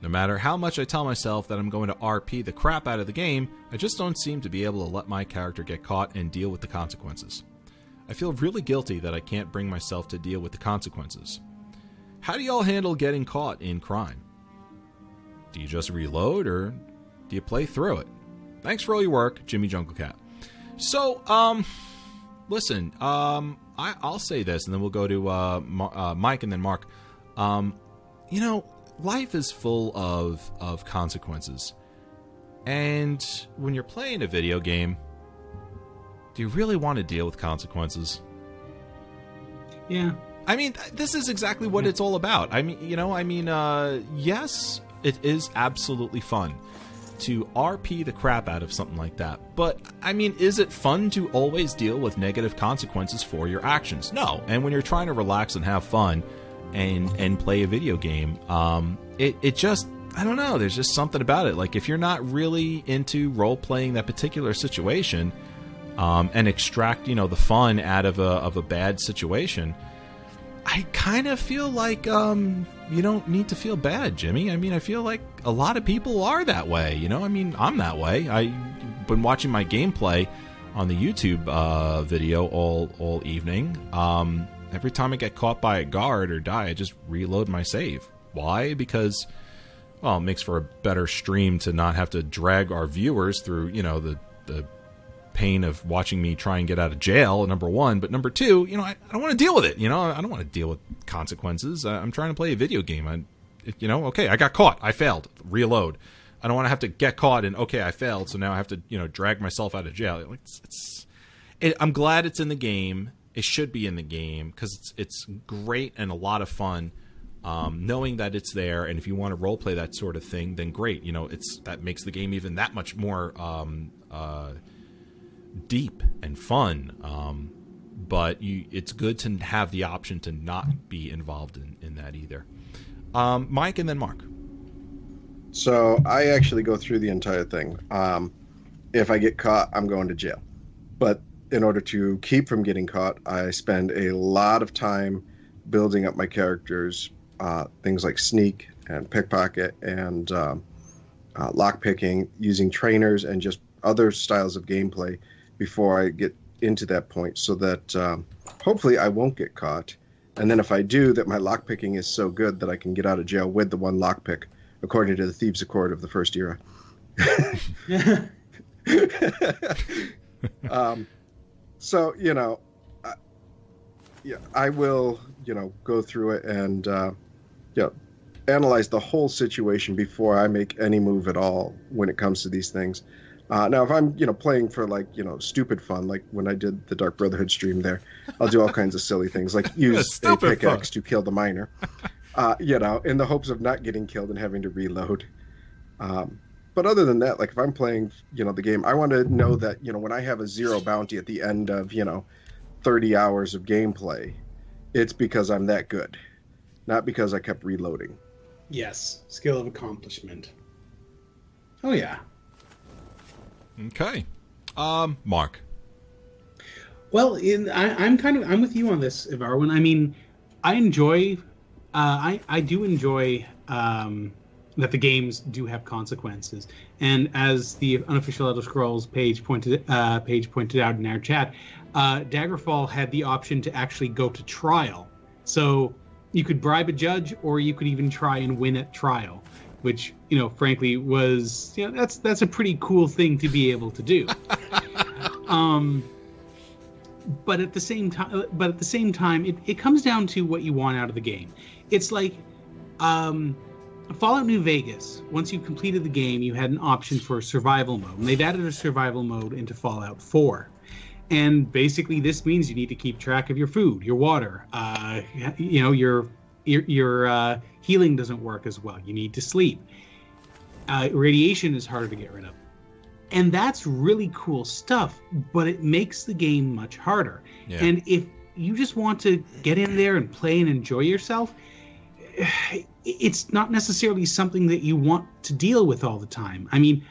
No matter how much I tell myself that I'm going to RP the crap out of the game, I just don't seem to be able to let my character get caught and deal with the consequences. I feel really guilty that I can't bring myself to deal with the consequences. How do y'all handle getting caught in crime? Do you just reload or do you play through it? Thanks for all your work, Jimmy Jungle Cat. So, um, listen, um, I, I'll say this, and then we'll go to uh, uh, Mike and then Mark. Um, you know, life is full of of consequences, and when you're playing a video game, do you really want to deal with consequences? Yeah. I mean, this is exactly what it's all about. I mean, you know, I mean, uh, yes, it is absolutely fun to RP the crap out of something like that. But, I mean, is it fun to always deal with negative consequences for your actions? No. And when you're trying to relax and have fun and and play a video game, um, it, it just, I don't know, there's just something about it. Like, if you're not really into role playing that particular situation um, and extract, you know, the fun out of a, of a bad situation, I kind of feel like um, you don't need to feel bad, Jimmy. I mean, I feel like a lot of people are that way. You know, I mean, I'm that way. I've been watching my gameplay on the YouTube uh, video all all evening. Um, every time I get caught by a guard or die, I just reload my save. Why? Because well, it makes for a better stream to not have to drag our viewers through, you know, the the pain of watching me try and get out of jail number one. But number two you know i, I don't want to deal with it you know? I don't want to deal with consequences. I, i'm trying to play a video game. I, you know okay i got caught. I failed. Reload. I don't want to have to get caught and okay i failed so now i have to you know drag myself out of jail. It's, it's it, I'm glad it's in the game. It should be in the game because it's it's great and a lot of fun. Um, knowing that it's there, and if you want to role play that sort of thing, then great. You know, it's that makes the game even that much more um, uh, deep and fun. Um, but you, it's good to have the option to not be involved in, in that either. Um, Mike and then Mark. So I actually go through the entire thing. Um, if I get caught, I'm going to jail. But in order to keep from getting caught, I spend a lot of time building up my characters, uh, things like sneak and pickpocket and um, uh, lockpicking, using trainers and just other styles of gameplay before I get into that point, so that um, hopefully I won't get caught. And then if I do, that my lockpicking is so good that I can get out of jail with the one lockpick, according to the Thieves' Accord of the First Era. um, so you know, I, yeah, I will you know go through it and uh, you know, analyze the whole situation before I make any move at all when it comes to these things. Uh, now, if I'm you know playing for like you know stupid fun, like when I did the Dark Brotherhood stream there, I'll do all kinds of silly things like use a pickaxe to kill the miner, uh, you know, in the hopes of not getting killed and having to reload. Um, but other than that, like if I'm playing, you know, the game, I want to know that you know when I have a zero bounty at the end of you know, 30 hours of gameplay, it's because I'm that good, not because I kept reloading. Yes, skill of accomplishment. Oh yeah. Okay. Um, Mark. Well, in, I, I'm kind of I'm with you on this, Ivarwin. I mean, I enjoy, uh, I I do enjoy um, that the games do have consequences, and as the unofficial Elder Scrolls page pointed uh, page pointed out in our chat, uh, Daggerfall had the option to actually go to trial, so you could bribe a judge, or you could even try and win at trial, which you know, frankly, was you know that's that's a pretty cool thing to be able to do. um but at the same time but at the same time it, it comes down to what you want out of the game it's like um fallout new vegas once you've completed the game you had an option for a survival mode and they've added a survival mode into fallout 4 and basically this means you need to keep track of your food your water uh you know your your, your uh, healing doesn't work as well. You need to sleep. Uh, radiation is harder to get rid of. And that's really cool stuff but it makes the game much harder. Yeah. and if you just want to get in there and play and enjoy yourself it's not necessarily something that you want to deal with all the time. I mean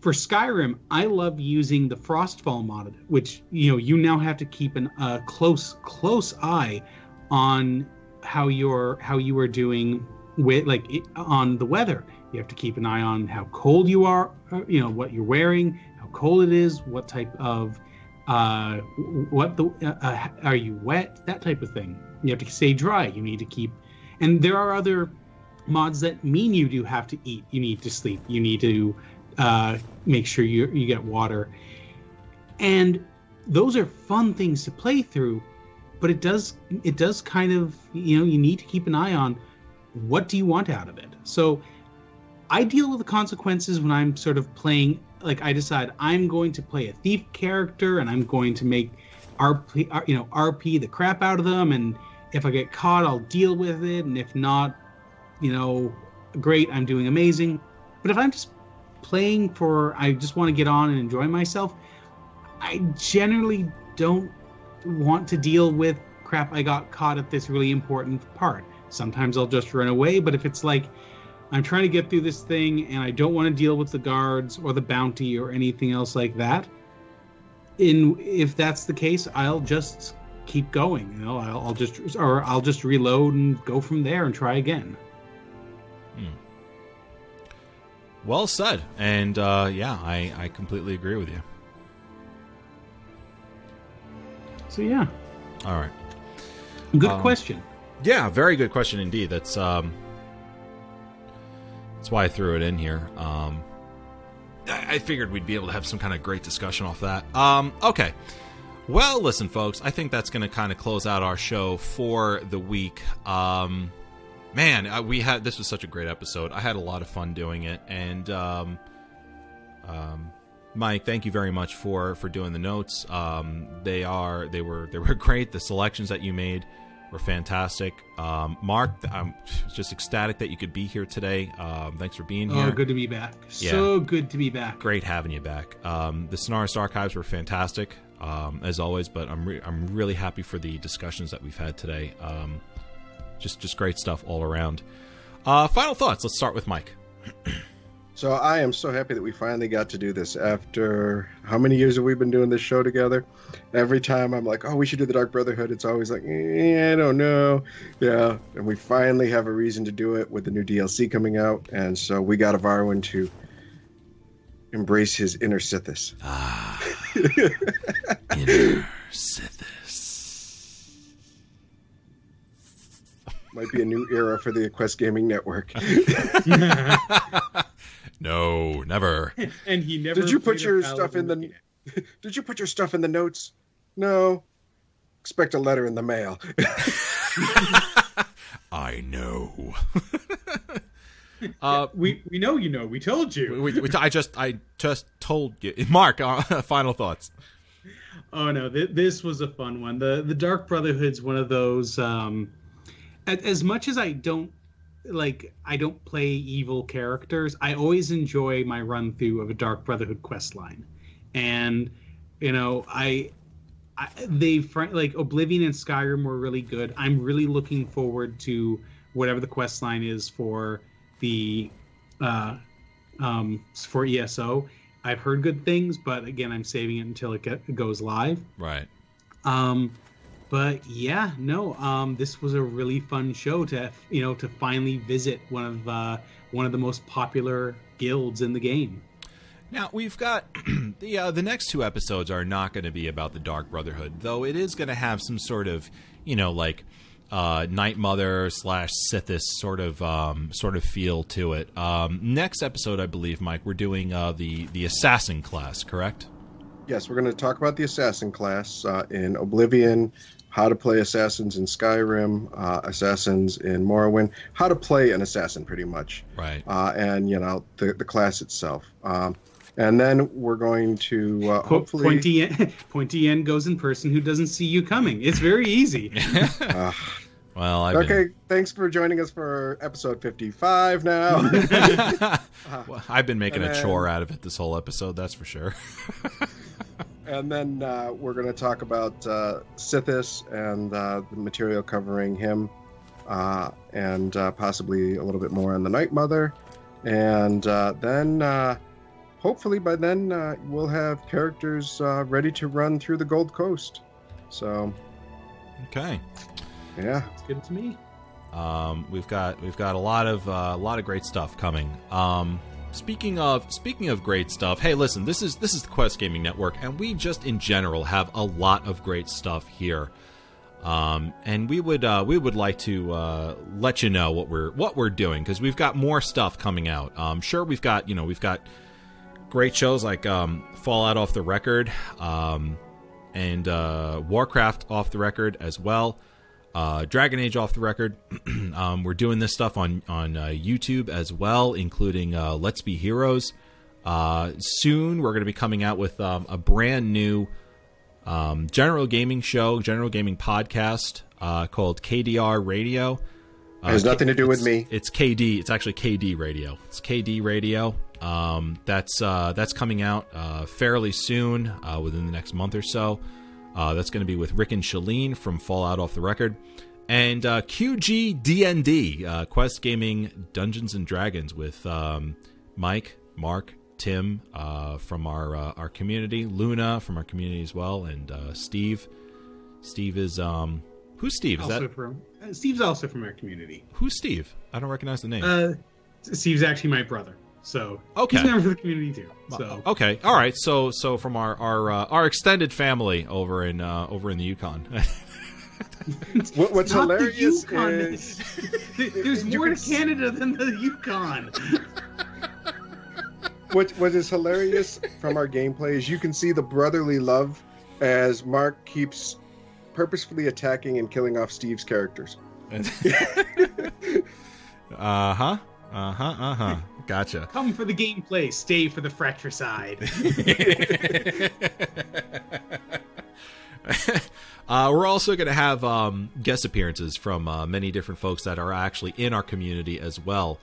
for skyrim i love using the frostfall mod which you know you now have to keep an a close close eye on how you're how you are doing with like on the weather. You have to keep an eye on how cold you are uh, you know what you're wearing how cold it is what type of uh what the uh, uh, are you wet? That type of thing. You have to stay dry. You need to keep and there are other mods that mean you do have to eat. You need to sleep. You need to uh make sure you you get water. And those are fun things to play through but it does it does kind of you know you need to keep an eye on what do you want out of it so i deal with the consequences when i'm sort of playing like i decide i'm going to play a thief character and i'm going to make rp uh, you know rp the crap out of them and if i get caught i'll deal with it and if not you know great i'm doing amazing but if i'm just playing for i just want to get on and enjoy myself i generally don't want to deal with crap I got caught at this really important part. Sometimes I'll just run away, but if it's like I'm trying to get through this thing and I don't want to deal with the guards or the bounty or anything else like that, in if that's the case, I'll just keep going. You know, I'll, I'll just or I'll just reload and go from there and try again. Well said. And uh, yeah, I, I completely agree with you. So yeah, All right. good Um, question. Yeah, very good question indeed. That's um, that's why I threw it in here. Um, I, I figured we'd be able to have some kind of great discussion off that. Um, okay. Well, listen, folks. I think that's going to kind of close out our show for the week. Um, man, uh, we had this was such a great episode. I had a lot of fun doing it, and um, um, Mike, thank you very much for for doing the notes. Um, they are they were they were great. The selections that you made were fantastic. Um, Mark, I'm just ecstatic that you could be here today. Um, thanks for being here. Oh, good to be back. So good to be back. Great having you back. Um, the Sonorous Archives were fantastic, um, as always, but I'm, re- I'm really happy for the discussions that we've had today. Um, just, just great stuff all around. Uh, final thoughts. Let's start with Mike. So I am so happy that we finally got to do this after how many years have we been doing this show together? Every time I'm like, oh, we should do the Dark Brotherhood. It's always like, eh, I don't know. Yeah. And we finally have a reason to do it with the new DLC coming out. And so we got Avarwin to embrace his inner Sithis. Ah, inner Sithis. Might be a new era for the Quest Gaming Network. No, never. and he never. Did you put your stuff in the- Did you put your stuff in the notes? No. Expect a letter in the mail. I know. uh, We we know you know. We told you. we, we, I just, I just told you, Mark. Uh, final thoughts. Oh no, th- this was a fun one. The the Dark Brotherhood's one of those. Um, a- as much as I don't like, I don't play evil characters. I always enjoy my run through of a Dark Brotherhood quest line, and you know, I, I they fr- like Oblivion and Skyrim were really good. I'm really looking forward to whatever the quest line is for the, uh, um, for ESO. I've heard good things, but again, I'm saving it until it get, goes live. Right. Um, but yeah, no, um, this was a really fun show to you know to finally visit one of uh, one of the most popular guilds in the game. Now we've got the uh, the next two episodes are not going to be about the Dark Brotherhood, though it is going to have some sort of you know like uh, Night Mother slash Sithis sort of um, sort of feel to it. Um, next episode, I believe, Mike, we're doing uh, the the assassin class, correct? yes, we're going to talk about the assassin class uh, in Oblivion, how to play assassins in Skyrim, uh, assassins in Morrowind, how to play an assassin, pretty much. Right. uh, and you know the the class itself. Um, and then we're going to uh, Po- hopefully. Pointy end, pointy end goes in person who doesn't see you coming. It's very easy. Uh, Well, I've okay, thanks for joining us for episode fifty-five. Now, been, well, I've been making And a then- chore out of it this whole episode. That's for sure. And then uh, we're going to talk about uh, Sithis and uh, the material covering him, uh, and uh, possibly a little bit more on the Night Mother, and uh, then. Uh, Hopefully, by then uh, we'll have characters uh, ready to run through the Gold Coast. So, okay. yeah. It's good to me. Um, we've got we've got a lot of uh, a lot of great stuff coming. Um, speaking of speaking of great stuff, hey, listen, this is this is the Quest Gaming Network, and we just in general have a lot of great stuff here. Um, and we would uh, we would like to uh, let you know what we're what we're doing because we've got more stuff coming out. Um, sure, we've got you know we've got great shows like um, Fallout off the record, um, and uh, Warcraft off the record as well. Uh, Dragon Age off the record. um, we're doing this stuff on on uh, YouTube as well, including uh, Let's Be Heroes. Uh, soon, we're going to be coming out with um, a brand new um, general gaming show, general gaming podcast uh, called KDR Radio. Uh, Has nothing to do with me. It's KD. It's actually KD Radio. It's KD Radio. Um, that's uh, that's coming out uh, fairly soon, uh, within the next month or so. Uh, that's going to be with Rick and Shalene from Fallout Off the Record, and uh, QG DND uh, Quest Gaming Dungeons and Dragons with um, Mike, Mark, Tim uh, from our uh, our community, Luna from our community as well, and uh, Steve. Steve is um, who's Steve? Is Also that from uh, Steve's also from our community. who's Steve? I don't recognize the name. Uh, Steve's actually my brother, so Okay. he's a member of the community too. So Okay, all right. So so from our our uh, our extended family over in uh, over in the Yukon. What, what's Not the hilarious Yukon. is There's more to Canada than the Yukon. what what is hilarious from our gameplay is you can see the brotherly love as Mark keeps purposefully attacking and killing off Steve's characters. uh huh. Uh huh. Uh huh. Gotcha. Come for the gameplay, stay for the fratricide. uh, we're also going to have um, guest appearances from uh, many different folks that are actually in our community as well.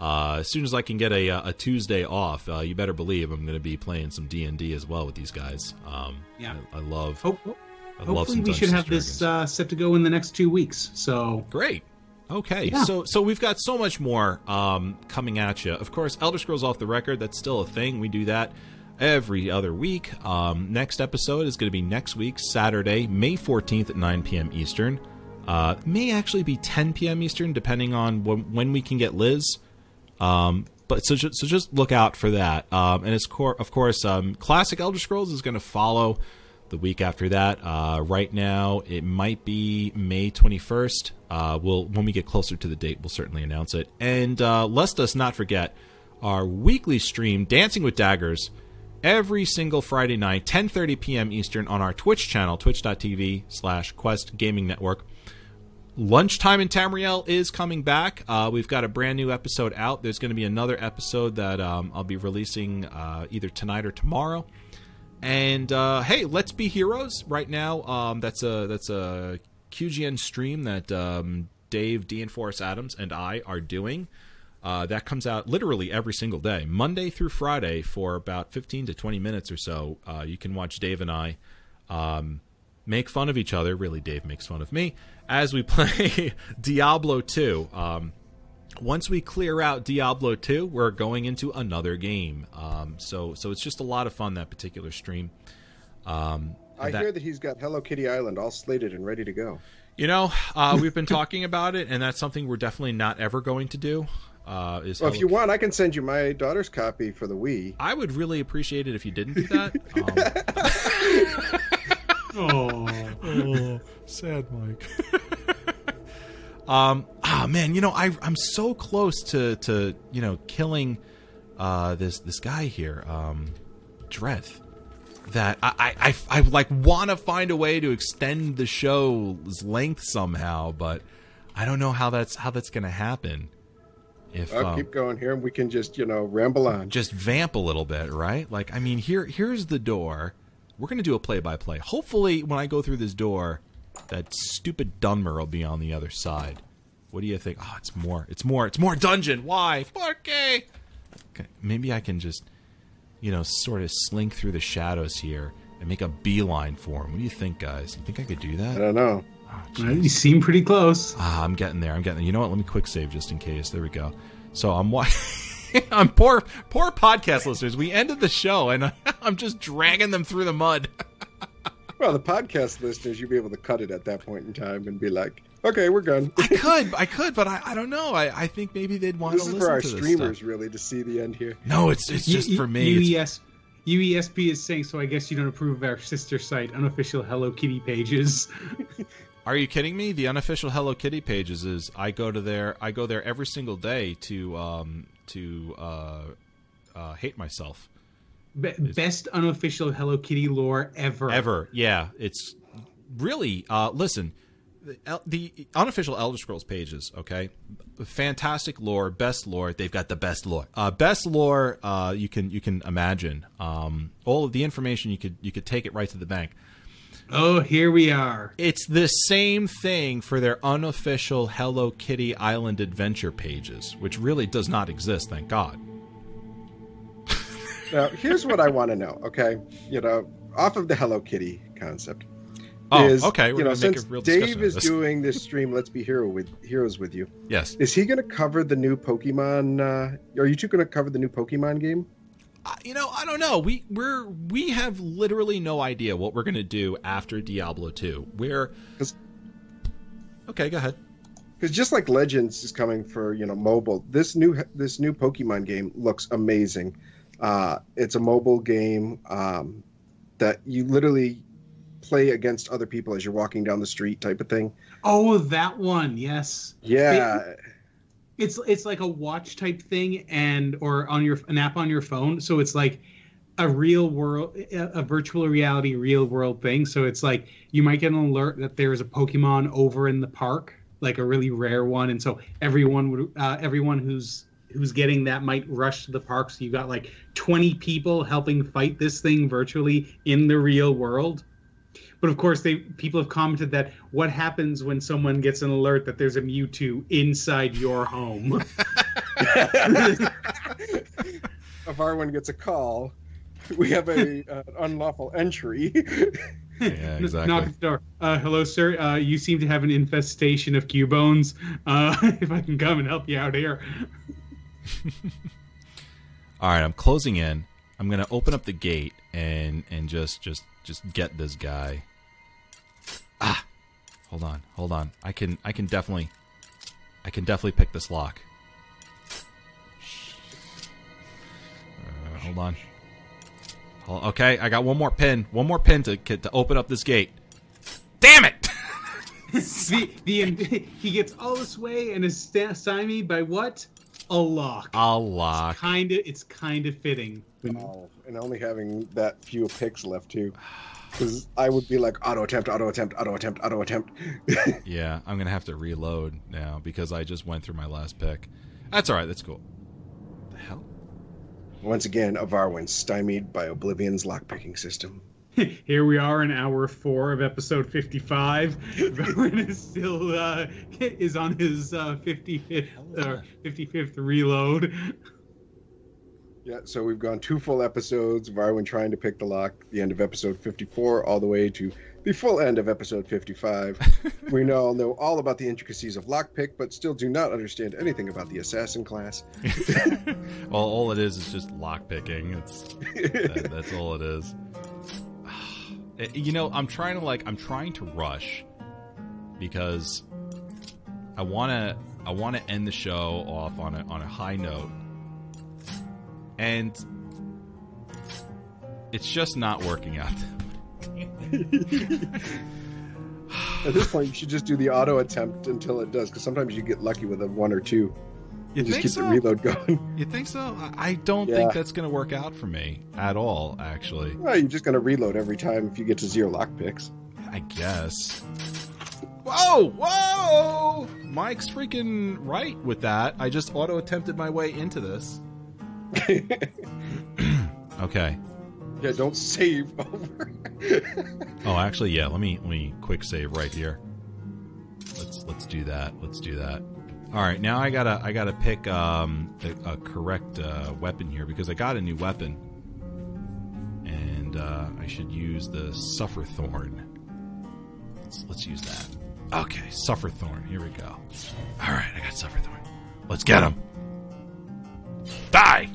Uh, as soon as I can get a, a Tuesday off, uh, you better believe I'm going to be playing some D and D as well with these guys. Um, Yeah. I, I love. Hope, I love hopefully, some we should have this uh, set to go in the next two weeks. So Great. Okay, Yeah. so so we've got so much more um, coming at you. Of course, Elder Scrolls Off the Record. That's still a thing. We do that every other week. Um, next episode is going to be next week, Saturday, May fourteenth at nine p.m. Eastern. Uh, may actually be ten p.m. Eastern, depending on when, when we can get Liz. Um, but so so just look out for that. Um, and it's cor- of course um, classic Elder Scrolls is going to follow the week after that. Uh, right now, it might be May twenty first. Uh, we'll when we get closer to the date, we'll certainly announce it. And uh, lest us not forget our weekly stream, Dancing with Daggers, every single Friday night, ten thirty p.m. Eastern on our Twitch channel, twitch.tv slash Quest Gaming Network. Lunchtime in Tamriel is coming back. Uh, we've got a brand new episode out. There's going to be another episode that um, I'll be releasing uh, either tonight or tomorrow. And uh, hey, let's be heroes right now. Um, that's a that's a QGN stream that um, Dave, Dean Forrest Adams, and I are doing. Uh, that comes out literally every single day, Monday through Friday, for about 15 to 20 minutes or so. Uh, you can watch Dave and I um, make fun of each other. Really, Dave makes fun of me as we play Diablo 2. Um, once we clear out Diablo 2, we're going into another game. Um, so, so it's just a lot of fun that particular stream. Um, I that- hear that he's got Hello Kitty Island all slated and ready to go. You know, uh, we've been talking about it, and that's something we're definitely not ever going to do. Uh, is Well, if Hello- you want, I can send you my daughter's copy for the Wii. I would really appreciate it if you didn't do that. Um, oh, sad Mike. Um, ah, man, you know, I I'm so close to to you know killing uh this this guy here, um, Dreth. That I I I, I like want to find a way to extend the show's length somehow, but I don't know how that's how that's gonna happen. If I'll um, keep going here, and we can just, you know, ramble on. just vamp a little bit, right? Like, I mean, here here's the door. We're gonna do a play by play. Hopefully, when I go through this door, that stupid Dunmer will be on the other side. What do you think? Oh, it's more. It's more. It's more dungeon. Why? Porque? Okay, maybe I can just, you know, sort of slink through the shadows here and make a beeline for him. What do you think, guys? You think I could do that? I don't know. Oh, you seem pretty close. Ah, I'm getting there. I'm getting there. You know what? Let me quick save just in case. There we go. So I'm watching. I'm poor, poor podcast listeners. We ended the show, and I'm just dragging them through the mud. Well, the podcast listeners, you'll be able to cut it at that point in time and be like, okay, we're done. I could, I could, but I, I don't know. I, I think maybe they'd want this to is listen for our to streamers, stuff. really, to see the end here. No, it's it's just U- for me. It's- UES, UESP is saying, so I guess you don't approve of our sister site, unofficial Hello Kitty pages. Are you kidding me? The unofficial Hello Kitty pages is I go to there. I go there every single day to um to uh, uh hate myself. Be- best unofficial Hello Kitty lore ever. ever. Yeah, it's really. Uh, listen, the, the unofficial Elder Scrolls pages. Okay, fantastic lore, best lore. They've got the best lore. Uh, best lore uh, you can you can imagine. Um, all of the information you could you could take it right to the bank. Oh, here we are. It's the same thing for their unofficial Hello Kitty Island Adventure pages, which really does not exist. Thank God. Now, here's what I want to know, okay? You know, off of the Hello Kitty concept. Oh, is, okay, we're you know, make since a real Dave is doing this stream, let's be hero with heroes with you. Yes. Is he going to cover the new Pokemon? Uh, are you two going to cover the new Pokemon game? Uh, you know, I don't know. We we're we have literally no idea what we're gonna do after Diablo two. We're okay. Go ahead. Because just like Legends is coming for you know mobile, this new this new Pokemon game looks amazing. Uh, it's a mobile game um, that you literally play against other people as you're walking down the street, type of thing. Oh, that one. Yes. Yeah, It's it's like a watch type thing and or on your an app on your phone. So it's like a real world a a virtual reality real world thing. So it's like you might get an alert that there's a Pokemon over in the park, like a really rare one, and so everyone would uh, everyone who's who's getting that might rush to the park. So you've got like 20 people helping fight this thing virtually in the real world. But of course, they people have commented that what happens when someone gets an alert that there's a Mewtwo inside your home? if Arwen gets a call, we have a uh, unlawful entry. Yeah, exactly. Knock at the door. Uh, hello, sir. Uh, you seem to have an infestation of Cubones. Uh, if I can come and help you out here. All right, I'm closing in. I'm gonna open up the gate and and just just just get this guy. Ah, hold on, hold on. I can I can definitely I can definitely pick this lock. Uh, hold on. Hold- Okay, I got one more pin. One more pin to to open up this gate. Damn it! the, the he gets all this way and is stymied by what? A lock. I'll lock. Kind of. It's kind of fitting. oh, and only having that few picks left too. Because I would be like auto attempt, auto attempt, auto attempt, auto attempt. Yeah, I'm gonna have to reload now because I just went through my last pick. That's all right. That's cool. The hell? Once again, Evarwyn stymied by Oblivion's lockpicking system. Here we are in hour four of episode 55. Rowan is still uh, is on his uh, 55th uh, 55th reload. Yeah, so we've gone two full episodes of Arwen trying to pick the lock, the end of episode 54, all the way to the full end of episode 55. we now know all about the intricacies of lockpick, but still do not understand anything about the assassin class. Well, all it is is just lockpicking. It's that, that's all it is. Eh, You know, I'm trying to like I'm trying to rush because I want to I want to end the show off on a on a high note. And it's just not working out. At this point, you should just do the auto attempt until it does, because sometimes you get lucky with a one or two. You just keep so? the reload going. You think so? I- I don't Yeah. think that's going to work out for me at all, actually. Well, you're just going to reload every time if you get to zero lockpicks. I guess. Whoa! Whoa! Mike's freaking right with that. I just auto attempted my way into this. Okay. Yeah, don't save over. Oh, actually, yeah. Let me let me quick save right here. Let's let's do that. Let's do that. All right, now I gotta I gotta pick um, a, a correct uh, weapon here because I got a new weapon, and uh, I should use the Suffer Thorn. Let's, let's use that. Okay, Suffer Thorn. Here we go. All right, I got Suffer Thorn. Let's get him. Die.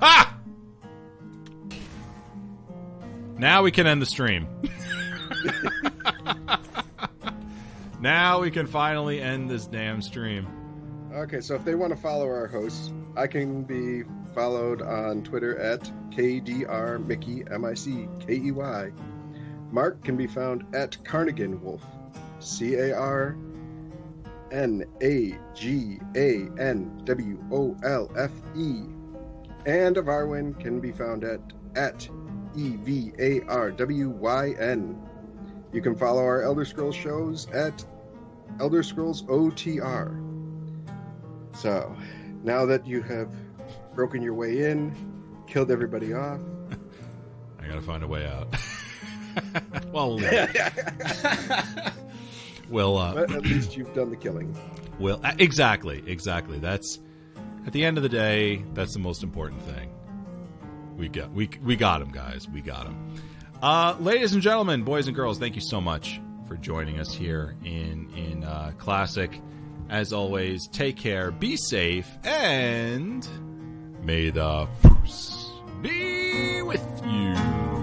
Ha! Now we can end the stream. now we can finally end this damn stream. Okay, so if they want to follow our hosts, I can be followed on Twitter at KDR Mickey M I C K E Y. Mark can be found at Carnagan Wolfe, C A R N A G A N W O L F E. And Evarwyn can be found at at E V A R W Y N. You can follow our Elder Scrolls shows at Elder Scrolls OTR. So, now that you have broken your way in, killed everybody off, I gotta find a way out. well, we'll, uh, but at least you've done the killing. we'll uh, exactly, exactly. That's at the end of the day, that's the most important thing. We got we we got him, guys. We got him. Uh, ladies and gentlemen, boys and girls, thank you so much for joining us here in in uh, classic. As always, take care, be safe, and may the force be with you.